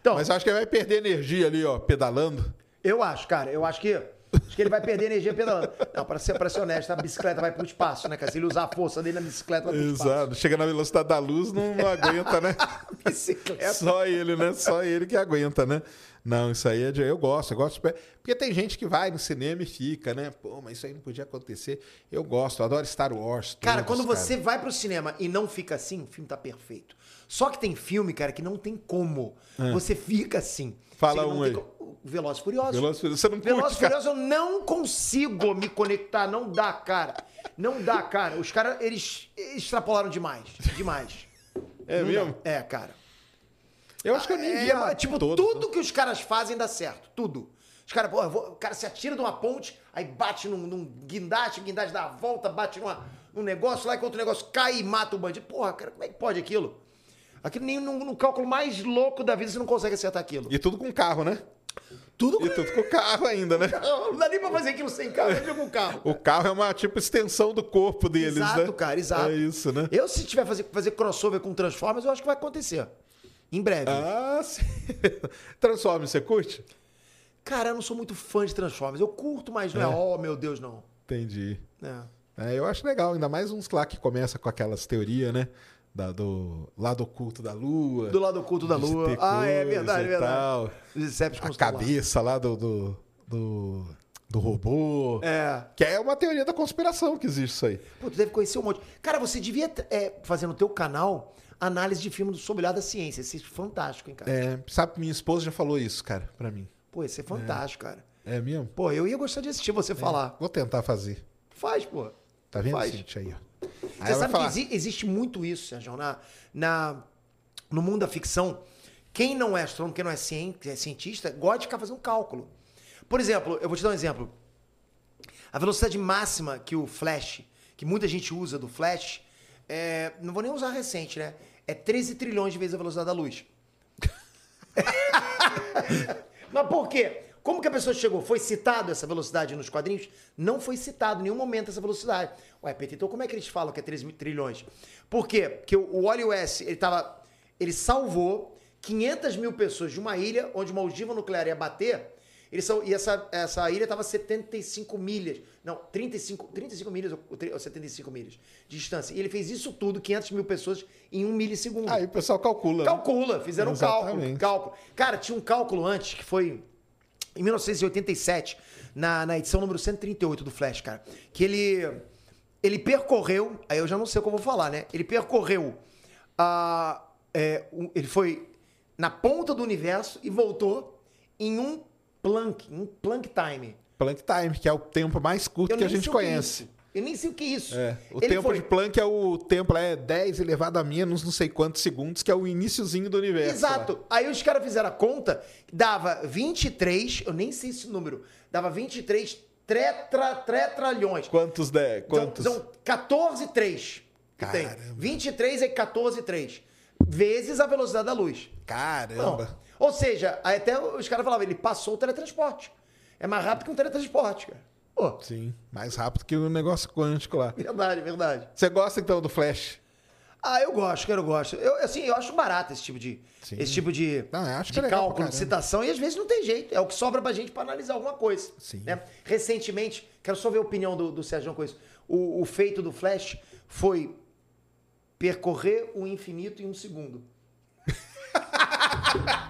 Então, Mas eu acho que vai perder energia ali, ó, pedalando. eu acho, cara, eu acho que, acho que ele vai perder energia pedalando. Não, para ser, ser honesto, a bicicleta vai pro espaço, né, cara? Se ele usar a força dele na bicicleta, vai espaço. Exato. Chega na velocidade da luz, não, não aguenta, né? Bicicleta. Só ele, né? Só ele que aguenta, né? Não, isso aí é de... eu gosto, eu gosto. de- Porque tem gente que vai no cinema e fica, né? Pô, mas isso aí não podia acontecer. Eu gosto, eu adoro Star Wars. Cara, todos, quando você vai pro cinema e não fica assim, o filme tá perfeito. Só que tem filme, cara, que não tem como. Você fica assim. É. Fala um aí. co- Velozes e Furiosos. Velozes e Furiosos, você não Velozes e cara? Furiosos eu não consigo me conectar, não dá, cara. Não dá, cara. Os caras, eles extrapolaram demais. Demais. É Não mesmo? dá. É, cara. Eu acho que eu nem vi É, tipo, todos, tudo né? que os caras fazem dá certo. Tudo. Os caras, o cara se atira de uma ponte, aí bate num, num guindaste, o guindaste dá a volta, bate numa, num negócio lá, que outro negócio cai e mata o bandido. Porra, cara, como é que pode aquilo? Aquilo nem no, no cálculo mais louco da vida você não consegue acertar aquilo. E tudo com carro, né? Tudo E tudo com carro ainda, né? Não, não dá nem pra fazer aquilo sem carro, nem com carro. O carro é uma, tipo, extensão do corpo deles, exato, né? cara, exato. É isso, né? Eu, se tiver fazer, fazer crossover com Transformers, eu acho que vai acontecer. Em breve. Ah, sim. Transformers, você curte? Cara, eu não sou muito fã de Transformers. Eu curto, mas não é, É. oh, meu Deus, não. Entendi. É. É, eu acho legal, ainda mais uns lá que começa com aquelas teorias, né? Da, do lado oculto da lua. Do lado oculto da lua. Ah, é verdade, e verdade. A cabeça lá do, do, do, do robô. É. Que é uma teoria da conspiração que existe isso aí. Pô, tu deve conhecer um monte. Cara, você devia é, fazer no teu canal análise de filme sobre o lado da ciência. Isso é fantástico, hein, cara? É, sabe, minha esposa já falou isso, cara, pra mim. Pô, isso é fantástico, cara. É mesmo? Pô, eu ia gostar de assistir você falar. Vou tentar fazer. Faz, pô. Tá vendo, Faz. Cintia, aí, ó. Aí Você sabe falar, que exi- existe muito isso, Sérgio, na, na, no mundo da ficção. Quem não é astrônomo, quem não é, cien, é cientista, gosta de ficar fazendo cálculo. Por exemplo, eu vou te dar um exemplo. A velocidade máxima que o Flash, que muita gente usa do Flash, é, não vou nem usar recente, né? É 13 trilhões de vezes a velocidade da luz. Mas por quê? Como que a pessoa chegou? Foi citado essa velocidade nos quadrinhos? Não foi citado em nenhum momento essa velocidade. Ué, PT, então como é que eles falam que é 13 mil trilhões? Por quê? Porque o Wally West, ele tava. Ele salvou 500 mil pessoas de uma ilha onde uma ogiva nuclear ia bater. Eles são, e essa, essa ilha estava 75 milhas. Não, 35, 35 milhas ou, ou 75 milhas de distância. E ele fez isso tudo, 500 mil pessoas, em um milissegundo. Aí o pessoal calcula. né? Calcula, fizeram um cálculo, cálculo. Cara, tinha um cálculo antes que foi em 1987, na, na edição número 138 do Flash, cara, que ele ele percorreu, aí eu já não sei o que eu vou falar, né? Ele percorreu a é, ele foi na ponta do universo e voltou em um Planck, um Planck time. Planck Time, que é o tempo mais curto Eu que a gente é conhece. Eu nem sei o que é isso. É, o Ele tempo foi- de Planck é o tempo lá, é 10 elevado a menos não sei quantos segundos, que é o iniciozinho do universo. Exato. Aí os caras fizeram a conta, dava 23, eu nem sei esse número, dava 23 tetra, tetralhões. lá. Quantos, de, quantos? São, são 14, 3. Que tem. Caramba. 23 é 14, 3. Vezes a velocidade da luz. Caramba. Não. Ou seja, até os caras falavam, ele passou o teletransporte. É mais rápido que um teletransporte, cara. Pô, Sim, mais rápido que o negócio quântico lá. verdade, verdade. Você gosta então do Flash? Ah, eu gosto, cara, eu gosto. Eu, assim, eu acho barato esse tipo de, Sim. esse tipo de, Não, eu acho que de é cálculo, de citação, e às vezes não tem jeito. É o que sobra pra gente pra analisar alguma coisa. Sim. né? Recentemente, quero só ver a opinião do, do Sérgio com isso. O, o feito do Flash foi percorrer o infinito em um segundo.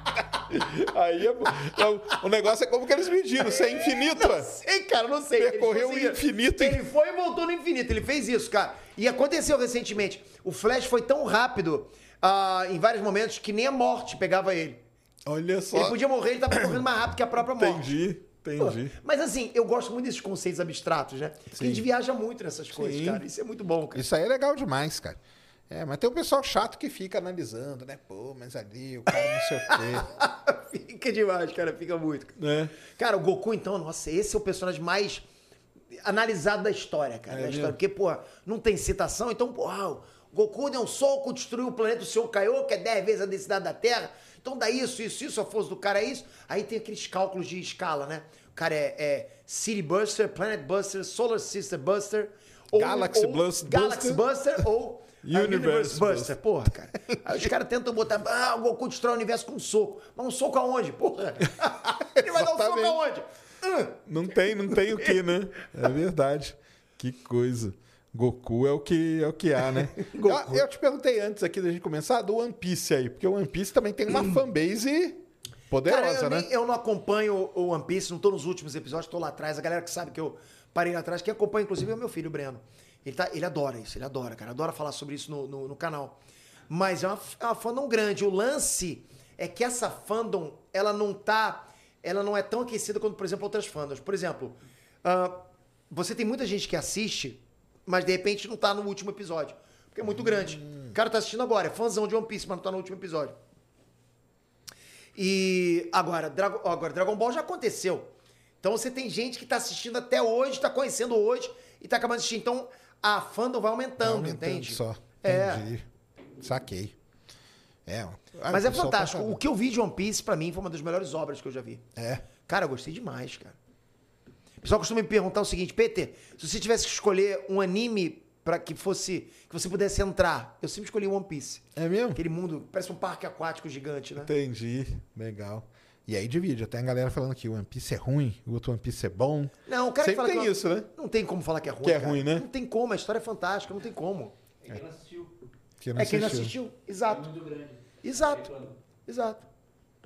Aí é, é o, negócio é como que eles mediram, se é infinito. Não sei, cara, não sei. Percorreu o conseguiram. infinito Ele foi e voltou no infinito. Ele fez isso, cara. E aconteceu recentemente. O Flash foi tão rápido ah, em vários momentos que nem a morte pegava ele. Olha só. Ele podia morrer, ele tava correndo mais rápido que a própria morte. Entendi, entendi. Mas assim, eu gosto muito desses conceitos abstratos, né? Porque a gente viaja muito nessas coisas, Sim. cara. Isso é muito bom, cara. Isso aí é legal demais, cara. É, mas tem um pessoal chato que fica analisando, né? Pô, mas ali o cara não sei o quê. fica demais, cara. Fica muito. né? Cara, o Goku, então, nossa, esse é o personagem mais analisado da história, cara. É da história. Porque, pô, não tem citação, então, pô, ah, o Goku deu um soco, destruiu o planeta do Senhor Kaiô, que é 10 vezes a densidade da Terra. Então dá isso, isso, isso, a força do cara é isso. Aí tem aqueles cálculos de escala, né? O cara é, é City Buster, Planet Buster, Solar System Buster. Ou, Galaxy ou Bus- Galaxy Buster ou Universe Buster. Porra, cara. Aí os caras tentam botar, ah, o Goku destrói o universo com um soco. Mas um soco aonde? Porra. Ele vai dar um soco aonde? Hum. Não tem, não tem o que, né? É verdade. Que coisa. Goku é o que, é o que há, né? Eu, eu te perguntei antes aqui da gente começar do One Piece aí, porque o One Piece também tem uma fanbase poderosa, Cara, eu, né? nem- eu não acompanho o One Piece, não tô nos últimos episódios, tô lá atrás. A galera que sabe que eu parei lá atrás, quem acompanha, inclusive, é o meu filho, o Breno. Ele, tá, ele adora isso, ele adora, cara. Adora falar sobre isso no, no, no canal. Mas é uma, é uma fandom grande. O lance é que essa fandom, ela não tá. Ela não é tão aquecida quanto, por exemplo, outras fandoms. Por exemplo, ah, você tem muita gente que assiste, mas de repente não tá no último episódio. Porque é muito grande. O cara tá assistindo agora, é fãzão de One Piece, mas não tá no último episódio. E agora, Dragon, agora, Dragon Ball já aconteceu. Então você tem gente que tá assistindo até hoje, tá conhecendo hoje e tá acabando de assistir. Então a fandom vai aumentando, Aumentando entende? só. É. Entendi. Saquei. É. Mas é fantástico. tá O que eu vi de One Piece, pra mim, foi uma das melhores obras que eu já vi. É. Cara, eu gostei demais, cara. O pessoal costuma me perguntar o seguinte, Peter, se você tivesse que escolher um anime para que fosse que você pudesse entrar, eu sempre escolhi One Piece. É mesmo? Aquele mundo parece um parque aquático gigante, né? Entendi. Legal. E aí divide. Até a galera falando que o One Piece é ruim, o outro One Piece é bom. Não, o cara que Sempre fala tem que eu- isso, né? Não tem como falar que é ruim. Que é cara. ruim, né? Não tem como, a história é fantástica, não tem como. É quem não assistiu. Que é quem não assistiu. assistiu. É Exato. muito grande. Exato. Exato.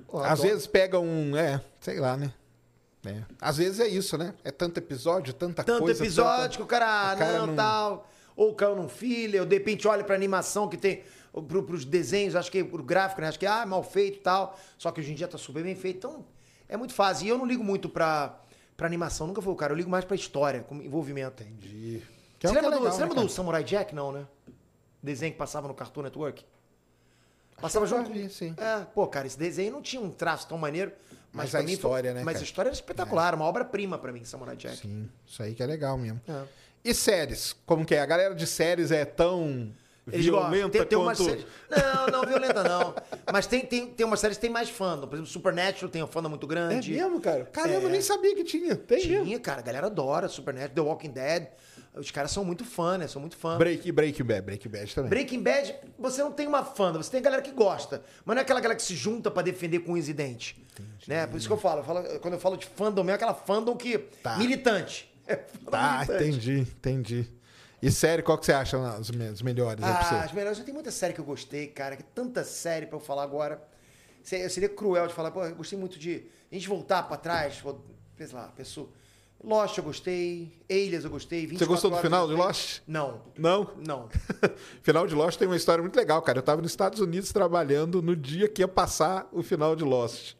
Pô, Às adoro. vezes pega um. É, sei lá, né? É. Às vezes é isso, né? É tanto episódio, tanta Tanto coisa. episódio tanta- que o cara, o cara não, não- tal. Ou caiu num filler, ou de repente olha pra animação que tem. Pros desenhos, acho que pro gráfico, né? Acho que ah, é mal feito e tal. Só que hoje em dia tá super bem feito. Então, é muito fácil. E eu não ligo muito pra, pra animação, nunca fui o cara. Eu ligo mais pra história, com envolvimento. Entendi. Que é Você o que lembra, é do, legal, você né, lembra do cara? Samurai Jack, não, né? Desenho que passava no Cartoon Network? Passava junto. vi, sim. É, pô, cara, esse desenho não tinha um traço tão maneiro. Mas, Mas a história, foi, né, Mas cara? a história era espetacular, uma obra-prima pra mim, Samurai Jack. Sim, isso aí que é legal mesmo. É. E séries? Como que é? A galera de séries é tão. Eles violenta Tem, tem quanto... séries... Não, não, violenta não. Mas tem, tem, tem umas séries que tem mais fandom. Por exemplo, Supernatural tem um fandom muito É grande. mesmo, cara? Caramba, eu É. nem sabia que tinha. Tem mesmo. Tinha, cara. A galera adora Supernatural, The Walking Dead. Os caras são muito fã, né? São muito fã. Break, Breaking Bad, Breaking Bad também. Breaking Bad, você não tem uma fã, você tem a galera que gosta. Mas não é aquela galera que se junta pra defender com unhos e dentes. Né? Por isso que eu falo, eu falo- Quando eu falo de fandom, é aquela fandom que... Tá. Militante. É Tá, militante. entendi, entendi. E série, qual que você acha as melhores Ah, as melhores. Tem muita série que eu gostei, cara. Tanta série pra eu falar agora. Se- Seria cruel de falar, pô, eu gostei muito de. A gente voltar pra trás, vou- sei lá, pessoa. Lost eu gostei, Alias eu gostei. Você 24 gostou do final de. Lost? Não, Não? não. final de Lost tem uma história muito legal, cara. Eu tava nos Estados Unidos trabalhando no dia que ia passar o final de Lost.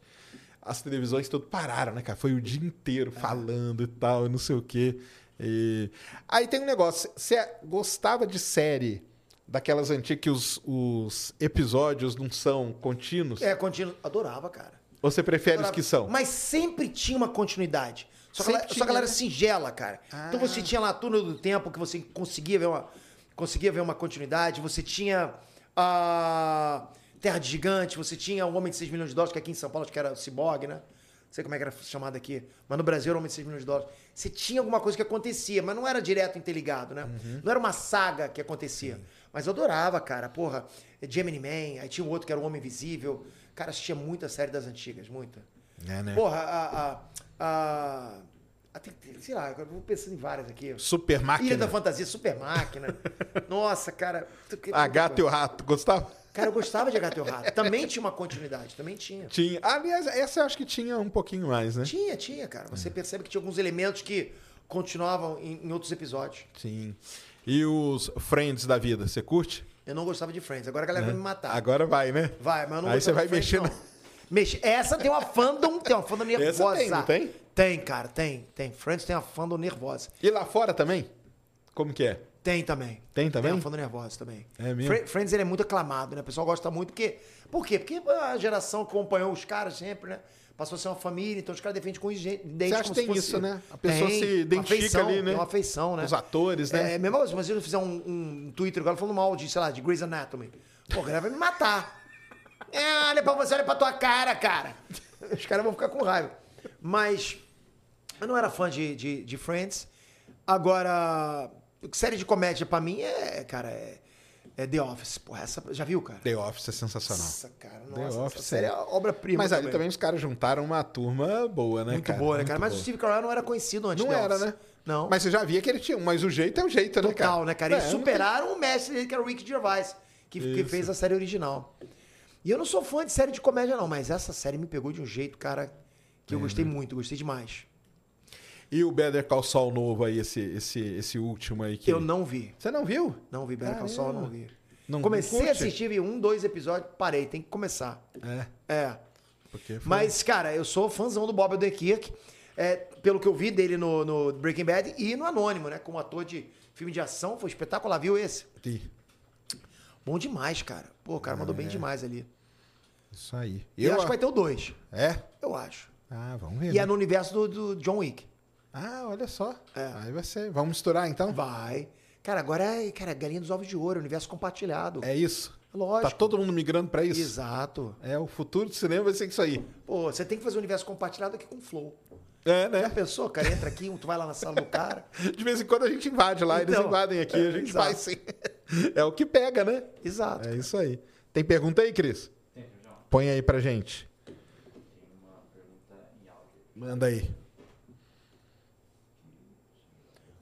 As televisões tudo pararam, né, cara? Foi o dia inteiro falando e tal, e não sei o quê. E... Aí tem um negócio. Você gostava de série daquelas antigas que os, os episódios não são contínuos? É, contínuo. Adorava, cara. Ou você prefere os Adorava. que são? Mas sempre tinha uma continuidade. Só que ela, só que ela era né? singela, cara. Então Ah. você tinha lá a Túnel do Tempo, que você conseguia ver uma, conseguia ver uma continuidade. Você tinha a Terra de Gigante, você tinha o Homem de 6 milhões de dólares, que aqui em São Paulo acho que era o Cyborg, né? Não sei como é que era chamado aqui. Mas no Brasil era Homem de 6 milhões de dólares. Você tinha alguma coisa que acontecia, mas não era direto interligado, né? Uhum. Não era uma saga que acontecia. Mas eu adorava, cara. Porra, Gemini Man, aí tinha um outro que era o Homem Invisível. Cara, assistia muita série das antigas, muita. É, né? Porra, a. a, a, sei lá, eu vou pensando em várias aqui. Super Ilha Máquina. da Fantasia, Super Máquina. Nossa, cara. tu- que- A Gato e o Rato, gostava? Cara, eu gostava de Gato e o Rato. Também tinha uma continuidade, também tinha. Tinha. Aliás, essa eu acho que tinha um pouquinho mais, né? Tinha, tinha, cara. Você percebe que tinha alguns elementos que continuavam em, em outros episódios. Sim. E os Friends da vida, você curte? Eu não gostava de Friends. Agora a galera vai me matar. Agora vai, né? Vai, mas eu não Aí você vai Friends, mexer não. Mexe- Essa tem uma fandom, tem uma fandom nervosa. tem, não tem? Tem, cara, tem. Tem. Friends tem uma fandom nervosa. E lá fora também? Como que é? Tem também. Tem também? Tem uma fandom nervosa também. É mesmo? Fri- Friends ele é muito aclamado, né? O pessoal gosta muito porque... Por quê? Porque a geração acompanhou os caras sempre, né? Passou a ser uma família, então os caras defendem com os dentes Você acha que tem fosse- isso, né? A pessoa Tem, se identifica afeição, ali, né? Tem uma afeição, né? Os atores, né? É, mesmo assim, mas se eu fizer um, um Twitter agora falando mal de, sei lá, de Grey's Anatomy, pô, a galera vai me matar. É, olha pra você, olha pra tua cara, cara. Os caras vão ficar com raiva. Mas eu não era fã de, de, de Friends. Agora, série de comédia pra mim é, cara, é, é The Office. Porra, essa, já viu, cara? The Office é sensacional. Nossa, cara, The nossa, Office, essa série é é. obra-prima Mas ali também os caras juntaram uma turma boa, né, Muito cara? boa, né, Muito cara? Mas o boa. Steve Carell não era conhecido antes Não The era, Office. né? Não. Mas você já via que ele tinha um, mas o jeito é o jeito, né, cara? Total, né, cara? Eles É, superaram o mestre dele, que era o Rick Gervais, que, que fez a série original. E eu não sou fã de série de comédia, não, mas essa série me pegou de um jeito, cara, que eu gostei muito, gostei demais. E o Better Call Saul novo aí, esse, esse, esse último aí que... Eu não vi. Você não viu? Não vi Better Call Saul, não vi. Não- Comecei não a assistir, vi um, dois episódios, parei, tem que começar. É, É. porque foi... Mas, cara, eu sou fãzão do Bob Odenkirk, é, pelo que eu vi dele no, no Breaking Bad e no Anônimo, né? Como ator de filme de ação, foi espetacular. Viu esse? Ih, Bom demais, cara. Pô, o cara mandou bem demais ali. Isso aí. E eu acho que vai ter o dois. É? Eu acho. Ah, vamos ver. E né? é no universo do, do John Wick. Ah, olha só. É. Aí vai ser. Vamos misturar então? Vai. Cara, agora é, cara, galinha dos ovos de ouro, universo compartilhado. É isso. Lógico. Tá todo mundo migrando pra isso? Exato. É, o futuro do cinema vai ser isso aí. Pô, você tem que fazer um universo compartilhado aqui com Flow. É, Já né? pensou? Cara, entra aqui, tu vai lá na sala do cara. De vez em quando a gente invade lá, eles Então, invadem aqui, a gente exato. faz sim. É o que pega, né? Exato. É isso aí. Tem pergunta aí, Cris? Tem, João. Põe aí pra gente. Tem uma pergunta em áudio. Manda aí.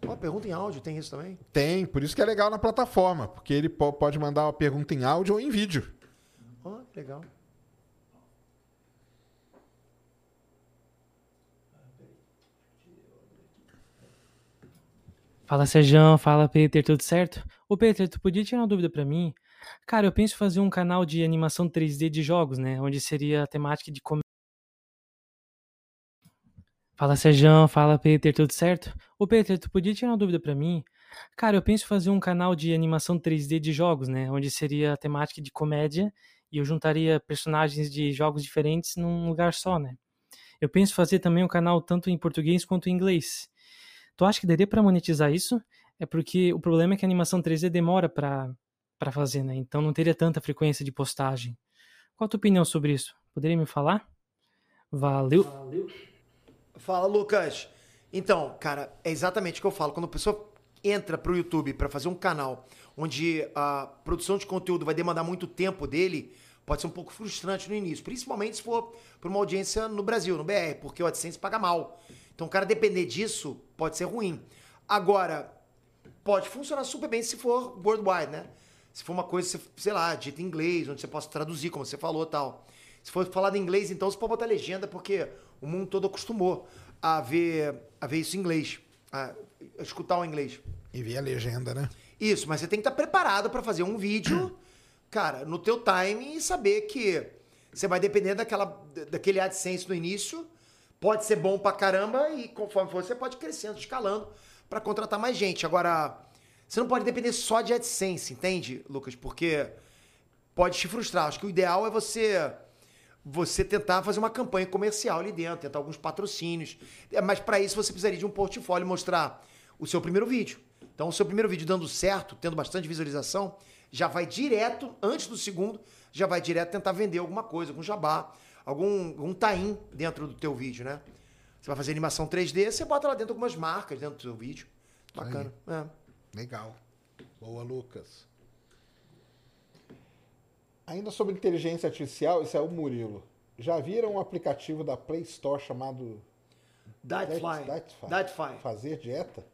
Ó, pergunta em áudio, tem isso também? Tem, por isso que é legal na plataforma, porque ele po- pode mandar uma pergunta em áudio ou em vídeo. Ó, que legal. Fala Sejão, fala Peter, tudo certo? Ô Peter, tu podia tirar uma dúvida pra mim? Cara, eu penso em fazer um canal de animação 3D de jogos, né? Onde seria a temática de comédia. Fala Sejão, fala Peter, tudo certo? Ô Peter, tu podia tirar uma dúvida pra mim? Cara, eu penso fazer um canal de animação 3D de jogos, né? Onde seria a temática de comédia e eu juntaria personagens de jogos diferentes num lugar só, né? Eu penso fazer também um canal tanto em português quanto em inglês. Tu acha que daria pra monetizar isso? É porque o problema é que a animação 3D demora pra para fazer, né? Então não teria tanta frequência de postagem. Qual a tua opinião sobre isso? Poderia me falar? Valeu. Fala, Lucas. Então, cara, é exatamente o que eu falo. Quando a pessoa entra pro YouTube para fazer um canal onde a produção de conteúdo vai demandar muito tempo dele, pode ser um pouco frustrante no início. Principalmente se for para uma audiência no Brasil, no BR, porque o AdSense paga mal. Então, o cara depender disso pode ser ruim. Agora, pode funcionar super bem se for worldwide, né? Se for uma coisa, sei lá, dita em inglês, onde você possa traduzir, como você falou tal. Se for falado em inglês, então você pode botar legenda, porque o mundo todo acostumou a ver, a ver isso em inglês, a escutar o inglês. E vi a legenda, né? Isso, mas você tem que estar preparado para fazer um vídeo, cara, no teu time e saber que você vai depender daquela, daquele AdSense no início. Pode ser bom pra caramba e conforme for, você pode crescendo, escalando para contratar mais gente. Agora, você não pode depender só de AdSense, entende, Lucas? Porque pode te frustrar. Acho que o ideal é você você tentar fazer uma campanha comercial ali dentro, tentar alguns patrocínios. É, Mas para isso você precisaria de um portfólio mostrar o seu primeiro vídeo. Então, o seu primeiro vídeo dando certo, tendo bastante visualização, já vai direto, antes do segundo, já vai direto tentar vender alguma coisa, algum jabá, algum, algum tain dentro do teu vídeo, né? Você vai fazer animação 3D, você bota lá dentro algumas marcas dentro do seu vídeo. Bacana. É. Legal. Boa, Lucas. Ainda sobre inteligência artificial, esse é o Murilo. Já viram um aplicativo da Play Store chamado Dietfly. Dietfly? Dietfly. Fazer dieta?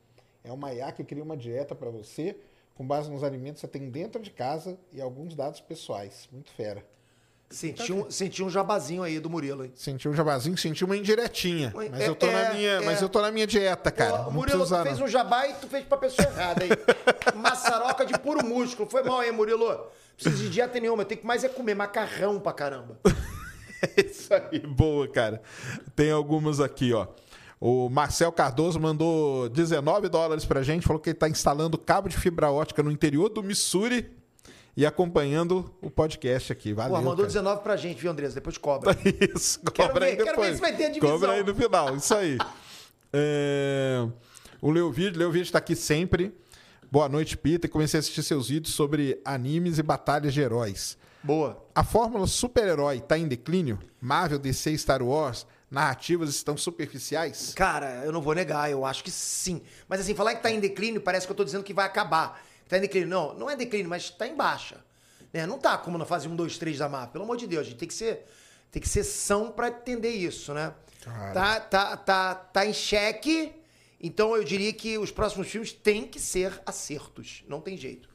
É uma IA que cria uma dieta para você com base nos alimentos que você tem dentro de casa e alguns dados pessoais. Muito fera. Senti um, senti um jabazinho aí do Murilo, hein? Senti um jabazinho, senti uma indiretinha. Mas é- eu tô na é- minha, é. mas eu tô na minha dieta, cara. Ô, não Murilo, precisa tu usar, fez não. um jabá e tu fez pra pessoa errada aí. Maçaroca de puro músculo. Foi mal, hein, Murilo? Preciso de dieta nenhuma. Tenho que mais é comer macarrão pra caramba. Isso aí, boa, cara. Tem algumas aqui, ó. O Marcel Cardoso mandou 19 dólares pra gente, falou que ele tá instalando cabo de fibra ótica no interior do Missouri e acompanhando o podcast aqui. Valeu. Pô, mandou cara. 19 pra gente, viu, Andressa? Depois cobra. Isso, Quero cobra aí ver, quero ver depois. se vai ter a divisão. Cobra aí no final, isso aí. É, O Leovídeo, Leovídeo tá aqui sempre. Boa noite, Peter. Comecei a assistir seus vídeos sobre animes e batalhas de heróis. Boa. A fórmula super-herói tá em declínio? Marvel, DC, Star Wars, narrativas estão superficiais? Cara, eu não vou negar, eu acho que sim. Mas assim, falar que tá em declínio parece que eu tô dizendo que vai acabar. Tá em declínio. Não, não é declínio, mas tá em baixa. Né? Não tá como na fase 1, 2, 3 da Marvel. Pelo amor de Deus, a gente tem que ser, tem que ser são pra entender isso, né? Claro. Tá, tá, tá, tá em xeque. Então eu diria que os próximos filmes têm que ser acertos. Não tem jeito.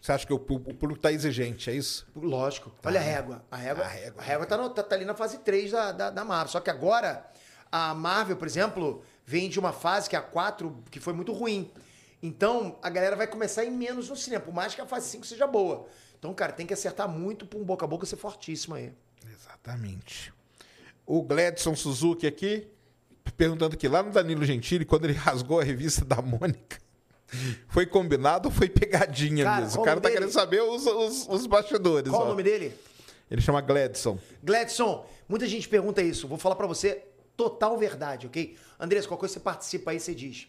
Você acha que o, público tá exigente, é isso? Lógico. Olha a régua. A régua, A régua, a régua tá, no- tá- tá ali na fase 3 da, da, da Marvel. Só que agora, a Marvel, por exemplo, vem de uma fase que é a 4, que foi muito ruim. Então, a galera vai começar a ir menos no cinema, por mais que a fase 5 seja boa. Então, cara, tem que acertar muito pra um boca a boca ser fortíssimo aí. Exatamente. O Gladson Suzuki aqui, perguntando aqui, lá no Danilo Gentili, quando ele rasgou a revista da Mônica, foi combinado ou foi pegadinha Cara, mesmo? O cara tá nome querendo dele? saber os, os, os bastidores. Qual ó. o nome dele? Ele chama Gladson. Gladson, muita gente pergunta isso. Vou falar pra você total verdade, ok? Andrés, qualquer coisa você participa aí, você diz.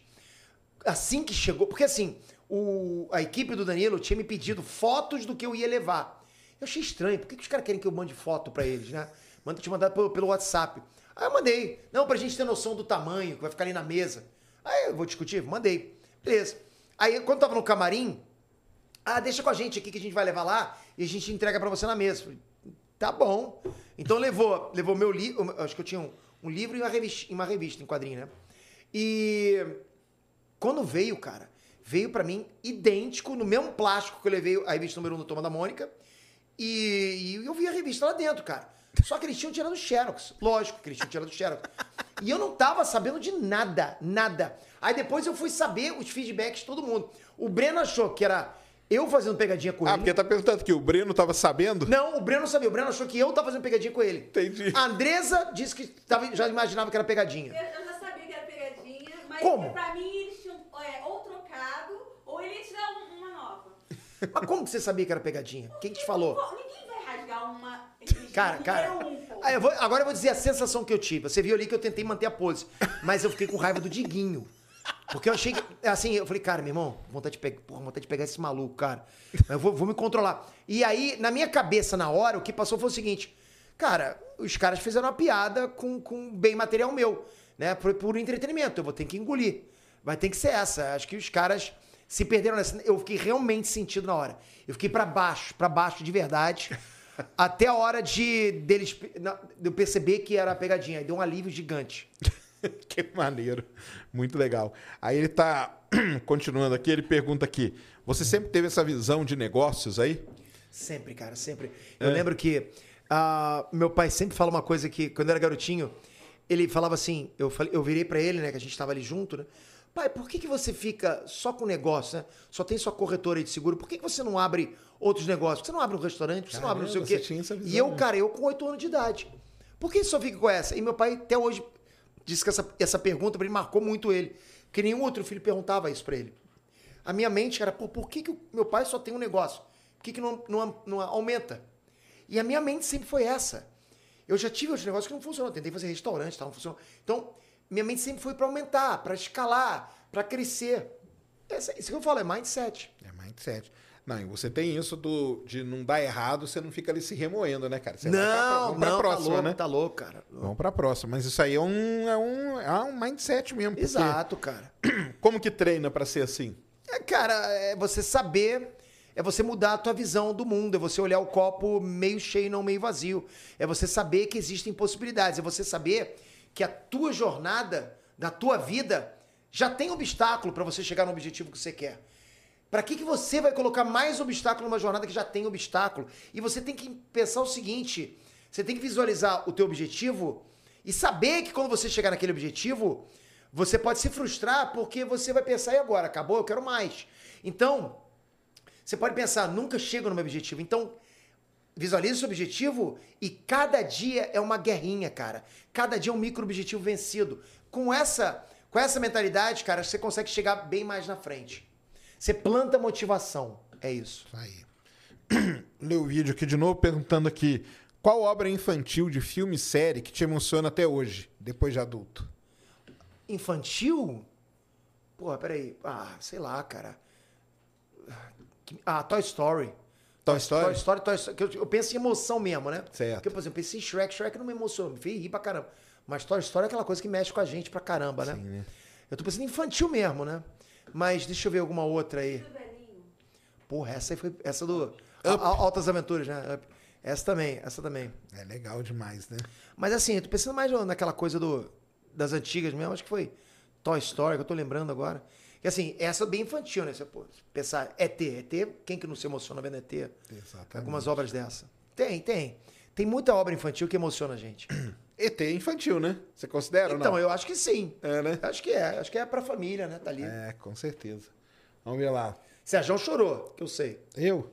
Assim que chegou, porque assim, o- a equipe do Danilo tinha me pedido fotos do que eu ia levar. Eu achei estranho, por que, que os caras querem que eu mande foto pra eles, né? Manda te mandar pelo, pelo WhatsApp. Aí eu mandei. Não, pra gente ter noção do tamanho, que vai ficar ali na mesa. Aí eu vou discutir? Mandei. Beleza. Aí quando tava no camarim, ah, deixa com a gente aqui que a gente vai levar lá e a gente entrega pra você na mesa. Falei, Tá bom. Então levou, levou meu livro, acho que eu tinha um, um livro e uma revista, uma revista em quadrinho, né? E quando veio, cara, veio pra mim idêntico, no mesmo plástico que eu levei a revista número 1 do Toma da Mônica. E, e eu vi a revista lá dentro, cara. Só que eles tinham tirado o Xerox. Lógico que eles tinham tirado o Xerox. E eu não tava sabendo de nada, nada. Aí depois eu fui saber os feedbacks de todo mundo. O Breno achou que era eu fazendo pegadinha com Ah, ele. porque tá perguntando que o Breno tava sabendo? Não, o Breno não sabia. O Breno achou que eu tava fazendo pegadinha com ele. Entendi. A Andresa disse que tava, já imaginava que era pegadinha. Eu, eu já sabia que era pegadinha, mas Como? pra mim eles é, ou trocado ou ele ia tirar um- uma nova. Mas como que você sabia que era pegadinha? Quem que te falou? Ninguém vai rasgar uma. Cara, cara. Ah, eu vou- agora eu vou dizer a sensação que eu tive. Você viu ali que eu tentei manter a pose. Mas eu fiquei com raiva do Diguinho. Porque eu achei que. Assim, eu falei, cara, meu irmão, vontade de pegar, porra, vontade de pegar esse maluco, cara. Mas eu vou, vou me controlar. E aí, na minha cabeça, na hora, o que passou foi o seguinte: cara, os caras fizeram uma piada com, com bem material meu, né? Por, por entretenimento. Eu vou ter que engolir. Vai ter que ser essa. Acho que os caras se perderam nessa. Eu fiquei realmente sentido na hora. Eu fiquei pra baixo, pra baixo de verdade. até a hora de deles eu perceber que era a pegadinha. Aí deu um alívio gigante. que maneiro. Muito legal. Aí ele tá continuando aqui, ele pergunta aqui: você sempre teve essa visão de negócios aí? Sempre, cara, sempre. Eu lembro que ah, meu pai sempre fala uma coisa que, quando eu era garotinho, ele falava assim, eu, falei, eu virei pra ele, né, que a gente tava ali junto, né? Pai, por que, que você fica só com negócio, né? Só tem sua corretora de seguro, por que, que você não abre outros negócios? Por que você não abre um restaurante? Por que você não abre não sei o quê? visão, e eu, né? cara, eu com oito anos de idade. Por que você só fica com essa? E meu pai até hoje disse que essa, essa pergunta ele marcou muito ele. Porque nenhum outro filho perguntava isso pra ele. A minha mente era, pô, por que, que o meu pai só tem um negócio? Por que, que não, não, não aumenta? E a minha mente sempre foi essa. Eu já tive outros negócios que não funcionaram. Tentei fazer restaurante, tal, não funcionou. Então, minha mente sempre foi para aumentar, para escalar, para crescer. Isso que eu falo, é mindset. É mindset. Não, e você tem isso do, de não dar errado, você não fica ali se remoendo, né, cara? Você vai pra- não, pra não, próxima, tá louco, né? tá louco, cara. Vamos pra próxima. Mas isso aí é um, é um, é um mindset mesmo. porque Exato, cara. Como que treina pra ser assim? É, cara, é você saber, é você mudar a tua visão do mundo, é você olhar o copo meio cheio, não meio vazio. É você saber que existem possibilidades, é você saber que a tua jornada, da tua vida, já tem obstáculo para você chegar no objetivo que você quer. Para que, que você vai colocar mais obstáculo numa jornada que já tem obstáculo? E você tem que pensar o seguinte: você tem que visualizar o teu objetivo e saber que quando você chegar naquele objetivo, você pode se frustrar porque você vai pensar, e agora? Acabou, eu quero mais. Então, você pode pensar, nunca chego no meu objetivo. Então, visualize o seu objetivo e cada dia é uma guerrinha, cara. Cada dia é um micro objetivo vencido. Com essa, com essa mentalidade, cara, você consegue chegar bem mais na frente. Você planta motivação. É isso. Aí. Lê o vídeo aqui de novo perguntando aqui: qual obra infantil de filme e série que te emociona até hoje, depois de adulto? Infantil? Porra, peraí. Ah, sei lá, cara. Ah, Toy Story. Toy Story? Toy Story, Toy Story. que Eu, eu penso em emoção mesmo, né? Certo. Porque, por exemplo, eu pensei em Shrek. Shrek não me emocionou. Me fez rir pra caramba. Mas Toy Story é aquela coisa que mexe com a gente pra caramba, né? Sim, né? Eu tô pensando em infantil mesmo, né? Mas deixa eu ver alguma outra aí. Velhinho. Porra, essa aí foi. Essa do. A- Altas Aventuras, né? Up. Essa também, essa também. É legal demais, né? Mas assim, eu tô pensando mais naquela coisa do, das antigas mesmo, acho que foi Toy Story, que eu tô lembrando agora. Que assim, essa é bem infantil, né? Você pô, pensar, ET, ET, quem que não se emociona vendo ET? Exatamente. Algumas obras dessa. Tem, tem. Tem muita obra infantil que emociona a gente. ET é infantil, né? Você considera ou Então, não? eu acho que sim. É, né? Acho que é. Acho que é pra família, né? Tá ali. É, com certeza. Vamos ver lá. Sérgio chorou, que eu sei. Eu?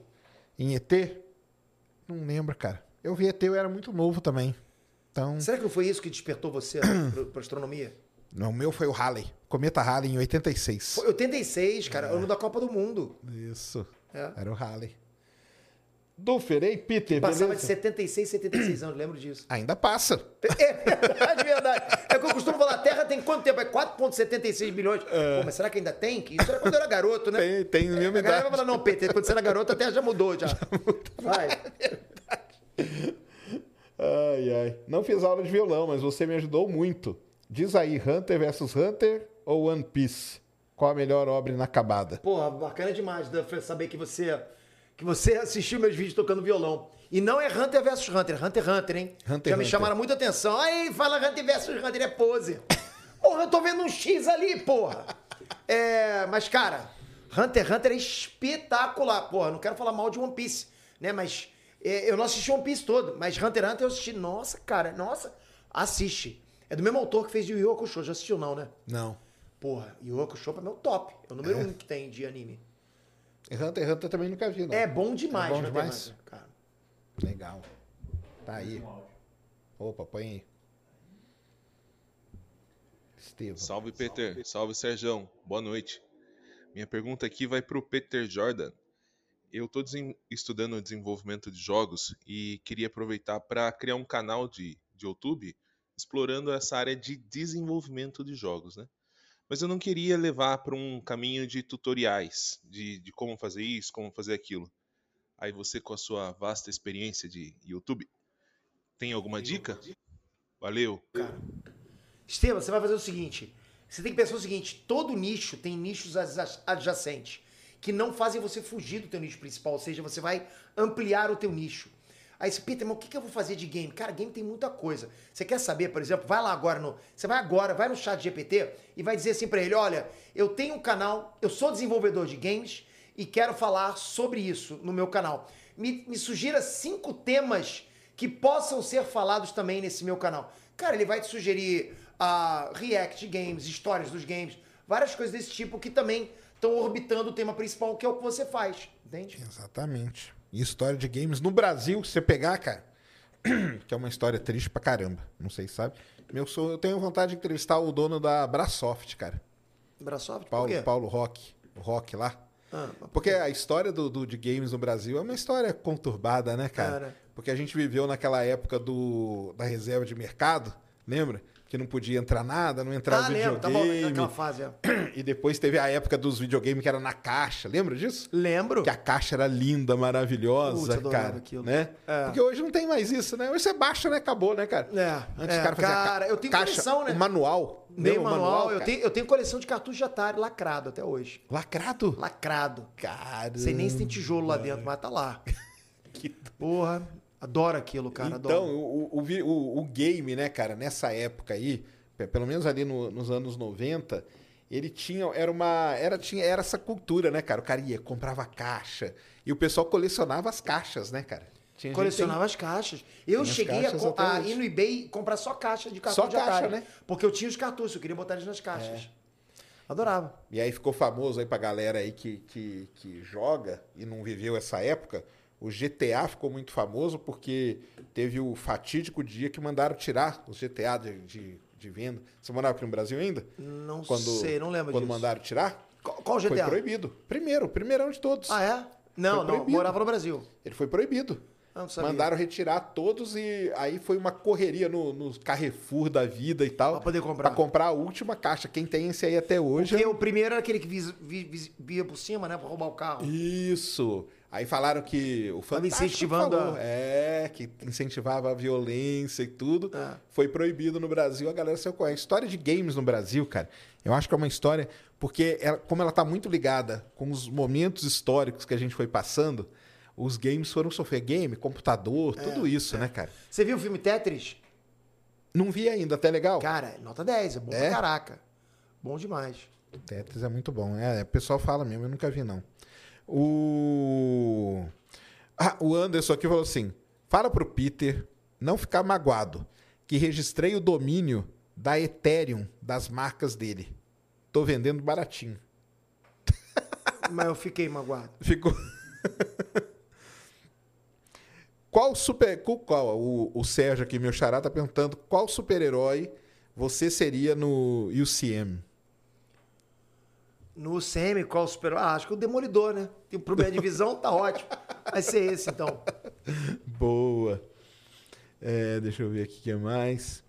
Em ET? Não lembro, cara. Eu vi ET, eu era muito novo também. Então. Será que não foi isso que despertou você pra, pra astronomia? Não, o meu foi o Halley. Cometa Halley em 86. Foi 86, cara, ano da Copa do Mundo. Isso. É. Era o Halley. Duffer, ei, Peter, Passava beleza? de 76, 76 anos, lembro disso. Ainda passa. É verdade, verdade. É que eu costumo falar, a Terra tem quanto tempo? É 4,76 bilhões. Pô, mas será que ainda tem? Que Isso era quando eu era garoto, né? Tem, tem a mesma A galera idade. vai falar, não, Peter, quando você era garoto, a Terra já mudou, já. Vai. Ai, ai. Não fiz aula de violão, mas você me ajudou muito. Diz aí, Hunter vs Hunter ou One Piece? Qual a melhor obra inacabada? Porra, bacana demais, saber que você, que você assistiu meus vídeos tocando violão. E não é Hunter vs Hunter, Hunter x Hunter, hein? Hunter Já me chamaram muita atenção. Aí, fala Hunter vs Hunter, é pose. Porra, eu tô vendo um X ali, porra. É, mas, cara, Hunter x Hunter é espetacular. Porra, não quero falar mal de One Piece, né? Mas é, eu não assisti One Piece todo, mas Hunter x Hunter eu assisti. Nossa, cara, nossa. Assiste. É do mesmo autor que fez de Yu Yu Hakusho. Já assistiu, não, né? Não. Porra, Yu Yu Hakusho pra mim é o top. É o número um que tem de anime. Hunter x Hunter também nunca vi, não. É bom demais, É bom demais? Hunter, cara. Legal. Tá aí. Opa, põe aí. Estevam. Salve Peter, salve Serjão, boa noite. Minha pergunta aqui vai para o Peter Jordan. Eu estou estudando o desenvolvimento de jogos e queria aproveitar para criar um canal de, de YouTube explorando essa área de desenvolvimento de jogos, né? Mas eu não queria levar para um caminho de tutoriais, de, de como fazer isso, como fazer aquilo. Aí você, com a sua vasta experiência de YouTube, tem alguma dica? Valeu. Estevam, você vai fazer o seguinte: você tem que pensar o seguinte: todo nicho tem nichos adja- adjacentes que não fazem você fugir do teu nicho principal, ou seja, você vai ampliar o teu nicho. Aí você, Peter, mas o que eu vou fazer de game? Cara, game tem muita coisa. Você quer saber, por exemplo, vai lá agora no. Você vai agora, vai no chat GPT e vai dizer assim pra ele: olha, eu tenho um canal, eu sou desenvolvedor de games e quero falar sobre isso no meu canal. Me, me sugira cinco temas que possam ser falados também nesse meu canal. Cara, ele vai te sugerir ah, react games, histórias dos games, várias coisas desse tipo que também estão orbitando o tema principal, que é o que você faz. Entende? Exatamente. E história de games no Brasil, se você pegar, cara, que é uma história triste pra caramba. Não sei se sabe. Meu, sou, eu tenho vontade de entrevistar o dono da Brasoft, cara. Brasoft, por Paulo, quê? Paulo Rock. O Rock lá. Ah, por Porque a história do, do- de games no Brasil é uma história conturbada, né, cara? Cara. Porque a gente viveu naquela época do, da reserva de mercado, lembra? Que não podia entrar nada, não entrava Ah, lembro, tá bom, videogame. naquela fase, é. E depois teve a época dos videogames que era na caixa, lembra disso? Lembro. Que a caixa era linda, maravilhosa, Putz, cara. aquilo. Né? É. Porque hoje não tem mais isso, né? Hoje você baixa, né? Acabou, né, cara? É, Antes é, o cara fazia ca- cara, eu tenho caixa, coleção, né? O manual. Nem o manual, eu, cara? tenho, eu tenho coleção de cartucho de Atari lacrado até hoje. Lacrado? Lacrado. Cara. Sei nem se tem tijolo lá dentro, mas tá lá. Porra, adoro aquilo, cara, Então, o, o, o- o game, né, cara, nessa época aí, pe- pelo menos ali no- nos anos 90, ele tinha, era uma, era, tinha, era essa cultura, né, cara? O cara ia, comprava caixa, e o pessoal colecionava as caixas, né, cara? Tinha gente Colecionava as caixas. Eu Tem cheguei a, caixas a hoje. ir no eBay e comprar só caixa de cartucho Só de caixa, Atari. né? Porque eu tinha os cartuchos, eu queria botar eles nas caixas. Adorava. E aí ficou famoso aí pra galera aí que, que, que joga e não viveu essa época. O GTA ficou muito famoso porque teve o fatídico dia que mandaram tirar os GTA de, de, de venda. Você morava aqui no Brasil ainda? Não Quando, sei, não lembro Quando disso. mandaram tirar? Qual, qual Foi GTA? proibido. Primeiro, o primeirão de todos. Ah, é? Não, não, morava no Brasil. Ele foi proibido. Ah, não. Mandaram retirar todos e aí foi uma correria no, no Carrefour da vida e tal. Pra poder comprar. Pra comprar a última caixa. Quem tem esse aí até hoje Porque é o primeiro era aquele que vis- vi- vis- via por cima, né? Pra roubar o carro. Isso. Aí falaram que o Fantástico incentivando falou, a- É, que incentivava a violência e tudo. É. Foi proibido no Brasil, a galera saiu com a história de games no Brasil, cara. Eu acho que é uma história porque ela- como ela tá muito ligada com os momentos históricos que a gente foi passando, os games foram sofrer game, computador, É, tudo isso, né, cara? Você viu o filme Tetris? Não vi ainda, até legal. Cara, nota 10, é bom É? pra caraca. Bom demais. Tetris é muito bom. É, o pessoal fala mesmo, eu nunca vi, não. O. Ah, o Anderson aqui falou assim: fala pro Peter não ficar magoado, que registrei o domínio da Ethereum das marcas dele. Tô vendendo baratinho. Mas eu fiquei magoado. Ficou. qual super. Qual, o, o Sérgio aqui, meu xará, tá perguntando qual super-herói você seria no UCM? No semi, qual superou? Ah, acho que o Demolidor, né? Tem pro minha divisão, tá ótimo. Vai ser esse, então. Boa. É, deixa eu ver aqui o que mais.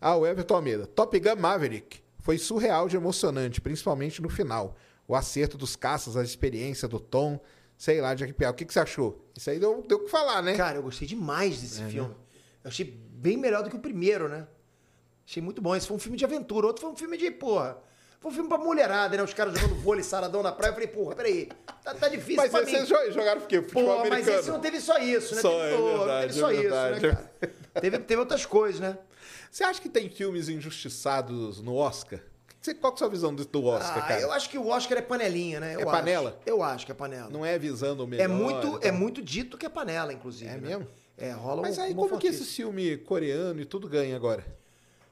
Ah, o Everton Almeida. Top Gun Maverick. Foi surreal de emocionante, principalmente no final. O acerto dos caças, a experiência do Tom, sei lá, de arrepiar. O que, que você achou? Isso aí deu deu o que falar, né? Cara, eu gostei demais desse É, filme. Eu achei bem melhor do que o primeiro, né? Achei muito bom. Esse foi um filme de aventura, outro foi um filme de, porra. Foi um filme pra mulherada, né? Os caras jogando vôlei saradão na praia. Eu falei, porra, peraí. Tá, tá difícil Mas pra vocês mim. jo- jogaram o quê? Futebol mas americano? esse não teve só isso, né? Só, teve, é não verdade, teve só é isso, né, cara? Teve, teve outras coisas, né? Você acha que tem filmes injustiçados no Oscar? Qual que é a sua visão do Oscar, Ah, cara? eu acho que o Oscar é panelinha, né? Eu É acho. panela? Eu acho que é panela. Não é visando o melhor. é muito, e é muito dito que é panela, inclusive. É né? mesmo? É, rola Mas um, aí como que fofice. esse filme coreano e tudo ganha agora?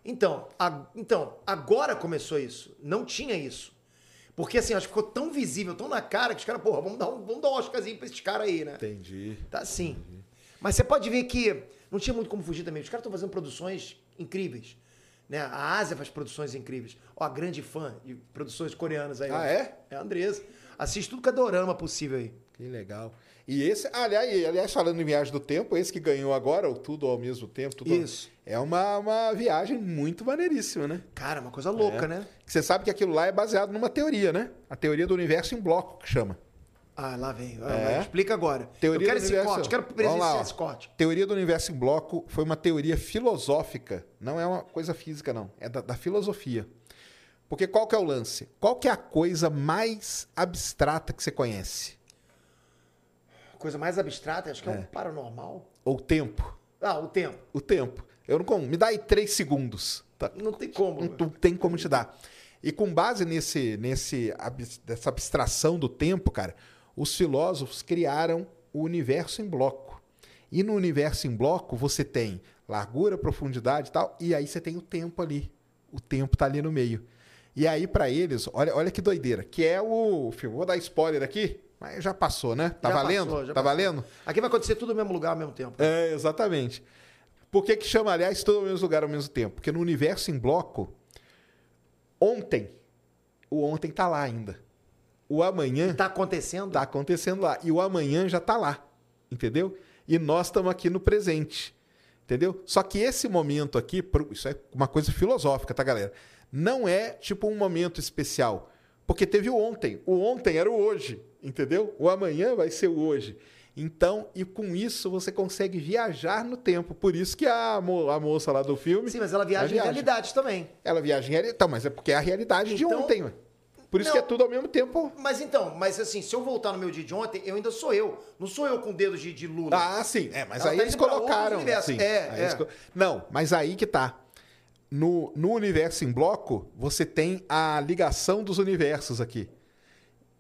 Então, a- então, agora começou isso. Não tinha isso. Porque assim, acho que ficou tão visível, tão na cara, que os caras, porra, vamos dar um, vamos dar um Oscarzinho pra esses caras aí, né? Entendi. Tá assim. Mas você pode ver que não tinha muito como fugir também. Os caras estão fazendo produções incríveis. Né? A Ásia faz produções incríveis. Ó, a grande fã de produções coreanas aí. Ah, é? É a Andressa. Assiste tudo que é dorama possível aí. Que legal. E esse, aliás, aliás, falando em viagem do tempo, esse que ganhou agora, o Tudo ao mesmo tempo, tudo Isso. é uma, uma viagem muito maneiríssima, né? Cara, uma coisa louca, É. né? Você sabe que aquilo lá é baseado numa teoria, né? A teoria do universo em bloco, que chama. Ah, lá vem. Ah, É. Explica agora. Teoria eu quero do esse universo. corte, quero presenciar esse corte. Teoria do universo em bloco foi uma teoria filosófica, não é uma coisa física, não. É da, da filosofia. Porque qual que é o lance? Qual que é a coisa mais abstrata que você conhece? Coisa mais abstrata, acho que é, É. um paranormal. Ou tempo? Ah, o tempo. O tempo. Eu não como. Me dá aí três segundos. Tá? Não tem como. Não, não tem como te dar. E com base nesse, nesse dessa abstração do tempo, cara, os filósofos criaram o universo em bloco. E no universo em bloco você tem largura, profundidade e tal, e aí você tem o tempo ali. O tempo tá ali no meio. E aí pra eles, olha, olha que doideira, que é o filme. Vou dar spoiler aqui, mas já passou, né? Tá Já valendo? passou, tá passou. valendo? Aqui vai acontecer tudo no mesmo lugar ao mesmo tempo. É, exatamente. Por que, que chama, aliás, todo o mesmo lugar ao mesmo tempo? Porque no universo em bloco, ontem, o ontem tá lá ainda. O amanhã Tá acontecendo? tá acontecendo lá. E o amanhã já tá lá. Entendeu? E nós estamos aqui no presente. Entendeu? Só que esse momento aqui, isso é uma coisa filosófica, tá, galera? Não é tipo um momento especial. Porque teve o ontem. O ontem era o hoje. Entendeu? O amanhã vai ser o hoje. Então, e com isso você consegue viajar no tempo. Por isso que a, mo- a moça lá do filme. Sim, mas ela viaja em viaja. realidade também. Ela viaja em realidade. Então, mas é porque é a realidade de Então- ontem, ué. Por isso Não. que é tudo ao mesmo tempo. Mas então, mas assim, se eu voltar no meu dia de ontem, eu ainda sou eu. Não sou eu com dedos de, de Lula. Ah, sim. É, mas Ela aí tá eles colocaram. outros universos. sim. É, é. eles Não, mas aí que tá. No, no universo em bloco, você tem a ligação dos universos aqui.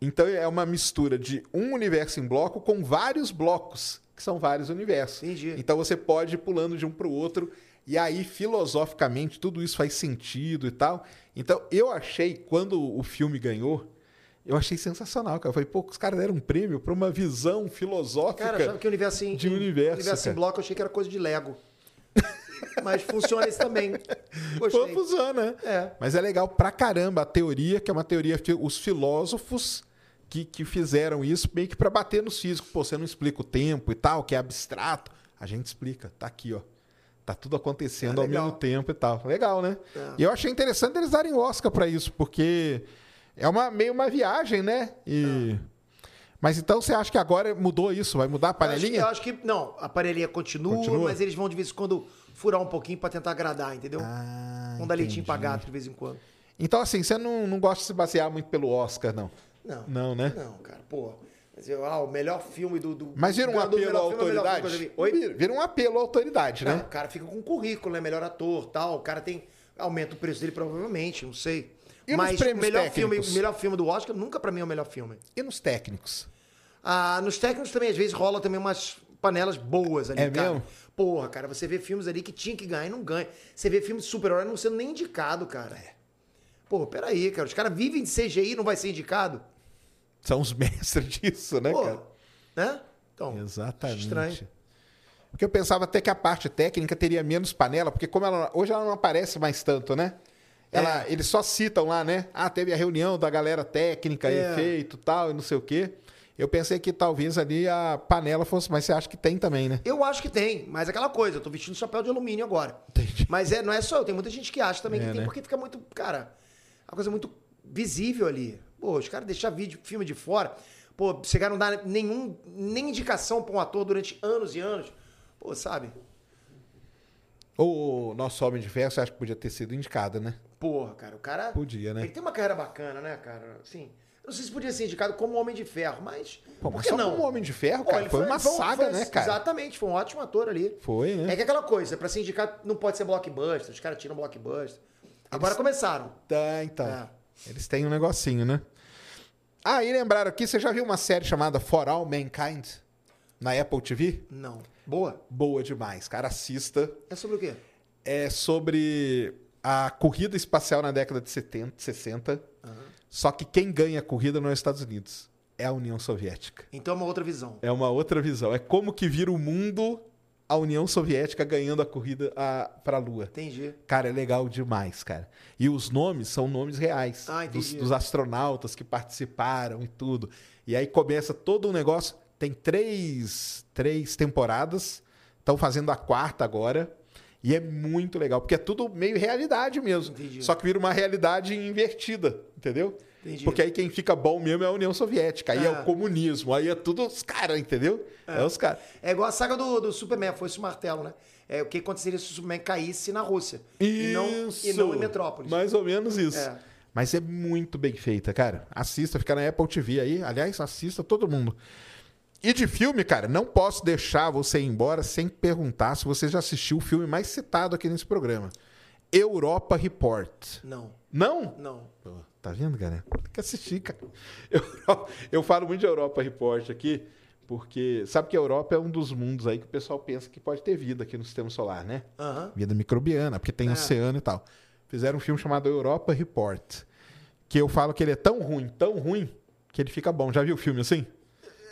Então é uma mistura de um universo em bloco com vários blocos, que são vários universos. Entendi. Então você pode ir pulando de um para o outro. E aí, filosoficamente, tudo isso faz sentido e tal. Então, eu achei, quando o filme ganhou, eu achei sensacional, cara. Eu falei, pô, os caras deram um prêmio para uma visão filosófica. Cara, achava que o universo em, de universo, universo em bloco eu achei que era coisa de Lego. mas funciona isso também. Gostei. Pô, funciona, né? É. Mas é legal pra caramba a teoria, que é uma teoria que os filósofos que, que fizeram isso meio que pra bater nos físicos. Pô, você não explica o tempo e tal, que é abstrato. A gente explica, tá aqui, ó. Tá tudo acontecendo É ao mesmo tempo e tal. Legal, né? É. E eu achei interessante eles darem o Oscar pra isso, porque é uma, meio uma viagem, né? E... Mas então você acha que agora mudou isso? Vai mudar a Eu acho que- panelinha? Eu acho que, não, a panelinha continua, Continua? mas eles vão de vez em quando furar um pouquinho pra tentar agradar, entendeu? Ah, vão dar leitinho pra gato de vez em quando. Então, assim, você não, não gosta de se basear muito pelo Oscar, não? Não. Não, né? Não, cara, pô. Ah, o melhor filme do. do Mas vira um apelo à é autoridade? Oi? Vira, vira um apelo à autoridade, Não, né? o cara fica com currículo, né? Melhor ator tal. O cara tem. Aumenta o preço dele, provavelmente, não sei. E nos Mas o prêmios melhor filme, técnicos? melhor filme do Oscar nunca pra mim é o melhor filme. E nos técnicos? Ah, nos técnicos também, às vezes, rola também umas panelas boas ali, É cara. mesmo? Porra, cara, você vê filmes ali que tinha que ganhar e não ganha. Você vê filmes de super-herói não sendo nem indicado, cara. Pô, peraí, cara. Os caras vivem de CGI e não vai ser indicado? São os mestres disso, né, Pô, cara? né? Então, Exatamente. estranho. Porque eu pensava até que a parte técnica teria menos panela, porque como ela hoje ela não aparece mais tanto, né? Ela, É. Eles só citam lá, né? Ah, teve a reunião da galera técnica, É. efeito tal, e não sei o quê. Eu pensei que talvez ali a panela fosse, mas você acha que tem também, né? Eu acho que tem, mas aquela coisa, eu tô vestindo chapéu de alumínio agora. Entendi. Mas é, não é só eu, tem muita gente que acha também É, que tem, né? porque fica muito, cara, uma coisa muito visível ali. Pô, os caras deixar vídeo, filme de fora, pô, chegaram a não dar nenhum, nem indicação pra um ator durante anos e anos. Pô, sabe? O nosso Homem de Ferro, você acha que podia ter sido indicado, né? Porra, cara, o cara. Podia, né? Ele tem uma carreira bacana, né, cara? Eu não sei se podia ser indicado como Homem de Ferro, mas. Pô, mas só não? como Homem de Ferro, Pô, cara, ele foi uma foi- saga, foi- né, cara? Exatamente, foi um ótimo ator ali. Foi, né? É que aquela coisa, pra ser indicado não pode ser blockbuster, os caras tiram blockbuster. Agora começaram. Tá, então. É. Eles têm um negocinho, né? Ah, e lembraram aqui, você já viu uma série chamada For All Mankind? Na Apple TV? Não. Boa. Boa demais, cara. Assista. É sobre o quê? É sobre a corrida espacial na década de 70, 60. Só que quem ganha a corrida não é os Estados Unidos. É a União Soviética. Então é uma outra visão. É uma outra visão. É como que vira o mundo a União Soviética ganhando a corrida a, pra Lua. Entendi. Cara, é legal demais, cara. E os nomes são nomes reais Ah, dos, dos astronautas que participaram e tudo. E aí começa todo um negócio. Tem três, três temporadas. Estão fazendo a quarta agora. E é muito legal, porque é tudo meio realidade mesmo. Entendi. Só que vira uma realidade invertida, entendeu? Entendi. Porque aí quem fica bom mesmo é a União Soviética, aí é, É. o comunismo, aí é tudo os caras, entendeu? É, os caras. É igual a saga do, do Superman, foi esse martelo, né? É o que aconteceria se o Superman caísse na Rússia. E não, e não em Metrópolis. Mais ou menos isso. É. Mas é muito bem feita, cara. Assista, fica na Apple TV aí. Aliás, assista todo mundo. E de filme, cara, não posso deixar você ir embora sem perguntar se você já assistiu o filme mais citado aqui nesse programa. Europa Report. Não, Não? não. Tá vendo, galera? Tem que assistir, cara. Eu, eu falo muito de Europa Report aqui, porque sabe que a Europa é um dos mundos aí que o pessoal pensa que pode ter vida aqui no sistema solar, né? Aham. Vida microbiana, porque tem É. oceano e tal. Fizeram um filme chamado Europa Report, que eu falo que ele é tão ruim, tão ruim, que ele fica bom. Já viu o filme assim?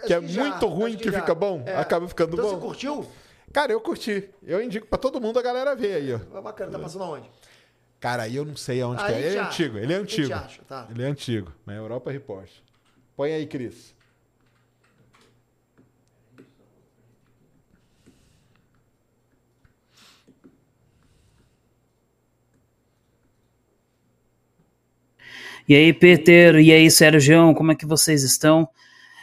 Que é Acho já, muito ruim acho que, já. fica bom, É. acaba ficando Então bom. você curtiu? Cara, eu curti. Eu indico pra todo mundo a galera ver aí, ó. Bacana, tá passando aonde? Cara, aí eu não sei aonde que é. Ele é antigo, ele é antigo. acha, tá. Ele é antigo, né? Europa Report. Põe aí, Cris. E aí, Peter, e aí, Sérgio, como é que vocês estão?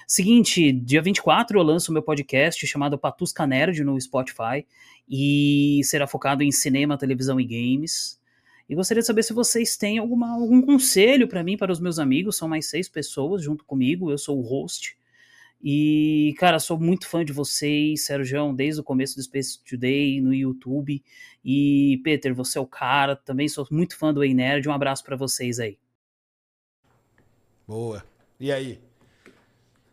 Seguinte, dia 24 eu lanço meu podcast chamado Patusca Nerd no Spotify e será focado em cinema, televisão e games. E gostaria de saber se vocês têm alguma, algum conselho para mim, para os meus amigos. São mais seis pessoas junto comigo, eu sou o host. E, cara, sou muito fã de vocês, Sérgio, desde o começo do Space Today no YouTube. E, Peter, você é o cara, também sou muito fã do Ei Nerd. Um abraço para vocês aí. Boa. E aí?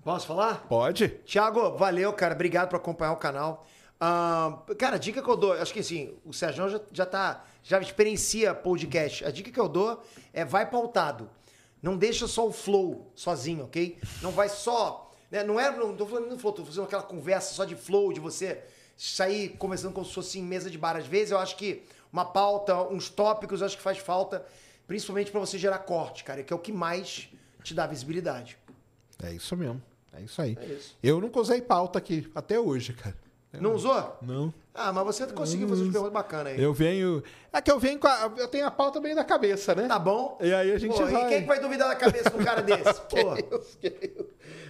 Posso falar? Pode? Tiago, valeu, cara. Obrigado por acompanhar o canal. Ah, cara, a dica que eu dou, acho que assim, o Sérgio já, já tá, já experiencia podcast. A dica que eu dou é vai pautado. Não deixa só o flow sozinho, ok? Não vai só. né, Não é. Não tô falando do flow, tô fazendo aquela conversa só de flow, de você sair conversando como se fosse em mesa de bar. Às vezes eu acho que uma pauta, uns tópicos, eu acho que faz falta, principalmente pra você gerar corte, cara, que é o que mais te dá visibilidade. É isso mesmo. É isso aí. É isso. Eu nunca usei pauta aqui, até hoje, cara. Não usou? Não. Ah, mas você conseguiu fazer umas perguntas bacanas aí. Eu venho. É que eu venho com a. Eu tenho a pauta bem na cabeça, né? Tá bom? E aí a gente Pô, vai. E quem que vai duvidar da cabeça de um cara desse? Pô,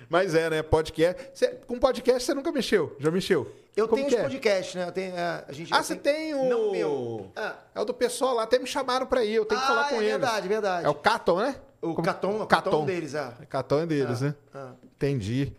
Mas é, né? Podcast. Cê- com podcast você nunca mexeu? Já mexeu? eu Como tenho que os é? podcasts, né? Eu tenho, é, a gente, Ah, você tem o. Não meu. Ah. É o do pessoal lá, até me chamaram pra ir, eu tenho que Ah, falar com é eles. verdade, verdade. É o Caton, né? O Como- Caton, o Caton. Deles, é. Caton é deles, Ah, né? ah. Entendi.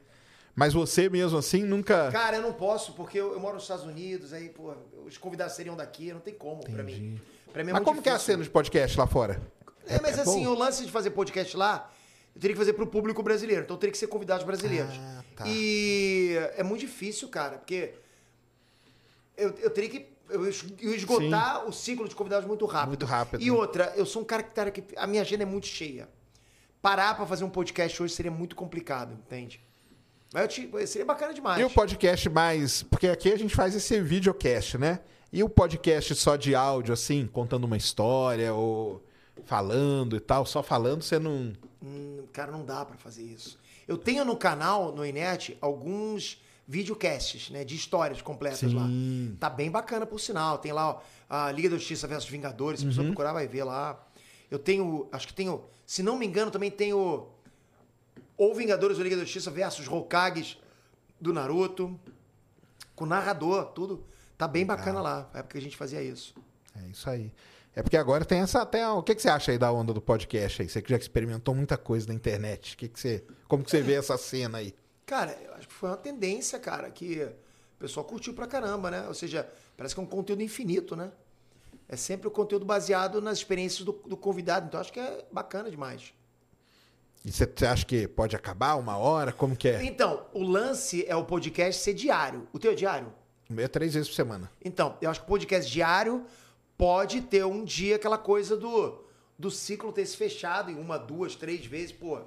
Mas você mesmo assim nunca. Cara, eu não posso, porque eu, eu moro nos Estados Unidos, aí, pô, os convidados seriam daqui, não tem como pra mim. Pra mim é Mas como que é a difícil. cena de podcast lá fora? É, mas É assim, bom? o lance de fazer podcast lá, eu teria que fazer pro público brasileiro. Então eu teria que ser convidados brasileiros. Ah, tá. E é muito difícil, cara, porque eu, eu teria que eu es- eu esgotar o ciclo de convidados muito rápido. Muito rápido, E né? outra, eu sou um cara que, tá- que a minha agenda é muito cheia. Parar pra fazer um podcast hoje seria muito complicado, entende? Mas eu te- seria bacana demais. E o podcast mais. Porque aqui a gente faz esse videocast, né? E o podcast só de áudio, assim, contando uma história ou falando e tal, só falando, você não. Hum, cara, não dá pra fazer isso. Eu tenho no canal, no Inet, alguns videocasts, né? De histórias completas Sim. lá. Tá bem bacana, por sinal. Tem lá ó, a Liga da Justiça versus Vingadores. Se a pessoa procurar, vai ver lá. Eu tenho, acho que tenho, se não me engano, também tenho ou Vingadores ou Liga da Justiça versus Hokages do Naruto. Com narrador, tudo. Tá bem bacana lá. Na época que a gente fazia isso. É isso aí. É porque agora tem essa até. O que, que você acha aí da onda do podcast aí? Você que já experimentou muita coisa na internet. Que, que você. Como que você vê essa cena aí? Cara, eu acho que foi uma tendência, cara, que o pessoal curtiu pra caramba, né? Ou seja, parece que é um conteúdo infinito, né? É sempre o conteúdo baseado nas experiências do, do convidado. Então, acho que é bacana demais. E você, acha que pode acabar uma hora? Como que é? Então, o lance é o podcast ser diário. O teu é diário? O é três vezes por semana. Então, eu acho que o podcast diário pode ter um dia aquela coisa do, do ciclo ter se fechado em uma, duas, três vezes, pô.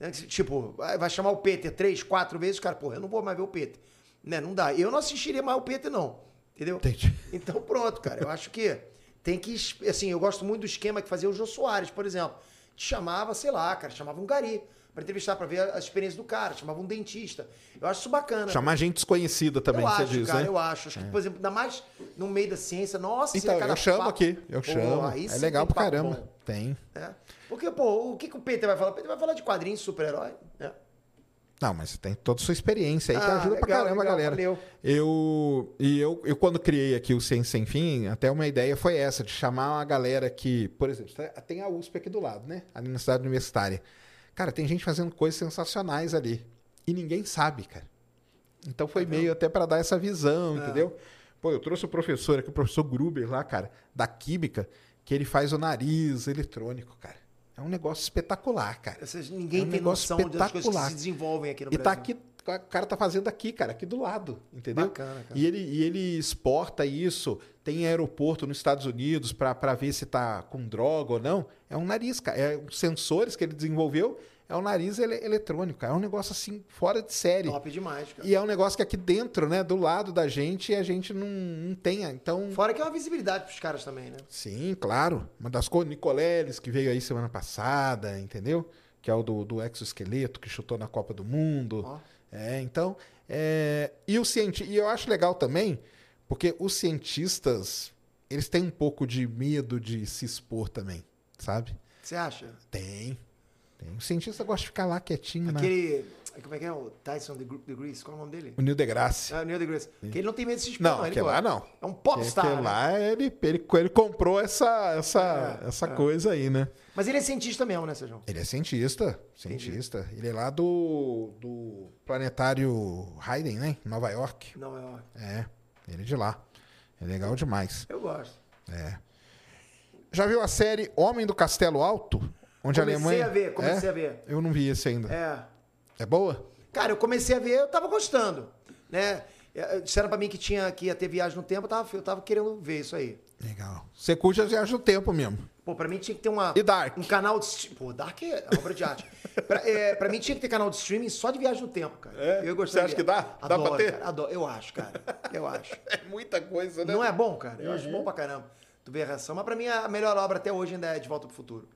Né? Tipo, vai vai chamar o Peter três, quatro vezes, cara, porra, eu não vou mais ver o Peter. Né? Não dá. Eu não assistiria mais o Peter, não. Entendeu? Entendi. Então, pronto, cara. Eu acho que tem que. Assim, eu gosto muito do esquema que fazia o Jô Soares, por exemplo. Chamava, sei lá, cara, chamava um gari pra entrevistar, pra ver a experiência do cara. Chamava um dentista. Eu acho isso bacana. Chamar gente desconhecida também, eu você acho, diz, cara, né? eu acho. Acho que, por exemplo, ainda mais no meio da ciência, nossa, Então, seria cada eu chamo papo. aqui, eu Pô, chamo. É legal pra caramba. bom. Tem. É. Porque, pô, o que, que o Peter vai falar? O Peter vai falar de quadrinhos, super-herói. né? Não, mas tem toda a sua experiência aí que Ah, ajuda pra legal, caramba, legal, galera. valeu. Eu, e eu, eu, quando criei aqui o Ciência Sem Fim, até uma ideia foi essa, de chamar uma galera que, por exemplo, tem a USP aqui do lado, né? Ali na cidade universitária. Cara, tem gente fazendo coisas sensacionais ali. E ninguém sabe, cara. Então foi Tá meio até para dar essa visão, É. entendeu? Pô, eu trouxe o professor aqui, o professor Gruber lá, cara, da Química, que ele faz o nariz eletrônico, cara. É um negócio espetacular, cara. Vocês- ninguém É um tem noção das coisas que se desenvolvem aqui no E tá Brasil. aqui, o cara tá fazendo aqui, cara, aqui do lado, entendeu? Bacana, cara. E ele, e ele exporta isso, tem aeroporto nos Estados Unidos para ver se tá com droga ou não. É um nariz, cara. É os sensores que ele desenvolveu, é um nariz ele- eletrônico, cara. É um negócio assim, fora de série. Top demais, cara. E é um negócio que aqui dentro, né, do lado da gente, a gente não, não tem. Então, Fora que é uma visibilidade pros caras também, né? Sim, claro. Uma das coisas, Nicoleles, que veio aí semana passada, entendeu? Que é o do, do exoesqueleto, que chutou na Copa do Mundo. Ó. É, então. é, E o cienti... E eu acho legal também, porque os cientistas, eles têm um pouco de medo de se expor também, sabe? Você acha? Tem. Tem. O cientista gosta de ficar lá quietinho, né? Aquele. Como é que é? O Tyson de Degrees? Qual é o nome dele? O Neil deGrasse. É, o Neil deGrasse. Que ele não tem medo de se expor, Não, ele aquele lá não. É um popstar. Aquele né? lá, ele, ele, ele comprou essa, essa, É, essa é. coisa aí, né? Mas ele é cientista mesmo, né, Sérgio? Ele é cientista, cientista. Ele é lá do, do planetário Hayden, né? Em Nova York. Não, é. É, ele é de lá. É legal demais. Eu gosto. É. Já viu a série Homem do Castelo Alto? Onde comecei a Alemanha. a ver, comecei é? a ver. Eu não vi esse ainda. É, É. boa? Cara, eu comecei a ver, eu tava gostando, né? Eh, Disseram pra mim que, tinha, que ia ter viagem no tempo, eu tava, eu tava querendo ver isso aí. Legal. Você curte as viagens do tempo mesmo. Pô, pra mim tinha que ter uma, E Dark? um canal de... Pô, Dark é obra de arte. pra, é, pra mim tinha que ter canal de streaming só de viagem no tempo, cara. É? Eu gostaria. Você acha que dá? Dá Adoro, pra ter? Cara, adoro. Eu acho, cara. Eu acho. É muita coisa, Não é bom, cara? Eu acho Uhum. bom pra caramba. Tu vê a reação. Mas pra mim a melhor obra até hoje ainda é De Volta pro Futuro.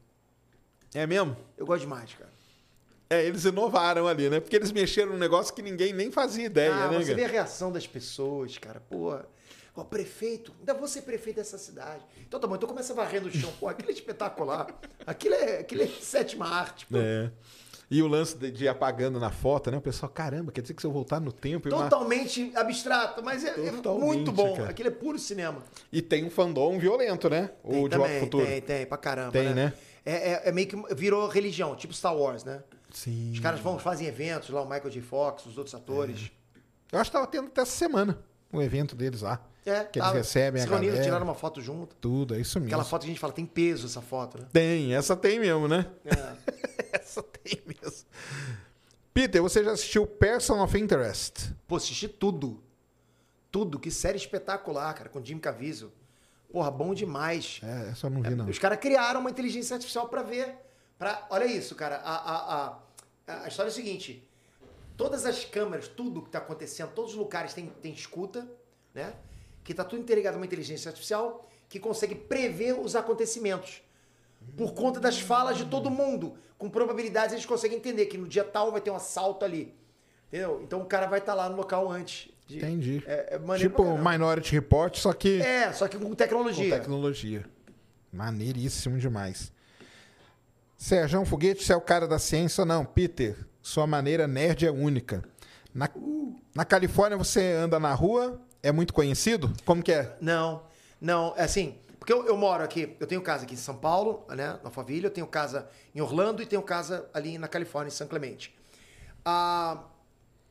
É mesmo? Eu gosto demais, cara. É, eles inovaram ali, né? Porque eles mexeram num negócio que ninguém nem fazia ideia, ah, né, você cara? vê a reação das pessoas, cara. Porra. Ó, prefeito, ainda vou ser prefeito dessa cidade. Então tá bom, então começa a varrer no chão. Pô, aquilo é espetacular. Aquilo é, aquilo é sétima arte. Pô. É. E o lance de, de apagando na foto, né? O pessoal, caramba, quer dizer que se eu voltar no tempo... Totalmente abstrato, mas é, é muito bom. cara. Aquilo é puro cinema. E tem um fandom violento, né? Tem o De também, ao Futuro. Tem, tem, pra caramba. Tem, né? É, é- é meio que virou religião, tipo Star Wars, né? Sim. Os caras vão, fazem eventos lá, o Michael J. Fox, os outros atores. Eu acho que tava tendo até essa semana o evento deles lá. É, Que eles recebem a se reuniram, galera. tiraram uma foto junto. Tudo, é isso mesmo. Aquela foto que a gente fala, tem peso essa foto, né? Tem, essa tem mesmo, né? É. essa tem mesmo. Peter, você já assistiu Person of Interest? Pô, assisti tudo. Tudo. Que série espetacular, cara, com Jim Caviezel. Porra, bom demais. É, eu não vi, não. Os caras criaram uma inteligência artificial pra ver. Pra... Olha isso, cara. A, a, a, a história é a seguinte: todas as câmeras, tudo que tá acontecendo, todos os lugares tem, tem escuta, né? Que tá tudo interligado a uma inteligência artificial que consegue prever os acontecimentos. Por conta das falas de todo mundo. Com probabilidades, eles conseguem entender que no dia tal vai ter um assalto ali. Entendeu? Então o cara vai estar lá no local antes. De- Entendi. É, é tipo. Minority Report, só que É, só que com com tecnologia. tecnologia. Maneiríssimo demais. Sérgio Foguete, você é o cara da ciência? Não, Peter, sua maneira nerd é única. Na, na Califórnia você anda na rua, é muito conhecido? Como que é? Não, não, é assim, porque eu, eu moro aqui, eu tenho casa aqui em São Paulo, né, na Alphaville, eu tenho casa em Orlando e tenho casa ali na Califórnia, em São Clemente. Ah,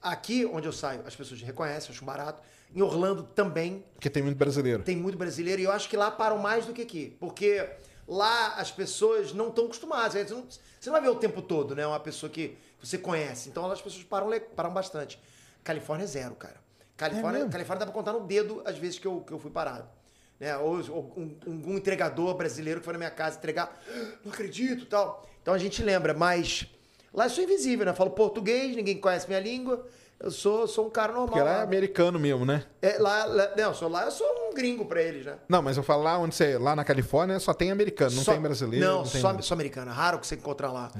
aqui onde eu saio, as pessoas reconhecem, acham barato. Em Orlando também Porque tem muito brasileiro. tem muito brasileiro e eu acho que lá param mais do que aqui, porque lá as pessoas não estão acostumadas. Você não, você não vai ver o tempo todo, né? Uma pessoa que você conhece. Então lá as pessoas param, param bastante. Califórnia é zero, cara. Califórnia, mesmo? Califórnia dá pra contar no dedo as vezes que eu, que eu fui parado. Né? Ou, ou um, um entregador brasileiro que foi na minha casa entregar, "Ah, não acredito tal. Então a gente lembra, mas lá eu sou invisível, né? Eu falo português, ninguém conhece minha língua. Eu sou, sou um cara normal. Porque lá é americano mesmo, né? É, lá, lá- não, eu sou lá, eu sou um gringo pra eles, né? Não, mas eu falo lá onde você. Lá na Califórnia só tem americano, não Só- tem brasileiro. Não, tem só, só americano. É Raro que você encontrar lá.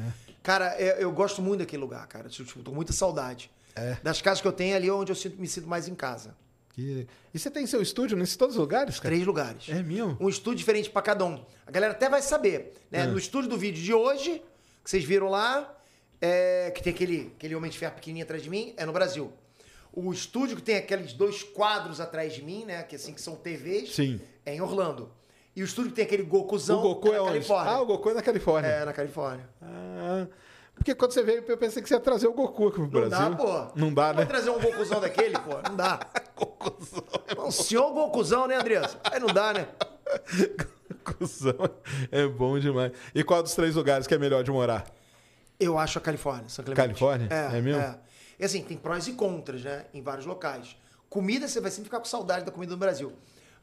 Cara, é- eu gosto muito daquele lugar, cara. Tipo, tô com muita saudade. É. Das casas que eu tenho ali é onde eu sinto- me sinto mais em casa. Que- E você tem seu estúdio nesses todos os lugares, cara? Três lugares. É mesmo? Um estúdio diferente pra cada um. A galera até vai saber. Né? É. No estúdio do vídeo de hoje, que vocês viram lá, é, que tem aquele, aquele Homem de Ferro pequenininho atrás de mim, é no Brasil. O estúdio que tem aqueles dois quadros atrás de mim, né? Que assim que são TVs, Sim. é em Orlando. E o estúdio que tem aquele Gokuzão o Goku é é na onde? Califórnia. Ah, o Goku é na Califórnia. É, na Califórnia. Ah, porque quando você veio, eu pensei que você ia trazer o Goku aqui pro Não Brasil. dá, pô. Não dá, né? trazer um Gokuzão daquele, pô. Não dá. Um senhor Gokuzão, né, Andressa? Aí não dá, né? Gokuzão é bom demais. E qual dos três lugares que é melhor de morar? Eu acho a Califórnia, São Clemente. Califórnia? É mesmo? É. E assim, tem prós e contras, né? Em vários locais. Comida, você vai sempre ficar com saudade da comida do Brasil.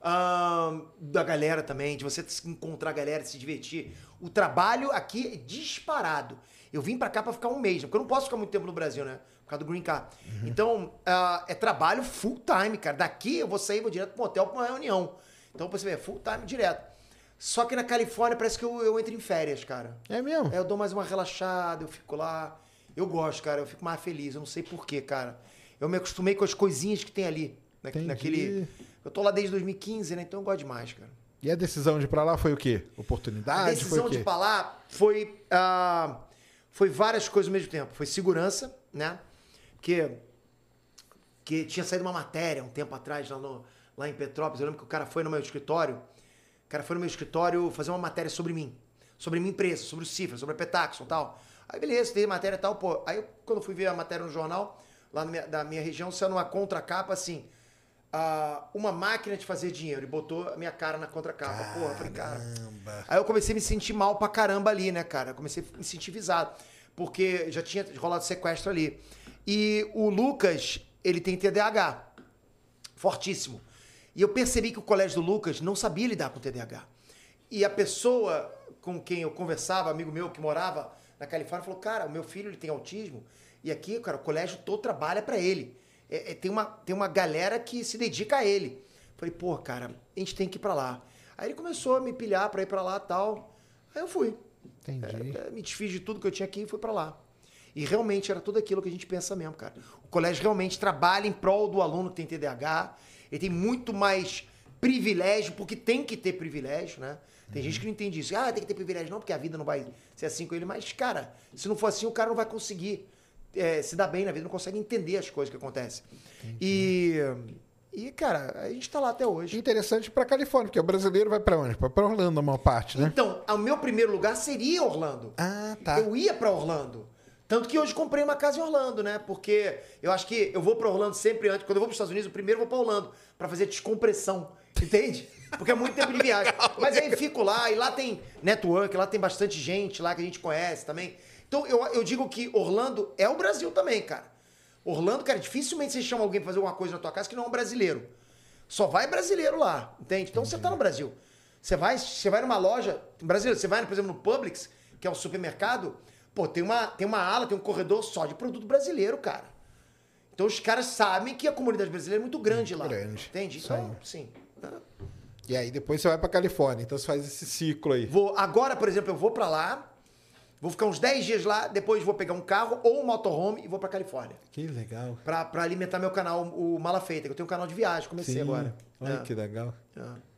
Ahn, da galera também, de você encontrar a galera, se divertir. O trabalho aqui é disparado. Eu vim pra cá pra ficar um mês, né? porque eu não posso ficar muito tempo no Brasil, né? Por causa do Green Card. Uhum. Então, ah, é trabalho full time, cara. Daqui eu vou sair, vou direto pro hotel pra uma reunião. Então, pra você ver, é full time direto. Só que na Califórnia parece que eu, eu entro em férias, cara. É mesmo? É, eu dou mais uma relaxada, eu fico lá. Eu gosto, cara, eu fico mais feliz. Eu não sei porquê, cara. Eu me acostumei com as coisinhas que tem ali. na- naquele. Eu tô lá desde 2015, né? Então eu gosto demais, cara. E a decisão de ir pra lá foi o quê? A Oportunidade? decisão foi o de ir pra lá foi. ah, foi várias coisas ao mesmo tempo. Foi segurança, né? Que, que tinha saído uma matéria um tempo atrás lá, no- lá em Petrópolis. Eu lembro que o cara foi no meu escritório. O cara foi no meu escritório fazer uma matéria sobre mim. Sobre minha empresa, sobre o Cifra, sobre a Petaxon e tal. Aí beleza, tem matéria e tal, pô. Aí eu, quando eu fui ver a matéria no jornal, lá na minha- da minha região, saiu numa contracapa assim. ah, uma máquina de fazer dinheiro. E botou a minha cara na contracapa. Porra, eu falei, cara. Aí eu comecei a me sentir mal pra caramba ali, né, cara? Eu comecei a me sentir visado. Porque já tinha rolado sequestro ali. E o Lucas, ele tem TDAH. Fortíssimo. E eu percebi que o colégio do Lucas não sabia lidar com TDAH. E a pessoa com quem eu conversava, amigo meu que morava na Califórnia, falou: Cara, o meu filho ele tem autismo. E aqui, cara, o colégio todo trabalha pra ele. É- é- tem, uma, tem uma galera que se dedica a ele. Falei, pô, cara, a gente tem que ir pra lá. Aí ele começou a me pilhar pra ir pra lá e tal. Aí eu fui. Entendi. É, me desfiz de tudo que eu tinha aqui e fui pra lá. E realmente era tudo aquilo que a gente pensa mesmo, cara. O colégio realmente trabalha em prol do aluno que tem TDAH. Ele tem muito mais privilégio, porque tem que ter privilégio, né? Tem gente que não entende isso. Ah, tem que ter privilégio, não, porque a vida não vai ser assim com ele. Mas, cara, se não for assim, o cara não vai conseguir é, se dar bem na vida, não consegue entender as coisas que acontecem. E, e, cara, a gente tá lá até hoje. Interessante pra Califórnia, porque o brasileiro vai pra onde? Pra Orlando, a maior parte, né? Então, o meu primeiro lugar seria Orlando. Ah, tá. Eu ia pra Orlando. Tanto que hoje comprei uma casa em Orlando, né? Porque eu acho que eu vou pra Orlando sempre antes. Quando eu vou pros Estados Unidos, eu primeiro vou pra Orlando pra fazer descompressão. Entende? Porque é muito tempo de viagem. Mas aí fico lá, e lá tem network, lá tem bastante gente lá que a gente conhece também. Então eu, eu digo que Orlando é o Brasil também, cara. Orlando, cara, dificilmente você chama alguém pra fazer alguma coisa na tua casa que não é um brasileiro. Só vai brasileiro lá, entende? Então você tá no Brasil. Você vai, você vai numa loja brasileira, você vai, por exemplo, no Publix, que é um supermercado, pô, tem uma, tem uma ala, tem um corredor só de produto brasileiro, cara. Então os caras sabem que a comunidade brasileira é muito grande lá. grande. Entende? Isso Então, sim. E aí depois você vai pra Califórnia, então você faz esse ciclo aí. Vou, agora, por exemplo, eu vou pra lá, vou ficar uns 10 dias lá, depois vou pegar um carro ou um motorhome e vou pra Califórnia. Que legal. Pra, pra alimentar meu canal, o Mala Feita, que eu tenho um canal de viagem, comecei Sim. agora. Olha É. que legal. É.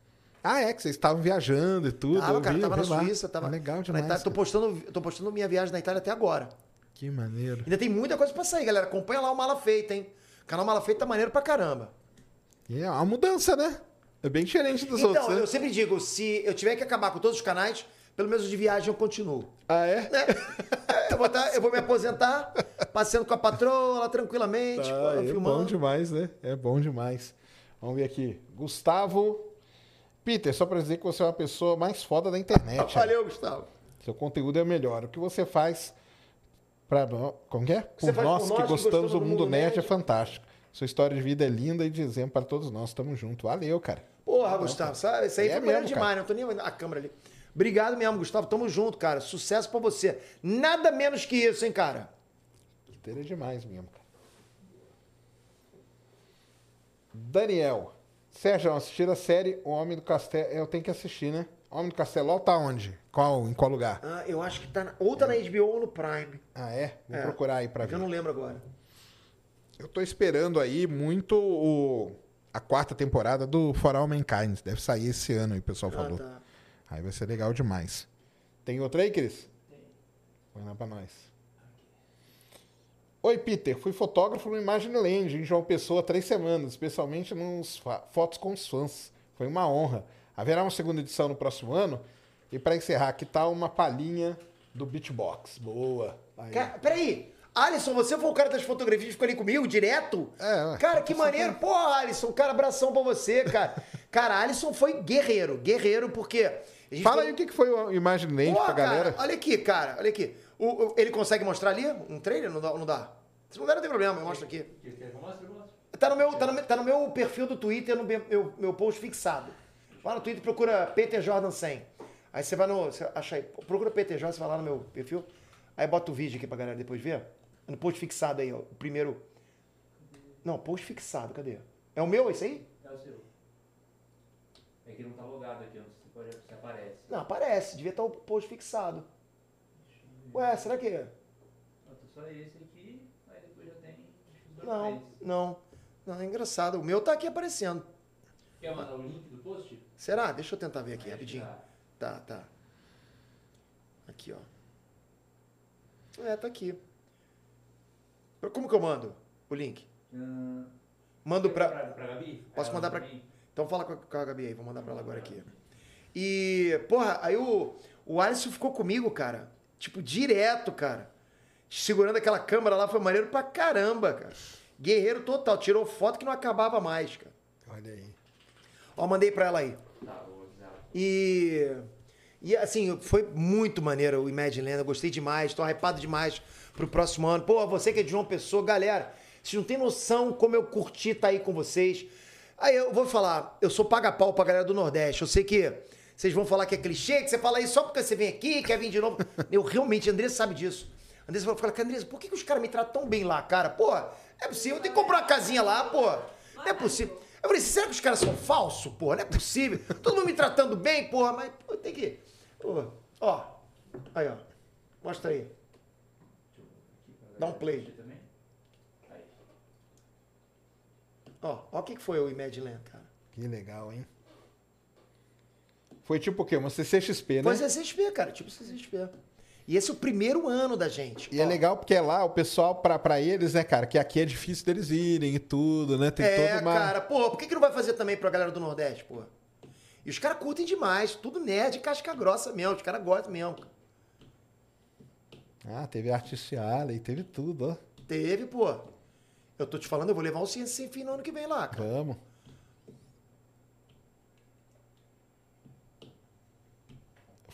Ah, é, que vocês estavam viajando e tudo. Tava, eu cara, vi, tava eu na. Suíça, tava. Legal na demais. Itália. Tô postando, tô postando minha viagem na Itália até agora. Que maneiro. Ainda tem muita coisa pra sair, galera. Acompanha lá o Mala Feita, hein? O canal Mala Feita tá maneiro pra caramba. E é uma mudança, né? É bem diferente dos então, outros, né? eu sempre digo, se eu tiver que acabar com todos os canais, pelo menos os de viagem eu continuo. Ah, é? Né? eu, vou tá- eu vou me aposentar, passeando com a patroa lá tranquilamente, Tá, pô, é bom filmando. demais, né? É bom demais. Vamos ver aqui. Gustavo. Peter, só pra dizer que você é uma pessoa mais foda da internet. Valeu, Gustavo. Seu conteúdo é o melhor. O que você faz pra nós. Como que é? Por nós por que nós que gostamos do mundo nerd, nerd. é fantástico. Sua história de vida é linda e de exemplo para todos nós. Tamo junto. Valeu, cara. Porra, Gustavo, sabe? Isso aí É foi mesmo, demais, né? Eu tô nem a câmera ali. Obrigado mesmo, Gustavo. Tamo junto, cara. Sucesso pra você. Nada menos que isso, hein, cara? É demais mesmo, cara. Daniel. Sérgio, assistir a série O Homem do Castelo. Eu tenho que assistir, né? Homem do Castelol tá onde? Qual, em qual lugar? Ah, eu acho que tá na- ou tá na HBO ou no Prime. Ah, é? Vou É. procurar aí pra Eu ver. não lembro agora. Eu tô esperando aí muito o- a quarta temporada do For All Mankind. Deve sair esse ano aí, o pessoal Ah, falou. tá. Aí vai ser legal demais. Tem outra aí, Cris? Põe lá pra nós. Oi, Peter. Fui fotógrafo no Imagine Land em João Pessoa há três semanas, especialmente nos fotos com os fãs. Foi uma honra. Haverá uma segunda edição no próximo ano. E pra encerrar, aqui tá uma palhinha do Beatbox. Boa. Aí. Cara, peraí. Alisson, você foi o cara das fotografias que ficou ali comigo, direto? É. Cara, que maneiro. Pô, Alisson, cara, abração pra você, cara. Cara, Alisson foi guerreiro. Guerreiro, porque... Fala tem- aí o que que foi o Imagine Land Pô, pra cara, galera. olha aqui, cara, olha aqui. O- ele consegue mostrar ali um trailer? Não dá? Não dá? Se não der, não tem problema, eu mostro aqui. Tá no meu, tá no, meu- tá no meu perfil do Twitter, no meu, meu, post fixado. Lá no Twitter procura Peter Jordan 100. Aí você vai no. Você acha aí, procura Peter Jordan, você vai lá no meu perfil. Aí bota o vídeo aqui pra galera depois ver. No post fixado aí, ó. O primeiro. Não, post fixado, cadê? É o meu esse aí? É o seu. É que não tá logado aqui, não sei se aparece. Não, aparece, devia estar o post fixado. Ué, será que. Tá só esse aqui, aí depois já tem Não, não. Não, é engraçado. O meu tá aqui aparecendo. Quer mandar o link do post? Será? Deixa eu tentar ver aqui Aí rapidinho. já- Tá, tá. Aqui, ó. É, tá aqui. Como que eu mando o link? Ah, Mando pra. pra, pra Gabi? Posso Ela mandar pra- mim? Então fala com a, com a Gabi aí, vou mandar pra ela agora aqui. E, porra, aí o, o Alisson ficou comigo, cara. Tipo, direto, cara. Segurando aquela câmera lá, foi maneiro pra caramba, cara. Guerreiro total, tirou foto que não acabava mais, cara. Olha aí. Ó, mandei pra ela aí. Tá. E, e assim, foi muito maneiro o Imagine Land, eu gostei demais, tô hypado demais pro próximo ano. Pô, você que é de João Pessoa, galera, vocês não tem noção como eu curti estar aí com vocês. Aí eu vou falar, eu sou paga-pau pra galera do Nordeste, eu sei que vocês vão falar que é clichê, que você fala isso só porque você vem aqui, quer vir de novo. Eu realmente, Andressa sabe disso. Andressa vai falar, Andressa, por que, que os caras me tratam tão bem lá, cara? Pô, é possível, eu tenho que comprar uma casinha lá, pô. Não é possível. Eu falei, será que os caras são falsos, pô? Não é possível. Todo mundo me tratando bem, porra, mas pô, tem que. Pô, ó. Aí, ó. Mostra aí. Dá um play. Ó, ó o que que foi o Imagine Land, cara. Que legal, hein? Foi tipo o quê? Uma CCXP, né? Pois é, CXP, cara, tipo CXP. E esse é o primeiro ano da gente. E é ó. legal porque lá o pessoal, pra, pra eles, né, cara, que aqui é difícil deles irem e tudo, né? Tem é, toda uma. cara, pô, por que, que não vai fazer também pra galera do Nordeste, pô? E os caras curtem demais, tudo nerd, casca grossa mesmo, os caras gostam mesmo. Ah, teve Artist Alley, teve tudo, ó. Teve, pô. Eu tô te falando, eu vou levar o Ciência Sem Fim no ano que vem lá, cara. Vamos.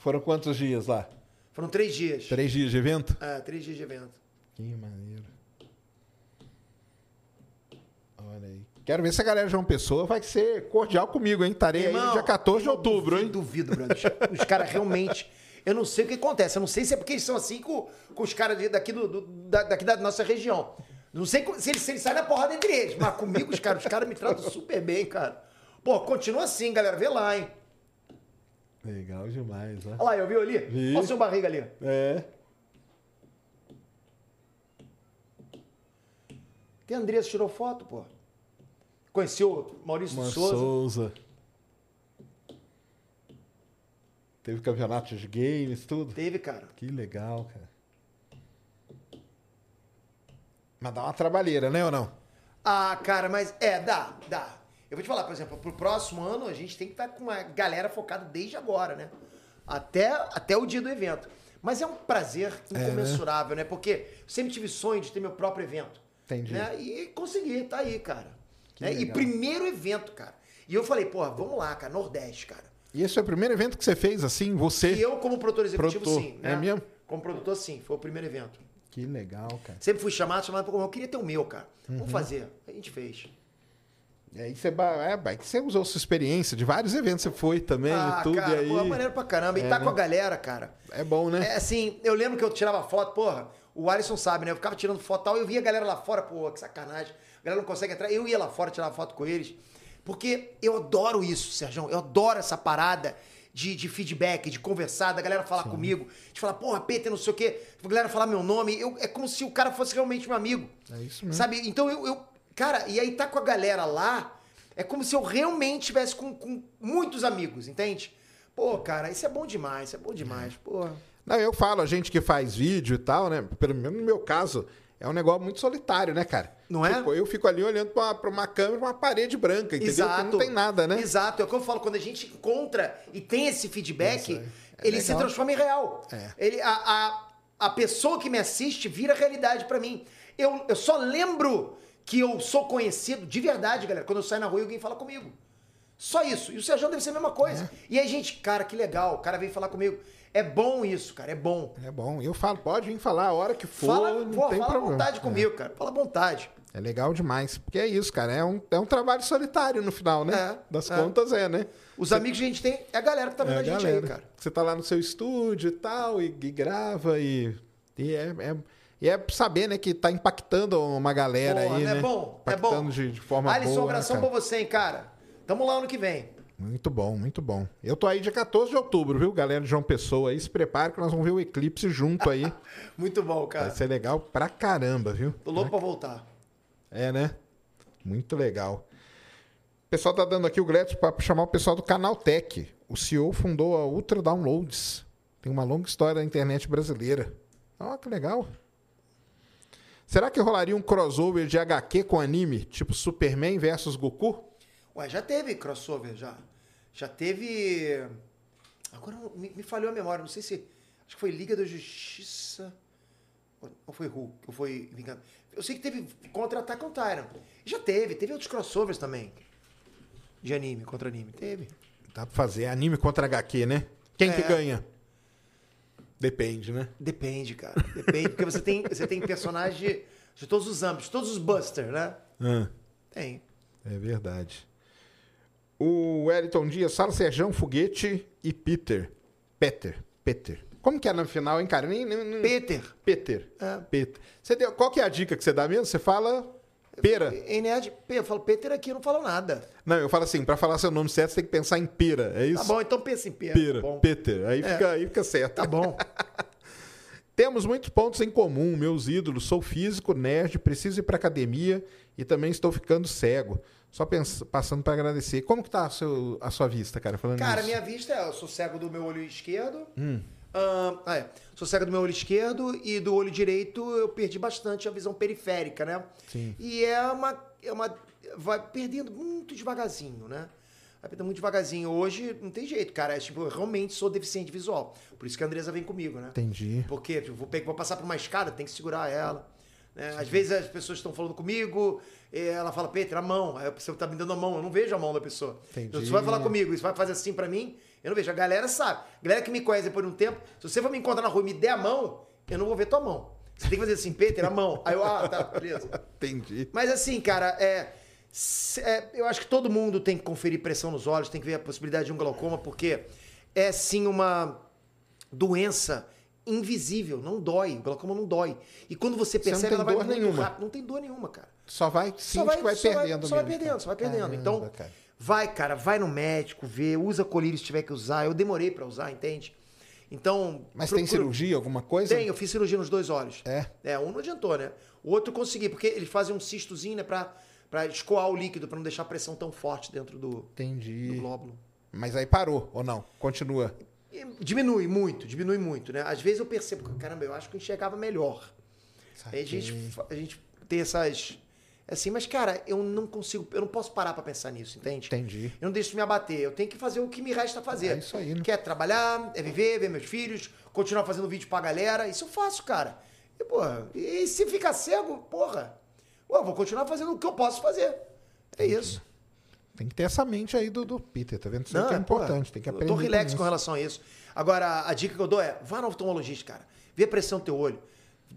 Foram quantos dias lá? Foram três dias. Três dias de evento? É, três dias de evento. Que maneiro. Olha aí. Quero ver se a galera de João Pessoa vai ser cordial comigo, hein? Estarei aí no dia 14 de outubro, duvido, hein? Duvido, brother. Os, caras realmente. Eu não sei o que acontece. Eu não sei se é porque eles são assim com, com os caras daqui, do, do- da, daqui da nossa região. Não sei se eles, se eles saem na porrada entre eles. Mas comigo, os caras, os caras me tratam super bem, cara. Pô, continua assim, galera. Vê lá, hein? Legal demais. Olha lá, eu vi ali? Vi. Olha o seu barriga ali. É. A Andressa tirou foto, pô. Conheceu o Maurício Uma Souza. Souza. Teve campeonato de games, tudo. Teve, cara. Que legal, cara. Mas dá uma trabalheira, né ou não? Ah, cara, mas é, dá, dá. Eu vou te falar, por exemplo, pro próximo ano a gente tem que estar com uma galera focada desde agora, né? Até, até o dia do evento. Mas é um prazer incomensurável, né? Porque eu sempre tive sonho de ter meu próprio evento. Entendi. Né? E consegui, tá aí, cara. Né? E primeiro evento, cara. E eu falei, porra, vamos lá, cara, Nordeste, cara. E esse foi o primeiro evento que você fez, assim, você? E eu, como produtor executivo, Produtor, sim. é né? mesmo? Como produtor, sim. Foi o primeiro evento. Que legal, cara. Sempre fui chamado, chamado, eu queria ter o meu, cara. Uhum. Vamos fazer. A gente fez. E aí você, é, que você usou sua experiência, de vários eventos você foi também ah, e tudo, cara, e aí... pô, é maneiro pra caramba. E É, tá né? com a galera, cara. É bom, né? É assim, eu lembro que eu tirava foto, porra, o Alisson sabe, né? Eu ficava tirando foto e tal, eu via a galera lá fora, pô, que sacanagem. A galera não consegue entrar. Eu ia lá fora tirar foto com eles. Porque eu adoro isso, Sérgio. Eu adoro essa parada de, de feedback, de conversar, da galera falar comigo, de falar, porra, Peter, não sei o quê, a galera falar meu nome. Eu, é como se o cara fosse realmente meu amigo. É isso mesmo. Sabe? Então eu, eu- Cara, e aí tá com a galera lá, é como se eu realmente tivesse com, com muitos amigos, entende? Pô, cara, isso é bom demais, isso é bom demais, porra. Não, eu falo, a gente que faz vídeo e tal, né? Pelo menos no meu caso, é um negócio muito solitário, né, cara? Não é? Tipo, eu fico ali olhando pra uma, pra uma câmera, uma parede branca, entendeu? Exato. Que não tem nada, né? Exato, é o que eu falo, quando a gente encontra e tem esse feedback, é. Ele se legal. transforma em real. É. Ele, a, a, a pessoa que me assiste vira realidade pra mim. Eu, eu só lembro que eu sou conhecido de verdade, galera, quando eu saio na rua e alguém fala comigo. Só isso. E o Sérgio deve ser a mesma coisa. É. E aí, gente, cara, que legal, o cara veio falar comigo. É bom isso, cara, é bom. É bom. Eu falo, pode vir falar a hora que for, Fala, não pô, tem fala problema. vontade comigo, cara. Fala à vontade. É legal demais. Porque é isso, cara. É um, é um trabalho solitário no final, né? É, das é. contas é, né? Os amigos que a gente tem é a galera que tá vendo É a gente aí, cara. Você tá lá no seu estúdio e tal, e, e grava, e, e é, é- e é saber, né, que tá impactando uma galera Porra, aí, não né? é bom? É Impactando bom. De, de forma Alisson, boa, né, abração cara? pra você, hein, cara. Tamo lá ano que vem. Muito bom, muito bom. Eu tô aí dia 14 de outubro, viu, galera de João Pessoa aí? Se prepara que nós vamos ver o eclipse junto aí. Muito bom, cara. Vai ser legal pra caramba, viu? Tô louco pra voltar. É, né? Muito legal. O pessoal tá dando aqui o Gretz para chamar o pessoal do Canal Tech. O CEO fundou a Ultra Downloads. Tem uma longa história da internet brasileira. Ó, que legal. Será que rolaria um crossover de HQ com anime, tipo Superman versus Goku? Ué, já teve crossover, já. Já teve. Agora me, me falhou a memória, não sei se. Acho que foi Liga da Justiça. Ou foi Hulk, ou foi Vingança. Eu sei que teve contra Attack on Titan. Já teve, teve outros crossovers também. De anime, contra anime. Teve. Dá pra fazer anime contra HQ, né? Quem que É. ganha? Depende, né? Depende, cara. Depende, porque você tem, você tem personagens de, de todos os âmbitos, todos os busters, né? Ah. Tem. É verdade. O Wellington Dias, Sala Serjão, Foguete e Peter. Peter. Peter. Como que é no final, hein, cara? Nem, nem, nem- Peter. Peter. É. Peter. Você deu, qual que é a dica que você dá mesmo? Você fala pera. Nerd, eu falo Peter aqui, eu não falo nada. Não, eu falo assim, pra falar seu nome certo, você tem que pensar em pera. É isso? Tá bom, então pensa em pera. Pera. Bom. Peter. Aí, É. fica, aí fica certo. Tá bom. Temos muitos pontos em comum, meus ídolos. Sou físico, nerd, preciso ir pra academia e também estou ficando cego. Só pens- passando pra agradecer. Como que tá a, seu- a sua vista, cara? Falando Cara, nisso. minha vista é, eu sou cego do meu olho esquerdo. Hum. Ah, é. Sou cego do meu olho esquerdo e do olho direito eu perdi bastante a visão periférica, né? Sim. E é uma, é uma. Vai perdendo muito devagarzinho, né? Vai perdendo muito devagarzinho. Hoje não tem jeito, cara. É, tipo, eu realmente sou deficiente visual. Por isso que a Andresa vem comigo, né? Entendi. Porque tipo, vou, vou passar por uma escada, tem que segurar ela. né? Às vezes as pessoas estão falando comigo, ela fala, Peter, a mão. Aí a pessoa tá me dando a mão, eu não vejo a mão da pessoa. Entendi. Então, você vai falar comigo, isso vai fazer assim pra mim, eu não vejo. A galera sabe. A galera que me conhece depois de um tempo, se você for me encontrar na rua e me der a mão, eu não vou ver tua mão. Você tem que fazer assim, Peter, a mão. Aí eu, ah, tá, beleza. Entendi. Mas assim, cara, é, é, eu acho que todo mundo tem que conferir pressão nos olhos, tem que ver a possibilidade de um glaucoma, porque é sim uma doença invisível, não dói. O glaucoma não dói. E quando você Você não percebe, tem ela vai dor nenhuma. rápido. Não tem dor nenhuma, cara. Só vai, Só sente que vai só perdendo só vai perdendo, só vai perdendo. Caramba, então, cara. Vai, cara, vai no médico, vê, usa colírio se tiver que usar. Eu demorei pra usar, entende? Então. Mas tem procura- cirurgia, alguma coisa? Tem, eu fiz cirurgia nos dois olhos. É? É, um não adiantou, né? O outro eu consegui, porque eles fazem um cistozinho, né, pra, pra escoar o líquido, pra não deixar a pressão tão forte dentro do, do Entendi. glóbulo. Mas aí parou, ou não? Continua. E diminui muito, diminui muito, né? Às vezes eu percebo, caramba, eu acho que eu enxergava melhor. Aí a gente, a gente tem essas. Assim, mas, cara, eu não consigo, eu não posso parar pra pensar nisso, entende? Entendi. Eu não deixo me abater, eu tenho que fazer o que me resta fazer. É isso aí, né? Que é trabalhar, é viver, ver meus filhos, continuar fazendo vídeo pra galera. Isso eu faço, cara. E, porra, e se ficar cego, porra, eu vou continuar fazendo o que eu posso fazer. É isso. Tem que ter essa mente aí do, do Peter, tá vendo? Isso aí que é porra, importante, tem que eu aprender. tô relax com com relação a isso. Agora, a dica que eu dou é, vá no oftalmologista, cara. Vê a pressão do teu olho.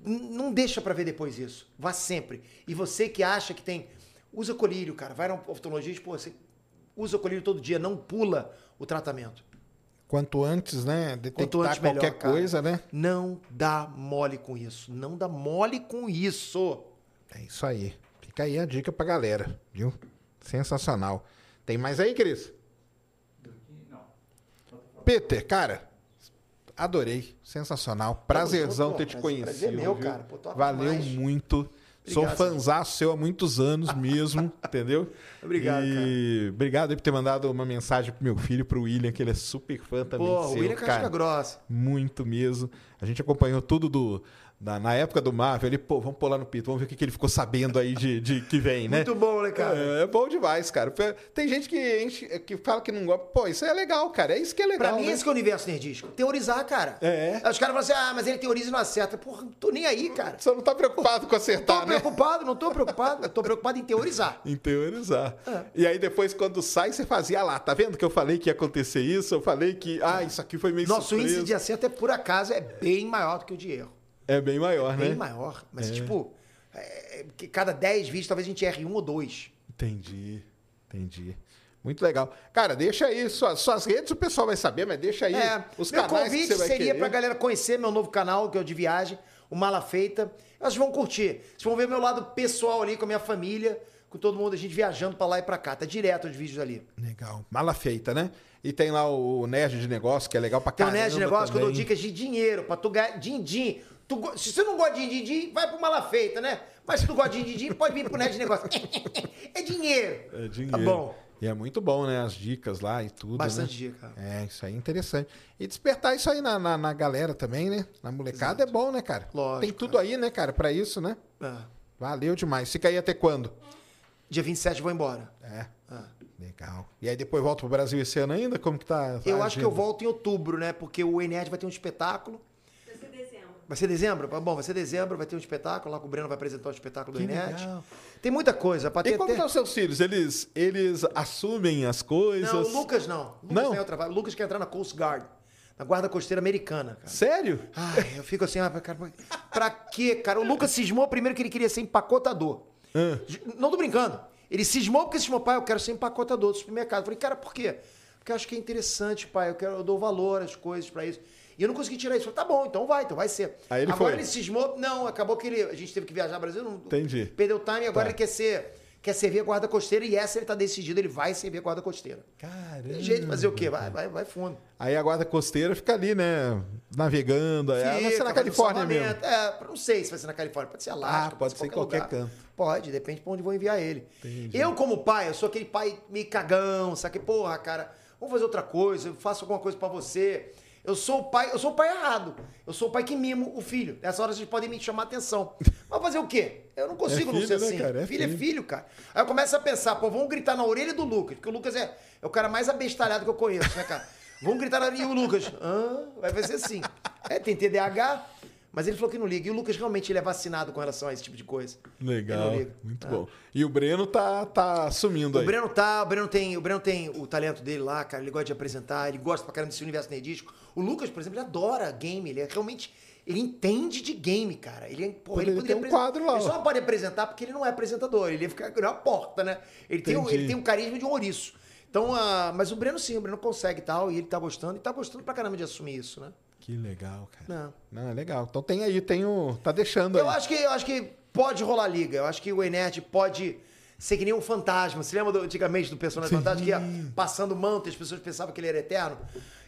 Não deixa pra ver depois isso. Vá sempre. E você que acha que tem... Usa colírio, cara. Vai no oftalmologista, pô, você usa colírio todo dia. Não pula o tratamento. Quanto antes, né? Detectar Quanto antes, melhor, qualquer cara. coisa, né? Não dá mole com isso. Não dá mole com isso. É isso aí. Fica aí a dica pra galera, viu? Sensacional. Tem mais aí, Cris? Peter, cara, adorei. Sensacional. Prazerzão ter te pô. conhecido. Prazer meu, viu? cara. Pô, Valeu demais. muito. Sou Obrigado, fãzaço seu há muitos anos mesmo, entendeu? Obrigado, e... Obrigado aí por ter mandado uma mensagem pro meu filho, pro William, que ele é super fã também Pô, o seu, William é cara. grossa. Muito mesmo. A gente acompanhou tudo do. Da- na época do Marvel, ele, pô, vamos pular no pito, vamos ver o que, que ele ficou sabendo aí de, de que vem, né? Muito bom, né, cara? É, é bom demais, cara. Tem gente que, enche- que fala que não gosta. Pô, isso é legal, cara. É isso que é legal. Pra mim, né? esse que é o universo nerdístico. Teorizar, cara. É. Aí os caras falam assim, ah, mas ele teoriza e não acerta. Porra, não tô nem aí, cara. Você não tá preocupado com Tô acertar, né? preocupado, não tô preocupado. Eu tô preocupado em teorizar. Em teorizar. É. E aí depois, quando sai, você fazia lá. Tá vendo que eu falei que ia acontecer isso? Eu falei que, ah, isso aqui foi meio Nosso surpresa. índice de acerto é, por acaso, é bem maior do que o de erro. É bem maior, Bem né? maior. Mas, É. tipo, é, que cada 10 vídeos, talvez a gente erre um ou dois. Entendi, entendi. Muito legal. Cara, deixa aí suas, suas redes, o pessoal vai saber, mas deixa aí É, os meu canais que convite você vai seria querer. pra galera conhecer meu novo canal, que é o de viagem, o Mala Feita. Elas vão curtir. Vocês vão ver meu lado pessoal ali com a minha família, com todo mundo, a gente viajando pra lá e pra cá. Tá direto os vídeos ali. Legal. Mala feita, né? E tem lá o Nerd de Negócio, que é legal pra Tem um caramba nerd de negócio que eu dou também. dicas de dinheiro, pra tu ganhar din-din. Tu Se você não gosta de din-din, vai pro Mala Feita, né? Mas se tu gosta de din-din, pode vir pro nerd negócio. é dinheiro. É dinheiro. Tá bom. E é muito bom, né? As dicas lá e tudo. Bastante né? dica. É, isso aí é interessante. E despertar isso aí na, na, na galera também, né? Na molecada é bom, né, cara? Lógico, Tem tudo aí, né, cara, pra isso, né? É. Valeu demais. Fica aí até quando? Dia 27 eu vou embora. É. Ah. Legal. E aí depois volta pro Brasil esse ano ainda? Como que tá? Eu acho que eu volto em outubro, né? Porque o Enerd vai ter um espetáculo. Vai ser dezembro. Bom, vai ser dezembro, vai ter um espetáculo lá que o Breno vai apresentar o espetáculo do legal. Tem muita coisa. Pra E ter como até- estão os seus filhos? Eles, eles assumem as coisas? Não, o Lucas não. O Lucas Não? tem outra. O Lucas quer entrar na Coast Guard, na guarda costeira americana, cara. Sério? Ai, eu fico assim, ah, cara, pra quê, cara? O Lucas cismou primeiro que ele queria ser empacotador. Não tô brincando. Ele cismou porque cismou, pai, eu quero ser empacotador do supermercado. Eu falei, cara, por quê? Porque eu acho que é interessante, pai, eu, quero, eu dou valor às coisas pra isso. E eu não consegui tirar isso. Eu falei, tá bom, então vai, então vai ser. Aí ele agora foi. ele cismou, não, acabou que ele, a gente teve que viajar ao Brasil, não, Entendi. perdeu o time, agora Tá. ele quer ser, quer servir a guarda costeira e essa ele tá decidido, ele vai servir a guarda costeira. Caramba. Tem jeito de fazer o quê? Vai, vai, vai fundo. Aí a guarda costeira fica ali, né? Navegando. É, vai ser Fica, na Califórnia mesmo. É, não sei se vai ser na Califórnia, pode ser Alasca, Ah, pode ser em qualquer canto. Pode, depende pra onde vou enviar ele. Entendi. Eu, como pai, eu sou aquele pai meio cagão, sabe? Porra, cara, vamos fazer outra coisa, eu faço alguma coisa pra você. Eu sou o pai, eu sou o pai errado. Eu sou o pai que mimo o filho. Nessa hora vocês podem me chamar atenção. Mas fazer o quê? Eu não consigo É não filho, ser né, assim. cara? É filho, é filho. filho, cara. Aí eu começo a pensar, pô, vamos gritar na orelha do Lucas, porque o Lucas é, é o cara mais abestalhado que eu conheço, né, cara? Vamos gritar na orelha e o Lucas. Ah, vai vai ser assim. É, tem TDAH, mas ele falou que não liga. E o Lucas realmente ele é vacinado com relação a esse tipo de coisa. Legal. Muito Ah. bom. E o Breno tá, tá sumindo O aí. Breno tá, o Breno tem, o Breno tem o talento dele lá, cara, ele gosta de apresentar, ele gosta pra caramba desse universo nerdístico. O Lucas, por exemplo, ele adora game, ele é realmente ele entende de game, cara. Ele, é- porra, ele Poderia ter um quadro lá, Ele só não pode apresentar porque ele não é apresentador, ele ia ficar na porta, né? Ele tem, o- ele tem um carisma de um ouriço. Então, ah, mas o Breno sim, o Breno consegue e tal, e ele tá gostando, e tá gostando pra caramba de assumir isso, né? Que legal, cara. Não. Não, é legal. Então tem aí, tem o. Tá deixando aí. Eu acho que eu acho que pode rolar liga. Eu acho que o Enerd pode ser que nem um fantasma. Você lembra do- antigamente do personagem fantasma que ia passando manto e as pessoas pensavam que ele era eterno?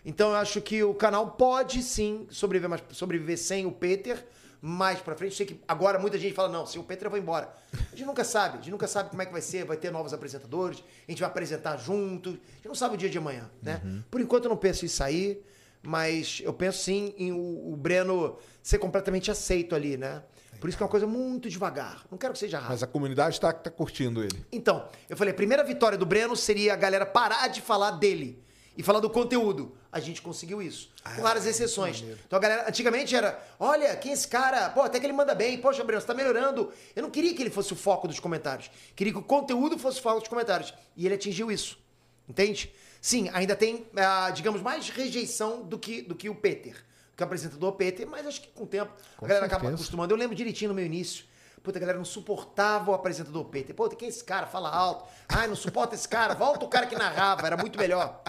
Então eu acho que o canal pode sim sobreviver, mas sobreviver sem o Peter. Mais pra frente, eu sei que agora muita gente fala, não, se o Peter eu vou embora. A gente nunca sabe, a gente nunca sabe como é que vai ser, vai ter novos apresentadores, a gente vai apresentar junto, a gente não sabe o dia de amanhã, né? Por enquanto eu não penso em sair, mas eu penso sim em o, o Breno ser completamente aceito ali, né? Por isso que é uma coisa muito devagar. Não quero que seja rápido. Mas a comunidade tá, tá curtindo ele. Então, eu falei, a primeira vitória do Breno seria a galera parar de falar dele e falar do conteúdo. A gente conseguiu isso. Com raras exceções. Então a galera, antigamente era, olha, quem é esse cara? Pô, até que ele manda bem. Poxa, Breno, você tá melhorando. Eu não queria que ele fosse o foco dos comentários. Queria que o conteúdo fosse o foco dos comentários. E ele atingiu isso. Entende? Sim, ainda tem, ah, digamos, mais rejeição do que, do que o Peter. Que é o apresentador Peter, mas acho que com o tempo Com a galera acaba certeza. acostumando. Eu lembro direitinho no meu início. Puta, a galera não suportava o apresentador Peter. Pô, quem é esse cara? Fala alto. Ai, não suporta esse cara. Volta o cara que narrava. Era muito melhor.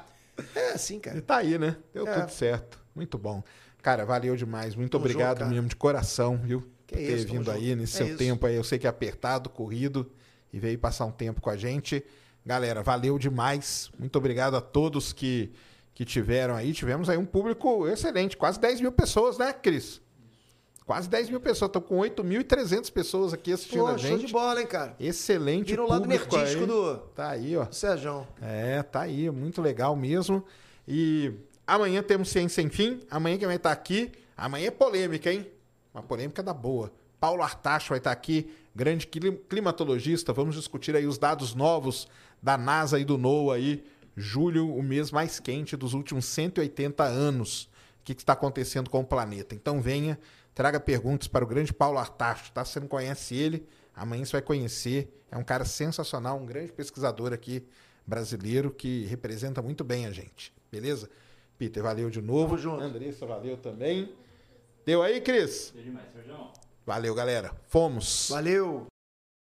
É assim, E cara. tá aí, né? Deu É. tudo certo. Muito bom. Cara, valeu demais. Muito Tamo obrigado junto, mesmo, de coração, viu? Que por ter isso, vindo junto. aí nesse É seu isso. tempo aí. Eu sei que é apertado, corrido, e veio passar um tempo com a gente. Galera, valeu demais. Muito obrigado a todos que, que tiveram aí. Tivemos aí um público excelente, quase 10 mil pessoas, né, Cris? Quase 10 mil pessoas. Estão com 8.300 pessoas aqui assistindo Pô, a show gente. de bola, hein, cara. Excelente Vira o lado público nerdístico aí. do Tá aí, ó. Sérgio. É, tá aí, muito legal mesmo. E amanhã temos Ciência Sem Fim. Amanhã quem vai estar aqui. Amanhã é polêmica, hein? Uma polêmica da boa. Paulo Artacho vai estar aqui, grande clim- climatologista. Vamos discutir aí os dados novos da NASA e do NOAA aí. Julho, o mês mais quente dos últimos 180 anos. O que que está acontecendo com o planeta? Então venha, traga perguntas para o grande Paulo Artacho, tá? Se você não conhece ele, amanhã você vai conhecer. É um cara sensacional, um grande pesquisador aqui brasileiro que representa muito bem a gente. Beleza? Peter, valeu de novo. Tamo junto. Andressa, valeu também. Deu aí, Cris? Deu demais, Sérgio. Valeu, galera. Fomos. Valeu.